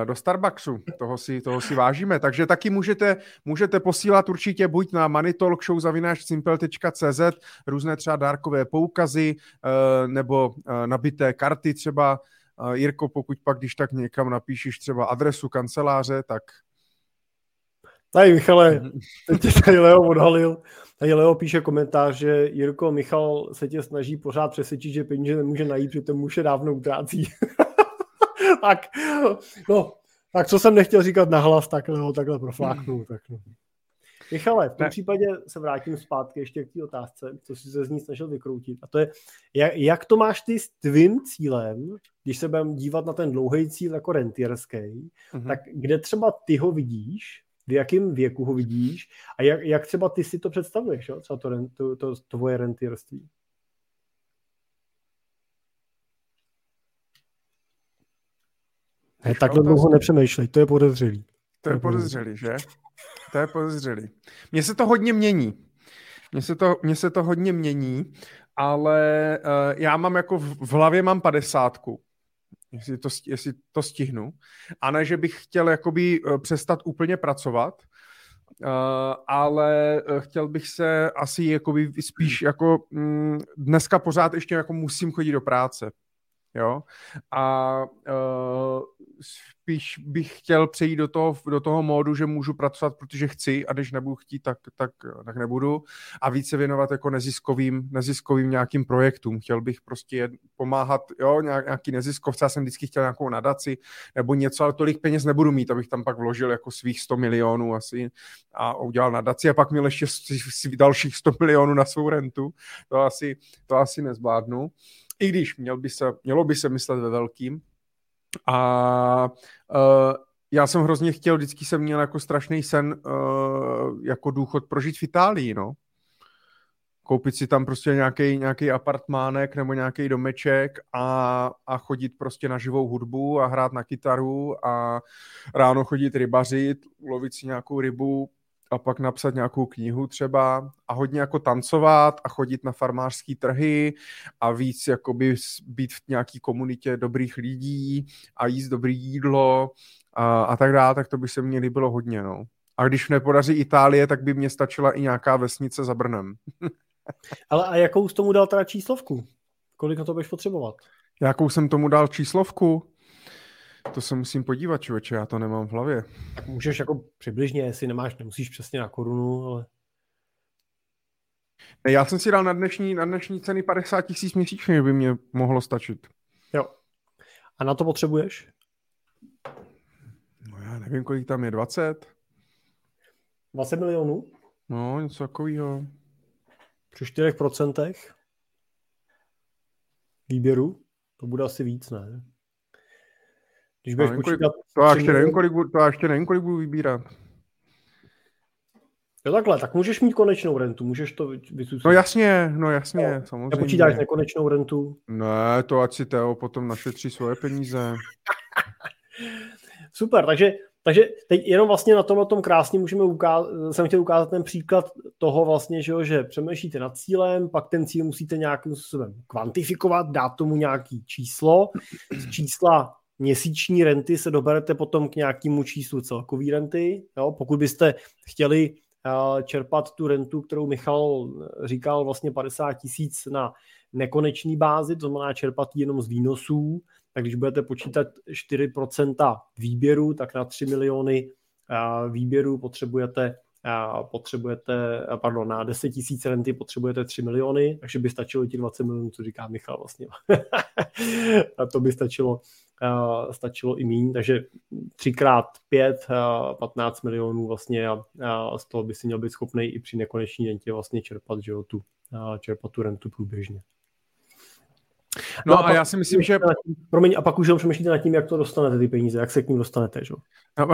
do Starbucksu. Toho si, toho si vážíme. Takže taky můžete, můžete posílat určitě buď na moneytalkshow.cz různé třeba dárkové poukazy uh, nebo nabité karty třeba Jirko, pokud pak, když tak někam napíšeš třeba adresu kanceláře, tak... Tady Michale, teď tě tady Leo odhalil. Tady Leo píše komentář, že Jirko, Michal se tě snaží pořád přesvědčit, že peníze nemůže najít, protože to muže dávno utrácí. tak, no, tak co jsem nechtěl říkat nahlas, tak Leo takhle profláknul. Tak no. Michale, v tom ne. případě se vrátím zpátky ještě k té otázce, co jsi se z ní snažil vykroutit. A to je, jak, jak to máš ty s tvým cílem, když se budeme dívat na ten dlouhý cíl jako rentierský, mm-hmm. tak kde třeba ty ho vidíš, v jakém věku ho vidíš a jak, jak třeba ty si to představuješ, jo? třeba to, to, to, tvoje rentierství? Ne, takhle dlouho nepřemýšlej, to je podezřelý. To je podezřelý, že? To je podezřelý. Mně se to hodně mění. Mně se to, mně se to hodně mění, ale uh, já mám jako v, v hlavě mám padesátku, jestli to, jestli to stihnu. A ne, že bych chtěl jakoby uh, přestat úplně pracovat, uh, ale chtěl bych se asi jakoby spíš jako mm, dneska pořád ještě jako musím chodit do práce. Jo? A uh, spíš bych chtěl přejít do toho, do toho módu, že můžu pracovat, protože chci a když nebudu chtít, tak, tak, tak nebudu a více věnovat jako neziskovým, neziskovým nějakým projektům. Chtěl bych prostě pomáhat, jo, nějak, nějaký neziskovce, já jsem vždycky chtěl nějakou nadaci nebo něco, ale tolik peněz nebudu mít, abych tam pak vložil jako svých 100 milionů asi a udělal nadaci a pak měl ještě dalších 100 milionů na svou rentu. To asi, to asi nezvládnu. I když měl by se, mělo by se myslet ve velkým, a uh, já jsem hrozně chtěl, vždycky jsem měl jako strašný sen uh, jako důchod prožít v Itálii, no. Koupit si tam prostě nějaký nějaký apartmánek nebo nějaký domeček a, a chodit prostě na živou hudbu a hrát na kytaru a ráno chodit rybařit, lovit si nějakou rybu, a pak napsat nějakou knihu třeba a hodně jako tancovat a chodit na farmářské trhy a víc jakoby být v nějaký komunitě dobrých lidí a jíst dobrý jídlo a, a tak dále, tak to by se mně líbilo hodně, no. A když nepodaří Itálie, tak by mě stačila i nějaká vesnice za Brnem. Ale a jakou jsi tomu dal teda číslovku? Kolik na to budeš potřebovat? Jakou jsem tomu dal číslovku? To se musím podívat, člověče, já to nemám v hlavě. Tak můžeš jako přibližně, jestli nemáš, nemusíš přesně na korunu, ale... Já jsem si dal na dnešní, na dnešní ceny 50 tisíc měsíčně, by mě mohlo stačit. Jo. A na to potřebuješ? No já nevím, kolik tam je, 20? 20 milionů? No, něco takového. Při 4% výběru? To bude asi víc, ne? Když budeš no, počítat... To já ještě nevím, kolik, to já ještě nevím, kolik budu vybírat. Jo takhle, tak můžeš mít konečnou rentu, můžeš to vycucit. No jasně, no jasně, no, samozřejmě. Nepočítáš nekonečnou rentu? Ne, to ať si Teo potom našetří svoje peníze. Super, takže, takže teď jenom vlastně na tomhle tom krásně můžeme ukázat, jsem chtěl ukázat ten příklad toho vlastně, že, jo, že přemýšlíte nad cílem, pak ten cíl musíte nějakým způsobem kvantifikovat, dát tomu nějaký číslo. Z čísla měsíční renty se doberete potom k nějakému číslu celkový renty. Jo? Pokud byste chtěli čerpat tu rentu, kterou Michal říkal, vlastně 50 tisíc na nekonečný bázi, to znamená čerpat jenom z výnosů, tak když budete počítat 4% výběru, tak na 3 miliony výběru potřebujete potřebujete, pardon, na 10 tisíc renty potřebujete 3 miliony, takže by stačilo ti 20 milionů, co říká Michal vlastně. a to by stačilo, stačilo i míň, takže 3 krát 5, 15 milionů vlastně a, z toho by si měl být schopný i při nekoneční rentě vlastně čerpat, že jo, tu, čerpat tu rentu průběžně. No, no a, a já si myslím, že... Tím, promiň, a pak už přemýšlíte nad tím, jak to dostanete ty peníze, jak se k ním dostanete, že? No,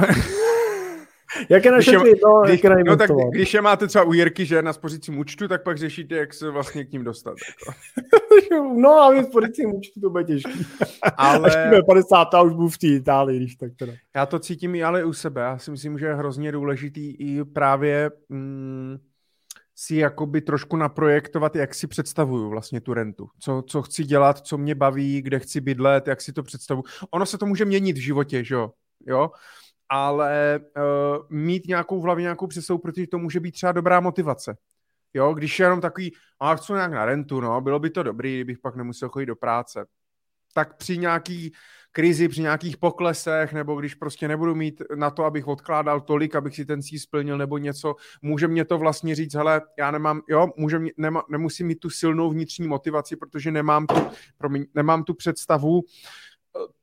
jak je naše když, no, když, jak no, tak když je máte třeba u Jirky, že na spořícím účtu, tak pak řešíte, jak se vlastně k ním dostat. Jako. no a v spořícím účtu to bude těžký. Ale... Až 50 a už budu v té Itálii, když tak teda. Já to cítím i ale u sebe. Já si myslím, že je hrozně důležitý i právě mm, si jakoby trošku naprojektovat, jak si představuju vlastně tu rentu. Co, co chci dělat, co mě baví, kde chci bydlet, jak si to představuju. Ono se to může měnit v životě, že jo? jo? Ale uh, mít nějakou v hlavě nějakou představu, protože to může být třeba dobrá motivace. Jo, když je jenom takový, a chci nějak na rentu, no, bylo by to dobrý, kdybych pak nemusel chodit do práce. Tak při nějaký krizi, při nějakých poklesech, nebo když prostě nebudu mít na to, abych odkládal tolik, abych si ten cíl splnil, nebo něco, může mě to vlastně říct, hele, já nemám, jo, může mě, nema, nemusím mít tu silnou vnitřní motivaci, protože nemám tu, promiň, nemám tu představu,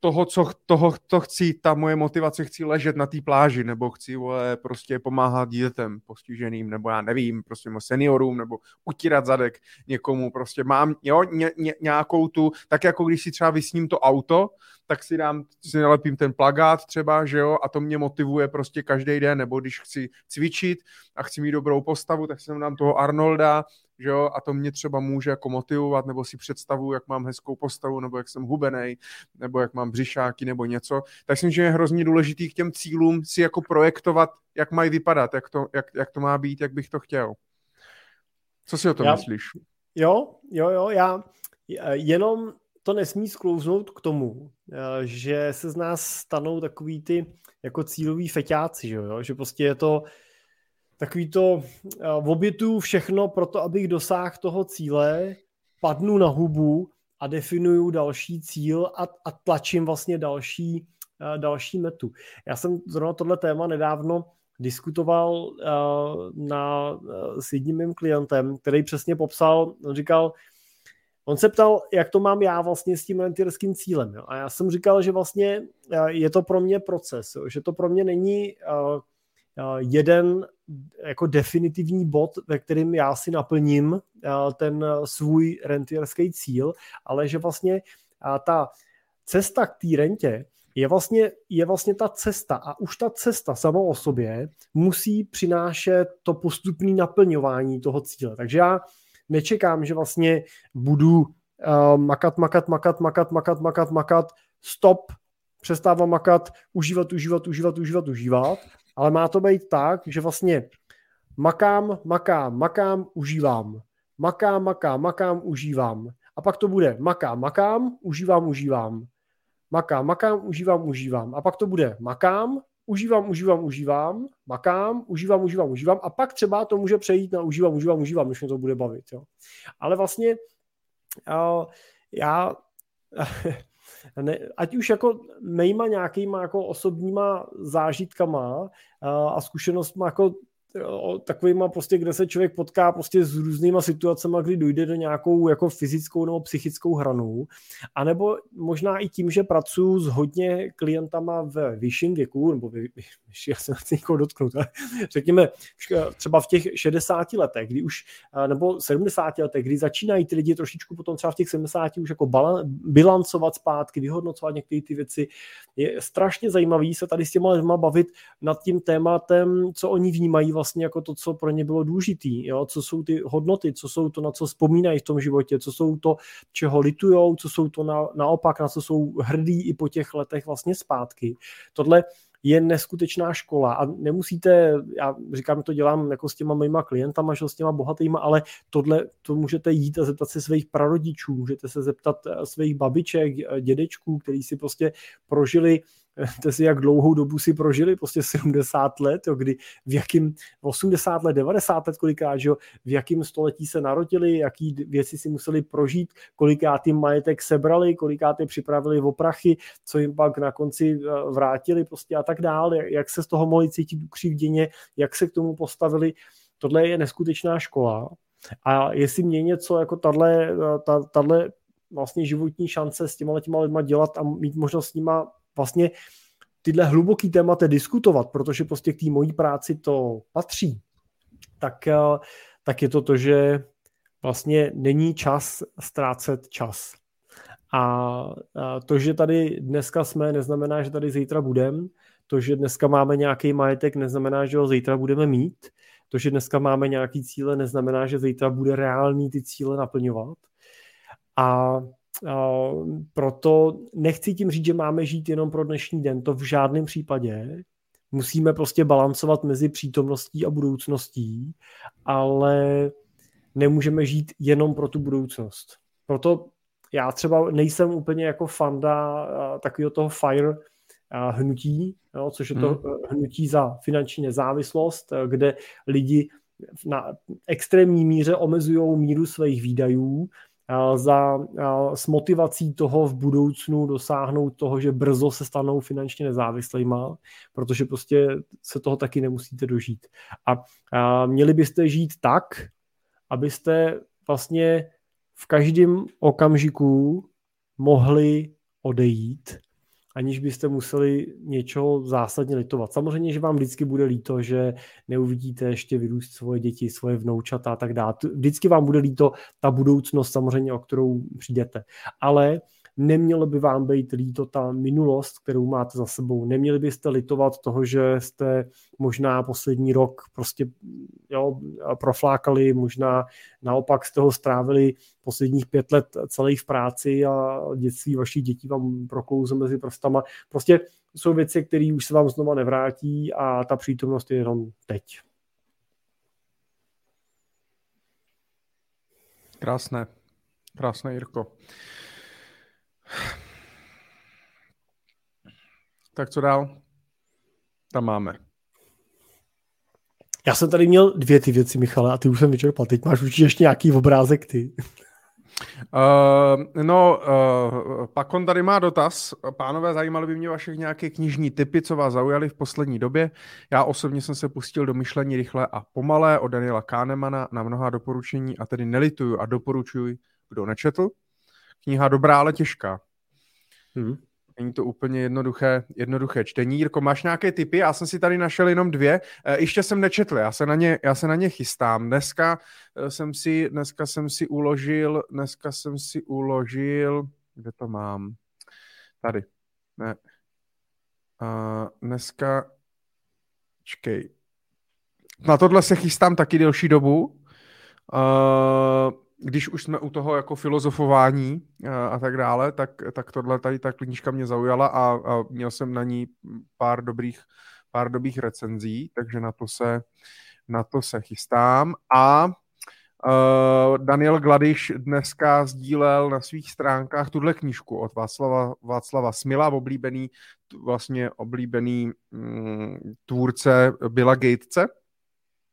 toho, co toho, to chci, ta moje motivace, chci ležet na té pláži, nebo chci vole, prostě pomáhat dětem postiženým, nebo já nevím, prostě seniorům, nebo utírat zadek někomu, prostě mám jo, ně, ně, nějakou tu, tak jako když si třeba vysním to auto, tak si dám, si nalepím ten plagát třeba, že jo, a to mě motivuje prostě každý den, nebo když chci cvičit a chci mít dobrou postavu, tak si tam dám toho Arnolda, že jo, a to mě třeba může jako motivovat, nebo si představu, jak mám hezkou postavu, nebo jak jsem hubený, nebo jak mám břišáky, nebo něco. Tak si myslím, že je hrozně důležitý k těm cílům si jako projektovat, jak mají vypadat, jak to, jak, jak to má být, jak bych to chtěl. Co si o tom já, myslíš? Jo, jo, jo, já jenom to nesmí sklouznout k tomu, eh, že se z nás stanou takový ty jako cíloví feťáci, že, jo? že prostě je to takový to eh, obětu všechno pro to, abych dosáhl toho cíle, padnu na hubu a definuju další cíl a, a tlačím vlastně další, eh, další metu. Já jsem zrovna tohle téma nedávno diskutoval na, s jedním mým klientem, který přesně popsal, on říkal, On se ptal, jak to mám já vlastně s tím rentierským cílem. Jo? A já jsem říkal, že vlastně je to pro mě proces, jo? že to pro mě není uh, jeden jako definitivní bod, ve kterým já si naplním uh, ten svůj rentierský cíl, ale že vlastně uh, ta cesta k té rentě je vlastně, je vlastně ta cesta a už ta cesta sama o sobě musí přinášet to postupné naplňování toho cíle. Takže já nečekám, že vlastně budu makat, makat, makat, makat, makat, makat, makat, stop, přestávám makat, užívat, užívat, užívat, užívat, užívat, ale má to být tak, že vlastně makám, makám, makám, užívám. Makám, makám, makám, užívám. A pak to bude makám, makám, užívám, užívám. Makám, makám, užívám, užívám. A pak to bude makám, užívám, užívám, užívám, makám, užívám, užívám, užívám a pak třeba to může přejít na užívám, užívám, užívám, když mě to bude bavit. Jo. Ale vlastně uh, já ne, ať už jako mýma nějakýma jako osobníma zážitkama uh, a zkušenostma jako takovýma prostě, kde se člověk potká prostě s různýma situacemi, kdy dojde do nějakou jako fyzickou nebo psychickou hranu, anebo možná i tím, že pracuji s hodně klientama ve vyšším věku, nebo já se nechci někoho dotknout, ale řekněme třeba v těch 60 letech, kdy už, nebo 70 letech, kdy začínají ty lidi trošičku potom třeba v těch 70 už jako bilancovat zpátky, vyhodnocovat některé ty věci. Je strašně zajímavý se tady s těma lidma bavit nad tím tématem, co oni vnímají vlastně jako to, co pro ně bylo důležitý, jo? co jsou ty hodnoty, co jsou to, na co vzpomínají v tom životě, co jsou to, čeho litujou, co jsou to na, naopak, na co jsou hrdí i po těch letech vlastně zpátky. Tohle je neskutečná škola a nemusíte, já říkám, to dělám jako s těma mýma klientama, že s těma bohatýma, ale tohle, to můžete jít a zeptat se svých prarodičů, můžete se zeptat eh, svých babiček, eh, dědečků, který si prostě prožili to si, jak dlouhou dobu si prožili, prostě 70 let, jo, kdy v jakým 80 let, 90 let kolikrát, že jo, v jakém století se narodili, jaký věci si museli prožít, kolikrát tím majetek sebrali, kolikrát je připravili v oprachy, co jim pak na konci eh, vrátili prostě a tak dále, jak se z toho mohli cítit ukřivděně, jak se k tomu postavili. Tohle je neskutečná škola. A jestli mě něco jako tahle, eh, tahle vlastně životní šance s těma těma lidma dělat a mít možnost s nima vlastně tyhle hluboký témata diskutovat, protože prostě k té mojí práci to patří, tak, eh, tak je to to, že vlastně není čas ztrácet čas. A to, že tady dneska jsme, neznamená, že tady zítra budeme. To, že dneska máme nějaký majetek, neznamená, že ho zítra budeme mít. To, že dneska máme nějaký cíle, neznamená, že zítra bude reálný ty cíle naplňovat. A proto nechci tím říct, že máme žít jenom pro dnešní den, to v žádném případě. Musíme prostě balancovat mezi přítomností a budoucností, ale nemůžeme žít jenom pro tu budoucnost. Proto já třeba nejsem úplně jako fanda takového toho FIRE hnutí, jo, což je to hmm. hnutí za finanční nezávislost, kde lidi na extrémní míře omezují míru svých výdajů za, s motivací toho v budoucnu dosáhnout toho, že brzo se stanou finančně nezávislýma, protože prostě se toho taky nemusíte dožít. A, a měli byste žít tak, abyste vlastně v každém okamžiku mohli odejít aniž byste museli něčeho zásadně litovat. Samozřejmě, že vám vždycky bude líto, že neuvidíte ještě vyrůst svoje děti, svoje vnoučata a tak dále. Vždycky vám bude líto ta budoucnost samozřejmě, o kterou přijdete. Ale nemělo by vám být líto ta minulost, kterou máte za sebou. Neměli byste litovat toho, že jste možná poslední rok prostě jo, proflákali, možná naopak z toho strávili posledních pět let celých v práci a dětství vašich dětí vám proklouze mezi prstama. Prostě jsou věci, které už se vám znova nevrátí a ta přítomnost je jenom teď. Krásné. Krásné, Jirko. Tak co dál? Tam máme. Já jsem tady měl dvě ty věci, Michale, a ty už jsem vyčerpal. Teď máš určitě ještě nějaký obrázek ty. Uh, no, uh, pak on tady má dotaz. Pánové, zajímaly by mě vaše nějaké knižní typy, co vás zaujaly v poslední době. Já osobně jsem se pustil do myšlení rychle a pomalé od Daniela Kahnemana na mnoha doporučení a tedy nelituju a doporučuji, kdo nečetl. Kniha dobrá, ale těžká. Hmm. Není to úplně jednoduché, jednoduché čtení. Jirko, máš nějaké typy? Já jsem si tady našel jenom dvě. E, ještě jsem nečetl, já se na ně, já se na ně chystám. Dneska e, jsem si, dneska jsem si uložil, dneska jsem si uložil, kde to mám? Tady. Ne. A dneska, čkej. Na tohle se chystám taky delší dobu. Uh, když už jsme u toho jako filozofování a, eh, a tak dále, tak, tak tohle tady ta knížka mě zaujala a, a měl jsem na ní pár dobrých, pár dobrých recenzí, takže na to se, na to se chystám. A Uh, Daniel Gladiš dneska sdílel na svých stránkách tuhle knížku od Václava, Václava Smila, oblíbený, vlastně oblíbený mm, tvůrce Billa Gatese,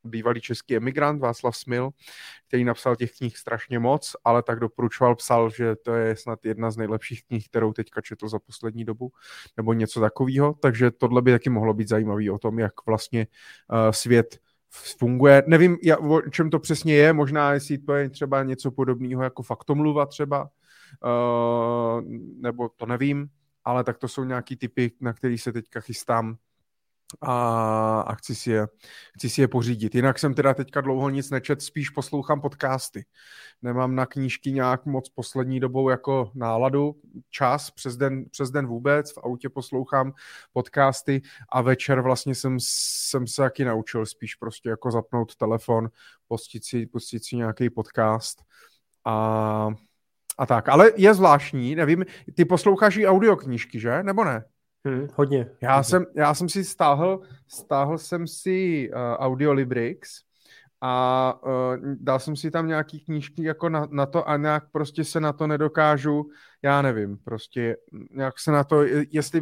bývalý český emigrant Václav Smil, který napsal těch knih strašně moc, ale tak doporučoval, psal, že to je snad jedna z nejlepších knih, kterou teďka četl za poslední dobu, nebo něco takového, takže tohle by taky mohlo být zajímavý o tom, jak vlastně uh, svět funguje. Nevím, o čem to přesně je, možná jestli to je třeba něco podobného jako faktomluva třeba, uh, nebo to nevím, ale tak to jsou nějaký typy, na který se teďka chystám a, a chci, si je, chci si je pořídit. Jinak jsem teda teďka dlouho nic nečet, spíš poslouchám podcasty. Nemám na knížky nějak moc poslední dobou jako náladu, čas, přes den, přes den vůbec, v autě poslouchám podcasty a večer vlastně jsem, jsem se taky naučil spíš prostě jako zapnout telefon, pustit si, pustit si nějaký podcast a, a tak. Ale je zvláštní, nevím, ty posloucháš i audioknížky, že? Nebo ne? Hmm, hodně. Já, hodně. Jsem, já jsem si stáhl, stáhl jsem si uh, Audiolibrix a uh, dal jsem si tam nějaký knížky jako na, na to a nějak prostě se na to nedokážu, já nevím, prostě nějak se na to, jestli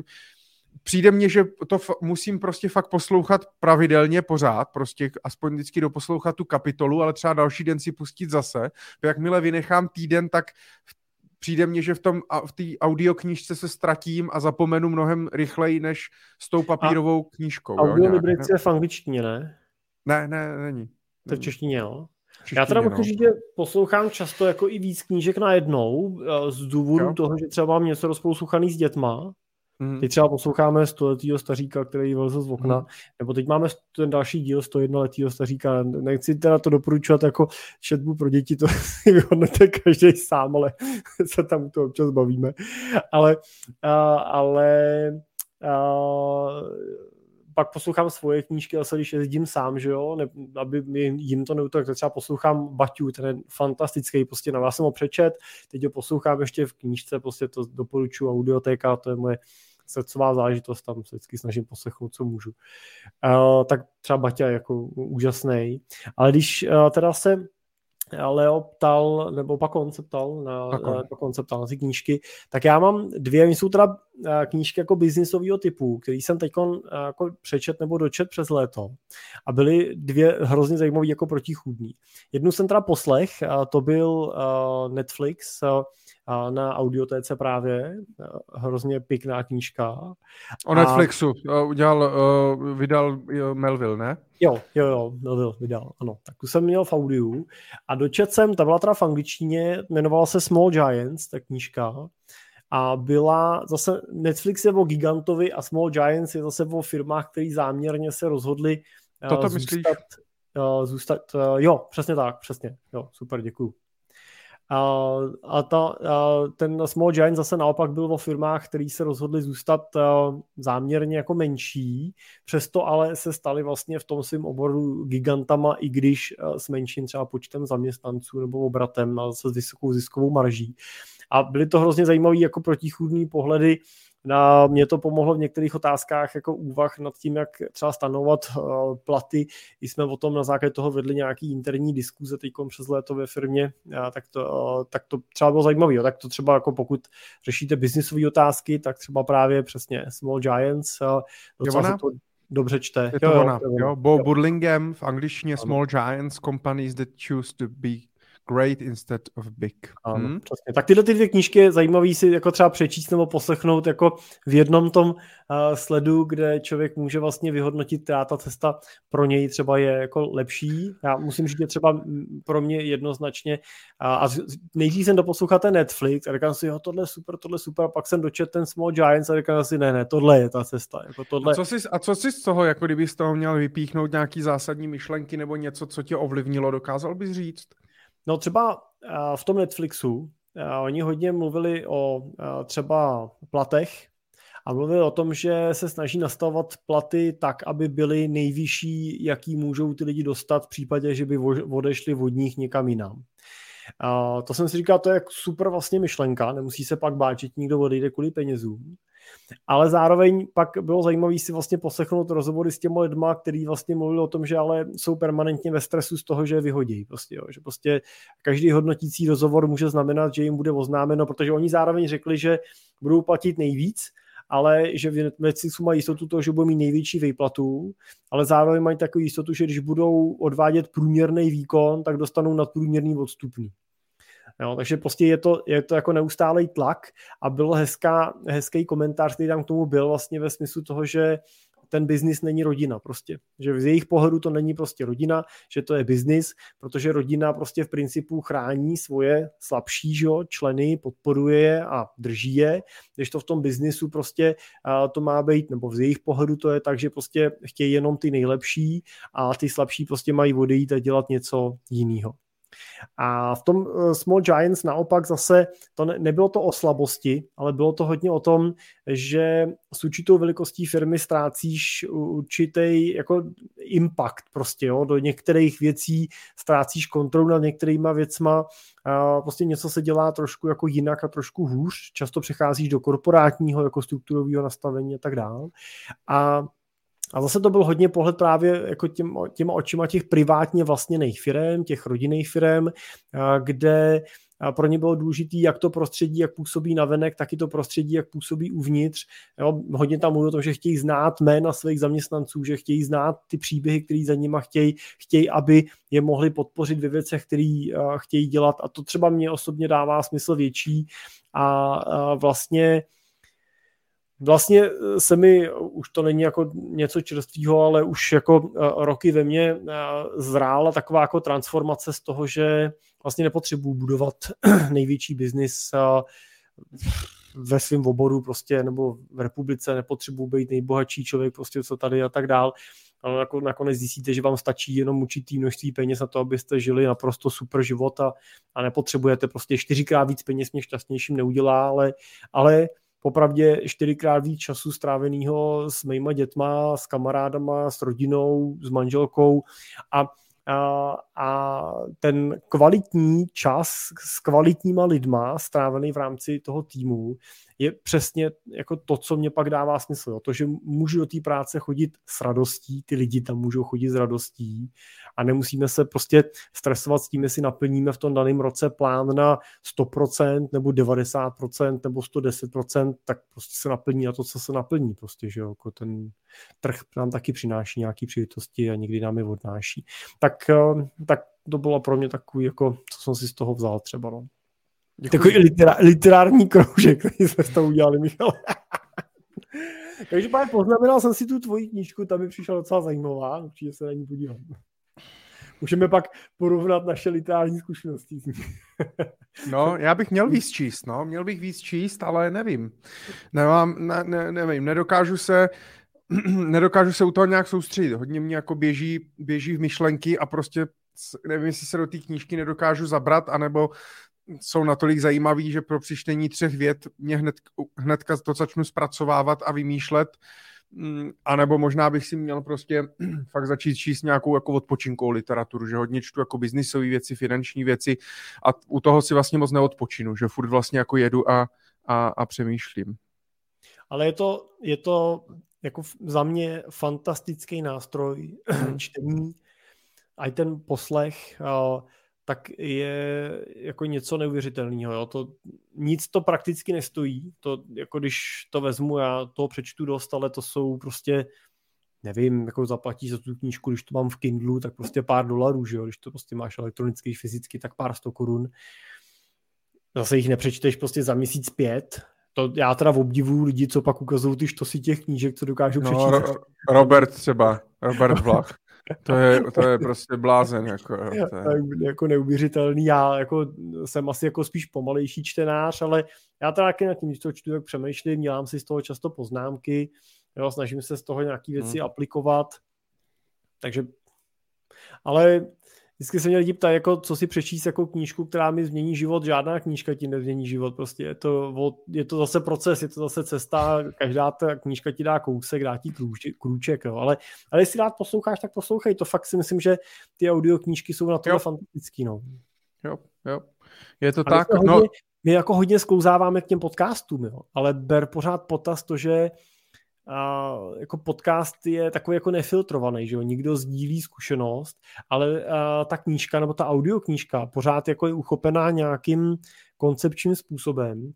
přijde mně, že to f- musím prostě fakt poslouchat pravidelně pořád, prostě aspoň vždycky doposlouchat tu kapitolu, ale třeba další den si pustit zase. Jakmile vynechám týden, tak v přijde mně, že v tom v té audioknížce se ztratím a zapomenu mnohem rychleji než s tou papírovou a knížkou. Audiolibrix je v angličtině, ne? Ne, ne, není. To je v češtině, jo? Češtině, Já teda musím no. říct, že poslouchám často jako i víc knížek najednou z důvodu jo. toho, že třeba mám něco rozposlouchaný s dětma Mm. Teď třeba posloucháme stoletýho staříka, který vylezl z okna, mm. nebo teď máme ten další díl 101 letýho staříka. Nechci teda to doporučovat jako četbu pro děti, to si vyhodnete každý sám, ale se tam to občas bavíme. Ale, a, ale a, pak poslouchám svoje knížky, zase když jezdím sám, že jo, ne, aby jim to neutok, tak třeba poslouchám Baťu, ten je fantastický, prostě na vás jsem ho přečet, teď ho poslouchám ještě v knížce, prostě to doporučuji, audiotéka, to je moje srdcová záležitost, tam se vždycky snažím poslechnout, co můžu. Uh, tak třeba Baťa je jako úžasný. Ale když uh, teda se Leo ptal, nebo pak on se ptal na, pak on se ptal na ty knížky, tak já mám dvě, jsou teda knížky jako biznisového typu, který jsem teď jako přečet nebo dočet přes léto a byly dvě hrozně zajímavé jako protichůdný. Jednu jsem teda poslech, to byl Netflix, na audiotéce právě, hrozně pěkná knížka. O Netflixu udělal, vydal Melville, ne? Jo, jo, jo, Melville vydal, ano. Tak tu jsem měl v audiu a dočet jsem, ta byla teda v angličtině, jmenovala se Small Giants, ta knížka, a byla zase, Netflix je o gigantovi a Small Giants je zase o firmách, které záměrně se rozhodli Toto zůstat, myslíš? zůstat, jo, přesně tak, přesně, jo, super, děkuju. A, a, ta, a ten Small Giant zase naopak byl o firmách, které se rozhodly zůstat záměrně jako menší, přesto ale se stali vlastně v tom svém oboru gigantama, i když s menším třeba počtem zaměstnanců nebo obratem, ale se s vysokou ziskovou marží. A byly to hrozně zajímavé jako protichůdné pohledy na, mě to pomohlo v některých otázkách jako úvah nad tím, jak třeba stanovat uh, platy. I jsme o tom na základě toho vedli nějaký interní diskuze teď přes léto ve firmě, uh, tak, to, uh, tak to třeba bylo zajímavé. Tak to třeba jako pokud řešíte biznisové otázky, tak třeba právě přesně Small Giants, uh, docela se to dobře čte. Je to jo, ona, jo, jo. Bo Burlingame v angličtině Small Giants, companies that choose to be great instead of big. Ano, hmm? přesně. Tak tyhle ty dvě knížky je zajímavý si jako třeba přečíst nebo poslechnout jako v jednom tom uh, sledu, kde člověk může vlastně vyhodnotit, která ta cesta pro něj třeba je jako lepší. Já musím říct, že třeba pro mě jednoznačně uh, a nejdřív jsem doposlouchal ten Netflix a říkám si, jo, tohle je super, tohle je super, a pak jsem dočet ten Small Giants a říkám si, ne, ne, tohle je ta cesta. Jako tohle... a, co jsi, a co jsi z toho, jako kdyby z toho měl vypíchnout nějaký zásadní myšlenky nebo něco, co tě ovlivnilo, dokázal bys říct? No třeba v tom Netflixu oni hodně mluvili o třeba platech a mluvili o tom, že se snaží nastavovat platy tak, aby byly nejvyšší, jaký můžou ty lidi dostat v případě, že by odešli od nich někam jinam. to jsem si říkal, to je super vlastně myšlenka, nemusí se pak bát, že někdo odejde kvůli penězům ale zároveň pak bylo zajímavé si vlastně poslechnout rozhovory s těmi lidma, kteří vlastně mluvili o tom, že ale jsou permanentně ve stresu z toho, že je vyhodí. Prostě, jo. Že prostě každý hodnotící rozhovor může znamenat, že jim bude oznámeno, protože oni zároveň řekli, že budou platit nejvíc, ale že v Netflixu mají jistotu toho, že budou mít největší výplatu, ale zároveň mají takovou jistotu, že když budou odvádět průměrný výkon, tak dostanou nadprůměrný odstupný. Jo, takže prostě je to, je to jako neustálý tlak a byl hezká, hezký komentář, který tam k tomu byl vlastně ve smyslu toho, že ten biznis není rodina prostě. Že z jejich pohledu to není prostě rodina, že to je biznis, protože rodina prostě v principu chrání svoje slabší že členy, podporuje a drží je, když to v tom biznisu prostě to má být, nebo z jejich pohledu to je tak, že prostě chtějí jenom ty nejlepší a ty slabší prostě mají odejít a dělat něco jiného. A v tom eh, Small Giants naopak zase to ne, nebylo to o slabosti, ale bylo to hodně o tom, že s určitou velikostí firmy ztrácíš určitý jako impact prostě, jo, do některých věcí ztrácíš kontrolu nad některýma věcma, a prostě něco se dělá trošku jako jinak a trošku hůř, často přecházíš do korporátního jako strukturového nastavení a tak dále. A a zase to byl hodně pohled právě jako těm, těma očima těch privátně vlastněných firm, těch rodinných firm, kde pro ně bylo důležité, jak to prostředí, jak působí na venek, tak i to prostředí, jak působí uvnitř. Jo, hodně tam mluví o tom, že chtějí znát jména svých zaměstnanců, že chtějí znát ty příběhy, které za nima chtějí, chtějí, aby je mohli podpořit ve věcech, které chtějí dělat. A to třeba mě osobně dává smysl větší. A vlastně Vlastně eh, se mi, už to není jako něco čerstvého, ale už jako eh, roky ve mně eh, zrála taková jako transformace z toho, že vlastně nepotřebuji budovat největší biznis ve svém oboru prostě, nebo v republice nepotřebuji být nejbohatší člověk prostě, co tady a tak dál. Ale jako nakonec zjistíte, že vám stačí jenom určitý množství peněz na to, abyste žili naprosto super život a, a nepotřebujete prostě čtyřikrát víc peněz mě šťastnějším neudělá, ale, ale popravdě čtyřikrát víc času stráveného s mýma dětma, s kamarádama, s rodinou, s manželkou. A a, a ten kvalitní čas s kvalitníma lidma strávený v rámci toho týmu je přesně jako to, co mě pak dává smysl. Jo. To, že můžu do té práce chodit s radostí, ty lidi tam můžou chodit s radostí a nemusíme se prostě stresovat s tím, jestli naplníme v tom daném roce plán na 100% nebo 90% nebo 110%, tak prostě se naplní na to, co se naplní. Prostě, že jo. Jako ten trh nám taky přináší nějaké příležitosti a někdy nám je odnáší. Tak, eh, tak to bylo pro mě takový, jako, co jsem si z toho vzal třeba. No. Děkuji. Takový literá, literární kroužek, který jsme s toho udělali, Michal. Takže páně, poznamenal jsem si tu tvoji knížku, ta mi přišla docela zajímavá, určitě se na ní podívám. Můžeme pak porovnat naše literární zkušenosti. no, já bych měl víc číst, no, měl bych víc číst, ale nevím. Nemám, ne, ne, nevím, nedokážu se, nedokážu se u toho nějak soustředit. Hodně mě jako běží, běží v myšlenky a prostě nevím, jestli se do té knížky nedokážu zabrat, anebo jsou natolik zajímavý, že pro přičtení třech vět mě hned, hnedka to začnu zpracovávat a vymýšlet, mm, a nebo možná bych si měl prostě fakt začít číst nějakou jako odpočinkovou literaturu, že hodně čtu jako biznisové věci, finanční věci a u toho si vlastně moc neodpočinu, že furt vlastně jako jedu a, a, a přemýšlím. Ale je to, je to jako za mě fantastický nástroj hmm. čtení, a ten poslech, tak je jako něco neuvěřitelného. Jo? To, nic to prakticky nestojí. To, jako když to vezmu, já to přečtu dost, ale to jsou prostě nevím, jako zaplatí za tu knížku, když to mám v Kindlu, tak prostě pár dolarů, že jo? když to prostě máš elektronicky, fyzicky, tak pár sto korun. Zase jich nepřečteš prostě za měsíc pět, to já teda obdivuju lidi, co pak ukazují ty štosy těch knížek, co dokážou no, přečíst. Ro- Robert třeba, Robert Vlach. To je, to je prostě blázen. Jako, to je... jako neuvěřitelný. Já jako, jsem asi jako spíš pomalejší čtenář, ale já teda taky na tím, když to čtu, tak přemýšlím, dělám si z toho často poznámky, jo, snažím se z toho nějaké věci hmm. aplikovat. Takže, ale vždycky se mě lidi ptají, jako, co si přečíst jako knížku, která mi změní život. Žádná knížka ti nezmění život. Prostě je to, je to zase proces, je to zase cesta. Každá ta knížka ti dá kousek, dá ti krůček. jo. Ale, ale jestli rád posloucháš, tak poslouchej. To fakt si myslím, že ty audioknížky jsou na to fantastický. No. Jo, jo. Je to ale tak. No. Hodně, my jako hodně sklouzáváme k těm podcastům, jo. ale ber pořád potaz to, že a jako podcast je takový jako nefiltrovaný, že jo, nikdo sdílí zkušenost, ale ta knížka nebo ta audioknížka pořád jako je uchopená nějakým koncepčním způsobem,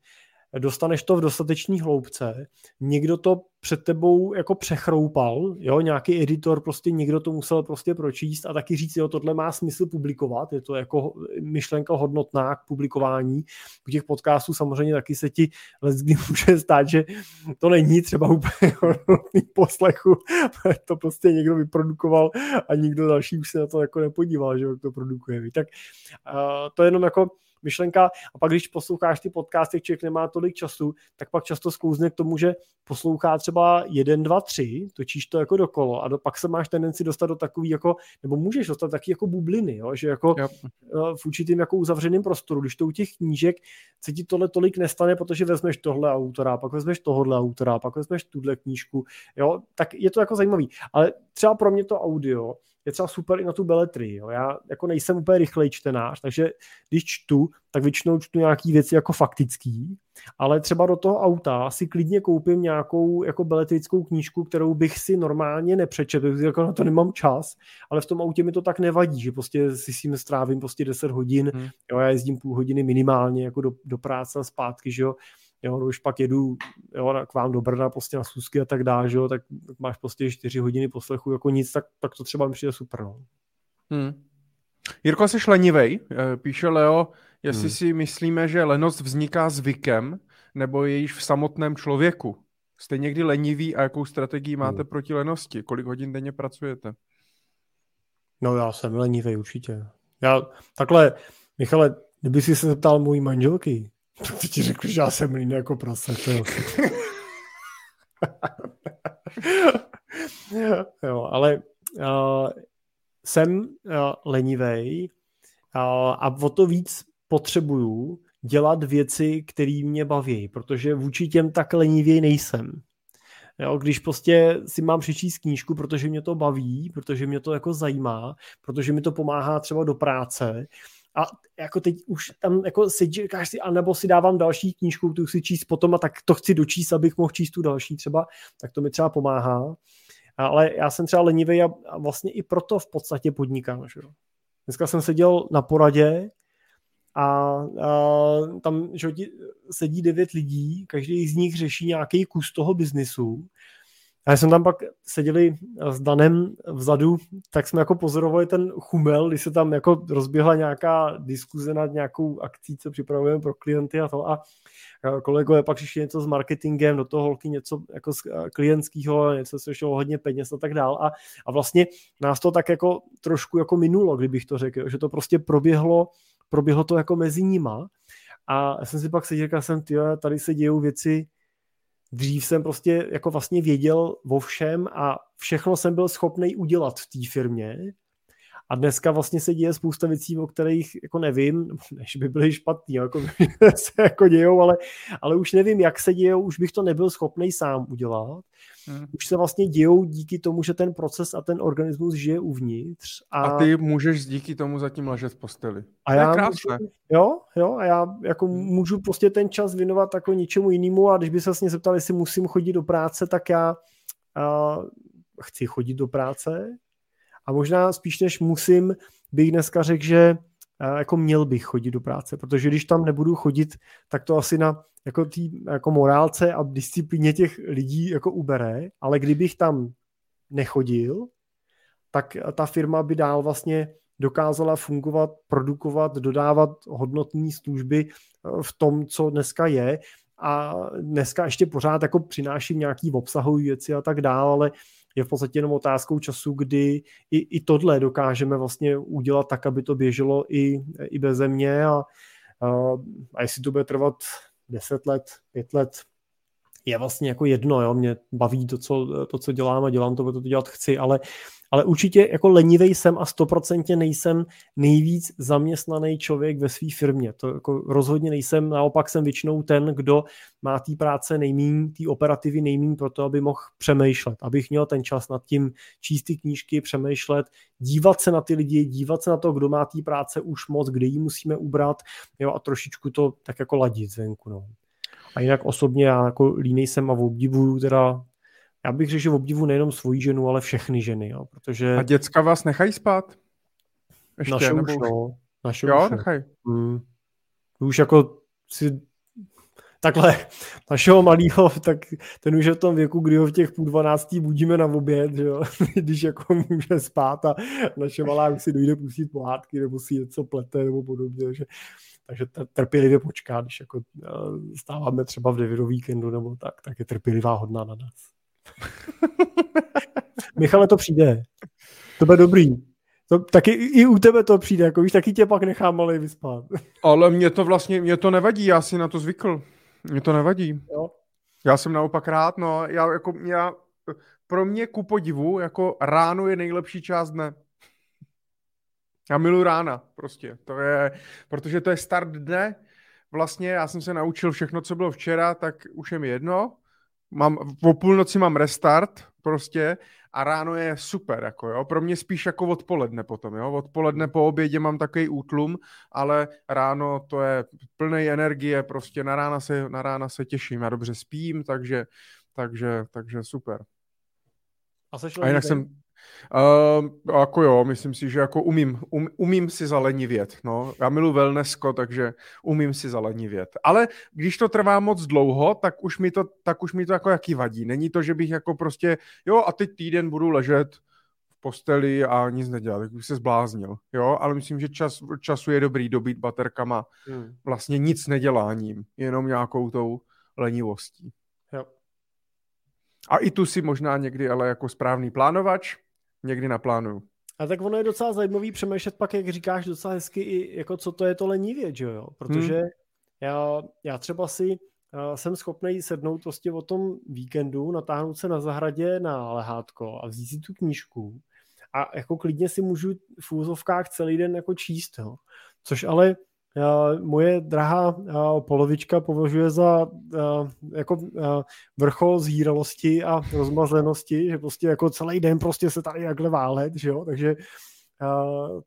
dostaneš to v dostatečné hloubce, někdo to před tebou jako přechroupal, jo, nějaký editor, prostě někdo to musel prostě pročíst a taky říct, jo, tohle má smysl publikovat, je to jako myšlenka hodnotná k publikování. U těch podcastů samozřejmě taky se ti kdy může stát, že to není třeba úplně hodnotný poslechu, to prostě někdo vyprodukoval a nikdo další už se na to jako nepodíval, že to produkuje. Tak to je jenom jako myšlenka. A pak, když posloucháš ty podcasty, člověk nemá tolik času, tak pak často sklouzne k tomu, že poslouchá třeba jeden, dva, tři, točíš to jako dokolo a do, pak se máš tendenci dostat do takový jako, nebo můžeš dostat taky jako bubliny, jo? že jako yep. Eh, v určitým jako uzavřeném prostoru, když to u těch knížek se ti tohle tolik nestane, protože vezmeš tohle autora, pak vezmeš tohle autora, pak vezmeš tuhle knížku, jo, tak je to jako zajímavý. Ale třeba pro mě to audio je třeba super i na tu beletrii. Jo. Já jako nejsem úplně rychlej čtenář, takže když čtu, tak většinou čtu nějaký věci jako faktický, ale třeba do toho auta si klidně koupím nějakou jako beletrickou knížku, kterou bych si normálně nepřečetl, jako na to nemám čas, ale v tom autě mi to tak nevadí, že prostě si s tím strávím prostě 10 hodin, hmm. jo, já jezdím půl hodiny minimálně jako do, do práce a zpátky, že jo, jo, no už pak jedu jo, k vám do Brna prostě na schůzky a tak dále, že jo, tak máš prostě čtyři hodiny poslechu jako nic, tak, tak to třeba mi přijde super, no. Hmm. Jirko, jsi lenivej, eh, píše Leo, jestli hmm. si myslíme, že lenost vzniká zvykem, nebo je již v samotném člověku. Jste někdy leniví a jakou strategii máte hmm. proti lenosti? Kolik hodin denně pracujete? No já jsem lenivý určitě. Já takhle, Michale, kdyby si se zeptal mojí manželky, tak ti řekl, že já jsem líný jako prase. To jo, ale uh, jsem uh, lenivej uh, a o to víc potřebuju dělat věci, které mě baví, protože vůči těm tak lenivěj nejsem. Jo, když prostě si mám přečíst knížku, protože mě to baví, protože mě to jako zajímá, protože mi to pomáhá třeba do práce, a jako teď už tam jako si říkáš si, anebo si dávám další knížku, tu si číst potom a tak to chci dočíst, abych mohl číst tu další třeba, tak to mi třeba pomáhá. Ale já jsem třeba lenivý a, a vlastně i proto v podstatě podnikám. Že? Dneska jsem seděl na poradě a, a tam že, sedí devět lidí, každý z nich řeší nějaký kus toho biznisu a já jsem tam pak seděli s Danem vzadu, tak jsme jako pozorovali ten chumel, když se tam jako rozběhla nějaká diskuze nad nějakou akcí, co připravujeme pro klienty a to. A kolegové pak přišli něco s marketingem, do toho holky něco jako z klientského, něco, co šlo hodně peněz a tak dál. A, a vlastně nás to tak jako trošku jako minulo, kdybych to řekl, že to prostě proběhlo, proběhlo to jako mezi nima. A já jsem si pak seděl, jsem, tyjo, tady se dějou věci, dřív jsem prostě jako vlastně věděl o všem a všechno jsem byl schopný udělat v té firmě a dneska vlastně se děje spousta věcí, o kterých jako nevím, než by byly špatný, jako se jako dějou, ale, ale už nevím, jak se dějou, už bych to nebyl schopný sám udělat. Hmm. Už se vlastně dějou díky tomu, že ten proces a ten organismus žije uvnitř. A, a ty můžeš díky tomu zatím ležet v posteli. A já můžu, jo, jo, a já jako hmm. můžu prostě ten čas věnovat jako něčemu jinému a když by se vlastně zeptal, jestli musím chodit do práce, tak já a, chci chodit do práce, a možná spíš než musím, bych dneska řekl, že jako měl bych chodit do práce, protože když tam nebudu chodit, tak to asi na jako, tý, jako morálce a disciplíně těch lidí jako ubere, ale kdybych tam nechodil, tak ta firma by dál vlastně dokázala fungovat, produkovat, dodávat hodnotné služby e, v tom, co dneska je. A dneska ještě pořád jako přináším nějaký obsahové věci a tak dále, ale je v podstatě jenom otázkou času, kdy i, i tohle dokážeme vlastně udělat tak, aby to běželo i, i bez země a, a, a jestli to bude trvat 10 let, 5 let, je vlastně jako jedno, jo, mě baví to, co, to, co dělám a dělám to, to, to dělat chci, ale ale určitě jako lenivej jsem a stoprocentně nejsem nejvíc zaměstnaný člověk ve své firmě. To jako rozhodně nejsem, naopak jsem většinou ten, kdo má té práce nejmín, té operativy nejmín pro to, aby mohl přemýšlet, abych měl ten čas nad tím číst ty knížky, přemýšlet, dívat se na ty lidi, dívat se na to, kdo má té práce už moc, kde ji musíme ubrat jo, a trošičku to tak jako ladit zvenku. No. A jinak osobně já jako línej jsem a obdivuju teda já bych řekl, že obdivu nejenom svoji ženu, ale všechny ženy, jo, protože... A děcka vás nechají spát? Ještě, naše nebo už, no. Naše jo, už, nechaj. Hmm. Už jako si takhle našeho malého, tak ten už je v tom věku, kdy ho v těch půl dvanáctí budíme na oběd, že jo? když jako může spát a naše malá už si dojde pustit pohádky nebo si něco plete nebo podobně, že takže trpělivě počká, když jako eh, stáváme třeba v 9 víkendu nebo tak, tak je trpělivá hodná na nás. Michale, to přijde. To bude dobrý. To, taky i u tebe to přijde, jako víš, taky tě pak nechám malý vyspat. Ale mě to vlastně, mě to nevadí, já si na to zvykl. Mě to nevadí. Jo. Já jsem naopak rád, no, já jako, já, pro mě ku podivu, jako ráno je nejlepší část dne. Já miluji rána, prostě. To je, protože to je start dne. Vlastně já jsem se naučil všechno, co bylo včera, tak už je mi jedno. Mám, po půlnoci mám restart, prostě, a ráno je super, jako jo. Pro mě spíš jako odpoledne potom, jo. Odpoledne po obědě mám takový útlum, ale ráno to je plný energie, prostě na rána se, na rána se těším. Já dobře spím, takže, takže, takže super. A, a jinak jsem, Uh, jako jo, myslím si, že jako umím, um, umím si zalenivět. No. Já milu wellnessko, takže umím si zalenivět. Ale když to trvá moc dlouho, tak už mi to, tak už mi to jako jaký vadí. Není to, že bych jako prostě, jo a teď týden budu ležet v posteli a nic nedělat, tak bych se zbláznil. Jo, ale myslím, že čas, času je dobrý dobít baterkama hmm. vlastně nic neděláním, jenom nějakou tou lenivostí. Jo. A i tu si možná někdy ale jako správný plánovač někdy naplánuju. A tak ono je docela zajímavý přemýšlet pak, jak říkáš docela hezky, i jako co to je to lenivě, že jo? Protože hmm. já, já třeba si uh, jsem schopný sednout prostě o tom víkendu, natáhnout se na zahradě na lehátko a vzít si tu knížku a jako klidně si můžu v úzovkách celý den jako číst, jo? Což ale moje drahá polovička považuje za jako vrchol zhýralosti a rozmazlenosti, že prostě jako celý den prostě se tady jakhle válet, že jo, takže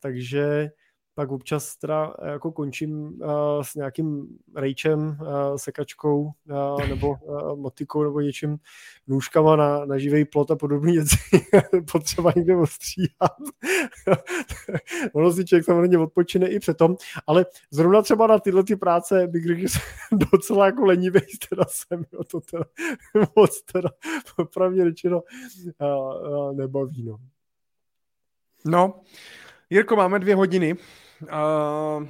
takže pak občas teda jako končím uh, s nějakým rejčem, uh, sekačkou uh, nebo uh, motikou nebo něčím, nůžkama na, na živý plot a podobné věci. Potřeba někde ostříhat. ono si člověk samozřejmě odpočine i přetom, ale zrovna třeba na tyhle ty práce bych řekl, že jsem docela jako lenivý teda jsem, jo, to teda moc teda popravdě řečeno uh, uh, nebaví, no. No, Jirko, máme dvě hodiny. Uh,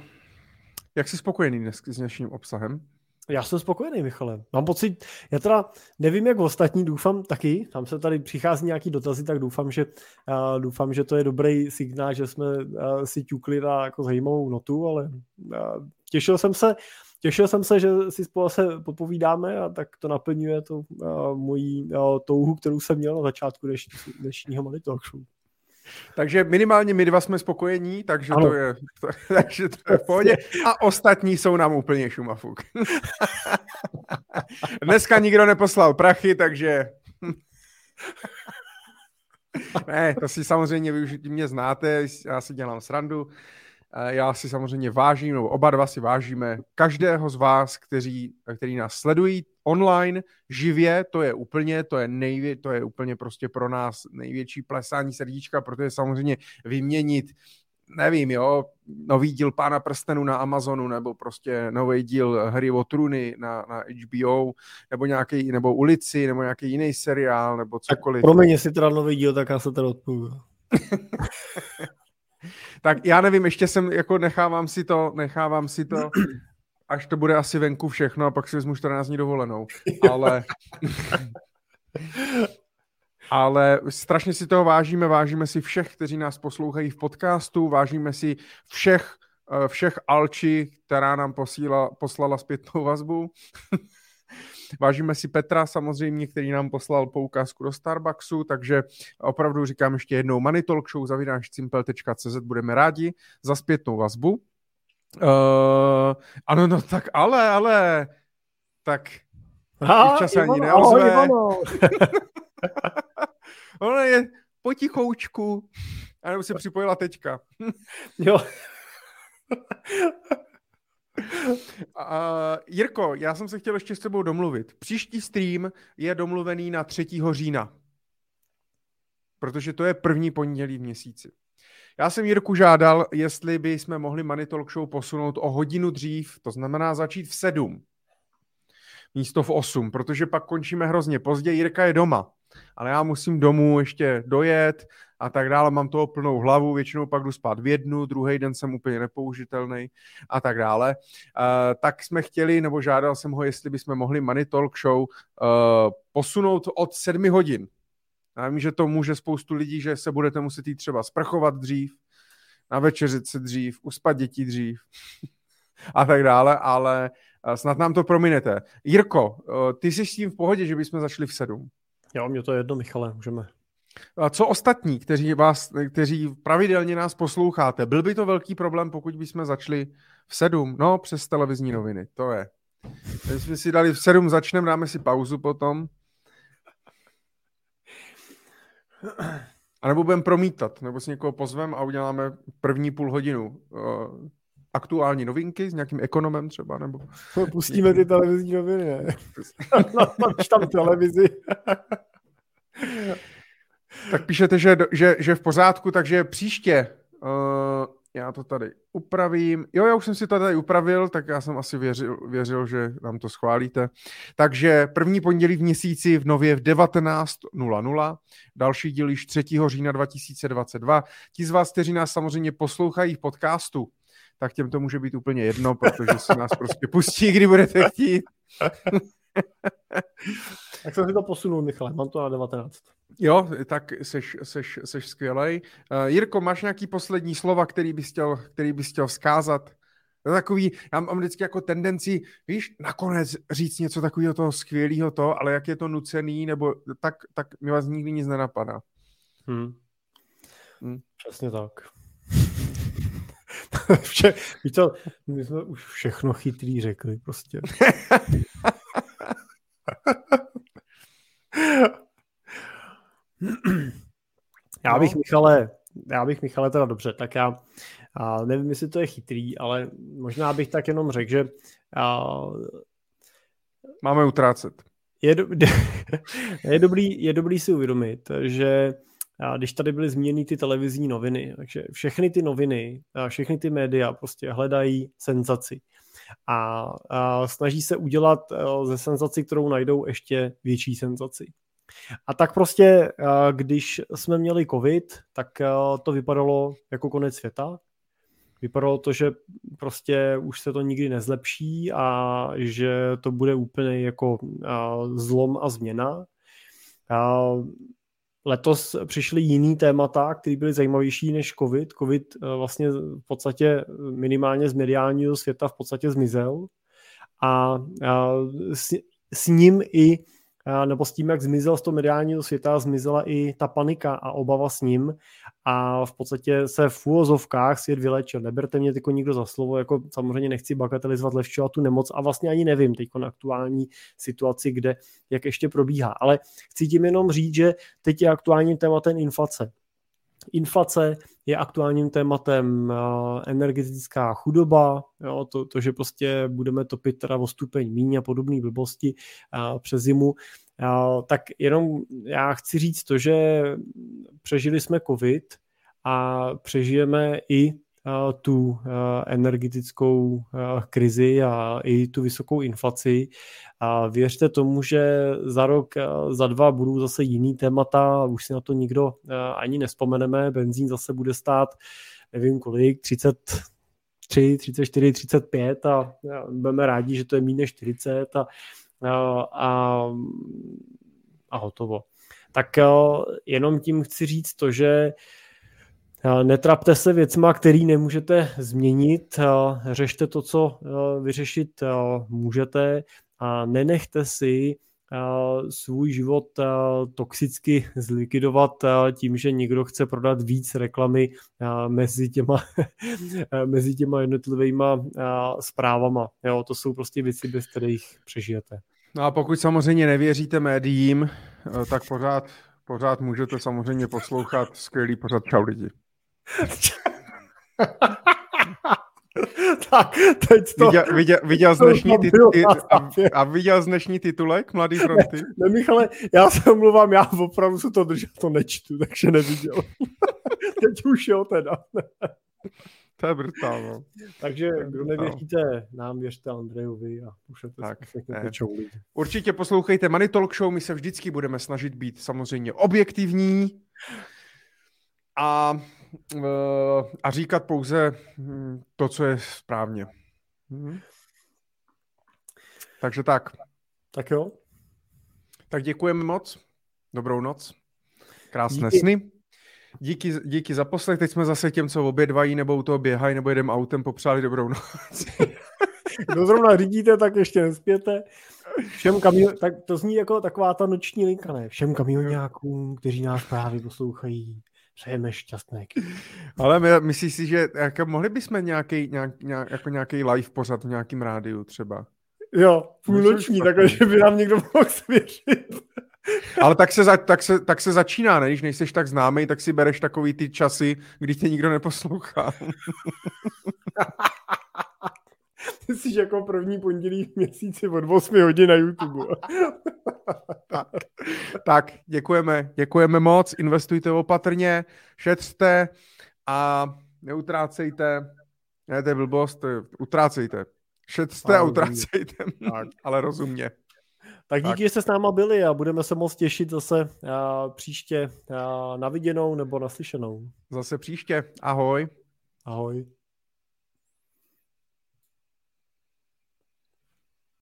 jak jsi spokojený dnes s dnešním obsahem? Já jsem spokojený, Michale. Mám pocit, já teda nevím, jak ostatní, doufám taky, tam se tady přichází nějaký dotazy, tak doufám, že, uh, doufám, že to je dobrý signál, že jsme uh, si ťukli na jako zajímavou notu, ale uh, těšil jsem se, těšil jsem se, že si spolu se popovídáme a tak to naplňuje tu uh, moji uh, touhu, kterou jsem měl na začátku dnešního Money Talk Show. Takže minimálně my dva jsme spokojení, takže to je, to, takže to je v pohodě. A ostatní jsou nám úplně šumafuk. Dneska nikdo neposlal prachy, takže... ne, to si samozřejmě vy mě znáte, já si dělám srandu. Já si samozřejmě vážím, nebo oba dva si vážíme každého z vás, kteří, který nás sledují online, živě, to je úplně, to je, nejvě, to je úplně prostě pro nás největší plesání srdíčka, protože samozřejmě vyměnit nevím, jo, nový díl Pána prstenu na Amazonu, nebo prostě nový díl Hry o trůny na, na HBO, nebo nějaký, nebo Ulici, nebo nějaký jiný seriál, nebo cokoliv. Tak promiň, jestli teda nový díl, tak já se teda odpůjdu. tak já nevím, ještě jsem, jako nechávám si to, nechávám si to, až to bude asi venku všechno a pak si vezmu 14 dní dovolenou. Ale, ale strašně si toho vážíme, vážíme si všech, kteří nás poslouchají v podcastu, vážíme si všech, eh, všech alči, která nám posíla, poslala zpětnou vazbu. Vážíme si Petra samozřejmě, který nám poslal poukázku do Starbucksu, takže opravdu říkám ještě jednou zavináš cimpel.cz, budeme rádi za zpětnou vazbu. Uh, ano, no tak ale, ale, tak Aha, čas ani neozve. Ono je potichoučku. A nebo se připojila teďka. jo. Uh, Jirko, já jsem se chtěl ještě s tebou domluvit. Příští stream je domluvený na 3. října. Protože to je první pondělí v měsíci. Já jsem Jirku žádal, jestli by jsme mohli Money Talk Show posunout o hodinu dřív, to znamená začít v sedm. místo v 8, protože pak končíme hrozně pozdě. Jirka je doma, ale já musím domů ještě dojet a tak dále. Mám toho plnou hlavu, většinou pak jdu spát v jednu, druhý den jsem úplně nepoužitelný a tak dále. Uh, tak jsme chtěli, nebo žádal jsem ho, jestli bychom mohli Money Talk Show uh, posunout od 7 hodin. Já vím, že to může spoustu lidí, že se budete muset jít třeba sprchovat dřív, na večeřit se dřív, uspat děti dřív a tak dále, ale snad nám to prominete. Jirko, ty jsi s tím v pohodě, že bychom začali v sedm? Jo, mě to je jedno, Michale, můžeme. A co ostatní, kteří, vás, kteří pravidelně nás posloucháte? Byl by to velký problém, pokud bychom začali v sedm? No, přes televizní noviny, to je. Když jsme si dali v sedm, začneme, dáme si pauzu potom. A nebo budeme promítat, nebo si někoho pozvem a uděláme první půl hodinu uh, aktuální novinky s nějakým ekonomem třeba, nebo... Pustíme ty televizní noviny, ne? Máš tam televizi. tak píšete, že, že, že v pořádku, takže příště uh, já to tady upravím. Jo, já už jsem si to tady upravil, tak já jsem asi věřil, věřil že nám to schválíte. Takže první pondělí v měsíci v nově v 19.00, další díl již 3. října 2022. Ti z vás, kteří nás samozřejmě poslouchají v podcastu, tak těm to může být úplně jedno, protože se nás prostě pustí, kdy budete chtít. tak jsem si to posunul, Michale, mám to na 19. Jo, tak seš, seš, seš skvělej. Uh, Jirko, máš nějaký poslední slova, který bys chtěl, který bys chtěl vzkázat? To takový, já mám vždycky jako tendenci, víš, nakonec říct něco takového toho skvělého to, ale jak je to nucený, nebo tak, tak mi vás nikdy nic nenapadá. Hmm. Hmm. Přesně tak. Vše, víš co, my jsme už všechno chytrý řekli prostě. já bych, no. Michale, já bych, Michale, teda dobře, tak já a nevím, jestli to je chytrý, ale možná bych tak jenom řekl, že a, máme utrácet. Je, do, je, dobrý, je dobrý si uvědomit, že a když tady byly zmíněny ty televizní noviny, takže všechny ty noviny, všechny ty média prostě hledají senzaci. A, a snaží se udělat ze senzaci, kterou najdou, ještě větší senzaci. A tak prostě, když jsme měli covid, tak to vypadalo jako konec světa. Vypadalo to, že prostě už se to nikdy nezlepší a že to bude úplně jako zlom a změna. Letos přišly jiný témata, které byly zajímavější než COVID. COVID vlastně v podstatě minimálně z mediálního světa v podstatě zmizel a s, s ním i nebo s tím, jak zmizel z toho mediálního světa, zmizela i ta panika a obava s ním a v podstatě se v úvozovkách svět vylečil. Neberte mě tyko nikdo za slovo, jako samozřejmě nechci bagatelizovat Levčova tu nemoc a vlastně ani nevím teď na aktuální situaci, kde, jak ještě probíhá. Ale chci tím jenom říct, že teď je aktuálním tématem inflace. Inflace je aktuálním tématem energetická chudoba, jo, to, to, že prostě budeme topit teda o stupeň míň a podobné blbosti přes zimu, tak jenom já chci říct to, že přežili jsme covid a přežijeme i tu energetickou krizi a i tu vysokou inflaci. A věřte tomu, že za rok, za dva budou zase jiný témata, už si na to nikdo ani nespomeneme, benzín zase bude stát nevím kolik, 33, 34, 35 a budeme rádi, že to je méně 40 a, a, a hotovo. Tak jenom tím chci říct to, že Netrapte se věcma, který nemůžete změnit, řešte to, co vyřešit můžete a nenechte si svůj život toxicky zlikvidovat tím, že někdo chce prodat víc reklamy mezi těma, mezi těma jednotlivýma zprávama. Jo, to jsou prostě věci, bez kterých přežijete. No a pokud samozřejmě nevěříte médiím, tak pořád, pořád můžete samozřejmě poslouchat skvělý pořad Čau lidi. tak, teď to... Viděl, viděl, viděl, z dnešní titul, a, a viděl z dnešní titulek Mladý fronty? Ne, ne, Michale, já se omluvám, já opravdu se to držel, to nečtu, takže neviděl. teď už jo teda. To je brutál, no. Takže kdo nevěříte, nám věřte Andrejovi a pušete tak, Určitě poslouchejte Money Talk Show, my se vždycky budeme snažit být samozřejmě objektivní a, eh, a říkat pouze hm, to, co je správně. Mhm. Takže tak. Tak jo. Tak děkujeme moc. Dobrou noc. Krásné Díky. sny. Díky, díky za poslech. Teď jsme zase těm, co obědvají nebo u toho běhají nebo jedem autem, popřáli dobrou noc. Kdo zrovna řídíte, tak ještě nespěte. Všem kamio... tak to zní jako taková ta noční linka, ne? Všem kamionňákům, kteří nás právě poslouchají, přejeme šťastné Ale my, myslíš si, že jako mohli bychom nějaký, nějak, nějak, jako nějaký live pořad v nějakém rádiu třeba? Jo, půlnoční, takže by nám někdo mohl svěřit. Ale tak se, za, tak, se, tak se začíná, ne? Když nejseš tak známý, tak si bereš takový ty časy, kdy tě nikdo neposlouchá. Jsi jako první pondělí v měsíci od 8 hodin na YouTube. tak, tak, děkujeme, děkujeme moc, investujte opatrně, šetřte a neutrácejte, ne, to je blbost, utrácejte. Šetřte a, a utrácejte, tak. ale rozumně. Tak díky, tak. že jste s náma byli a budeme se moc těšit zase a, příště a, na viděnou nebo naslyšenou. Zase příště. Ahoj. Ahoj.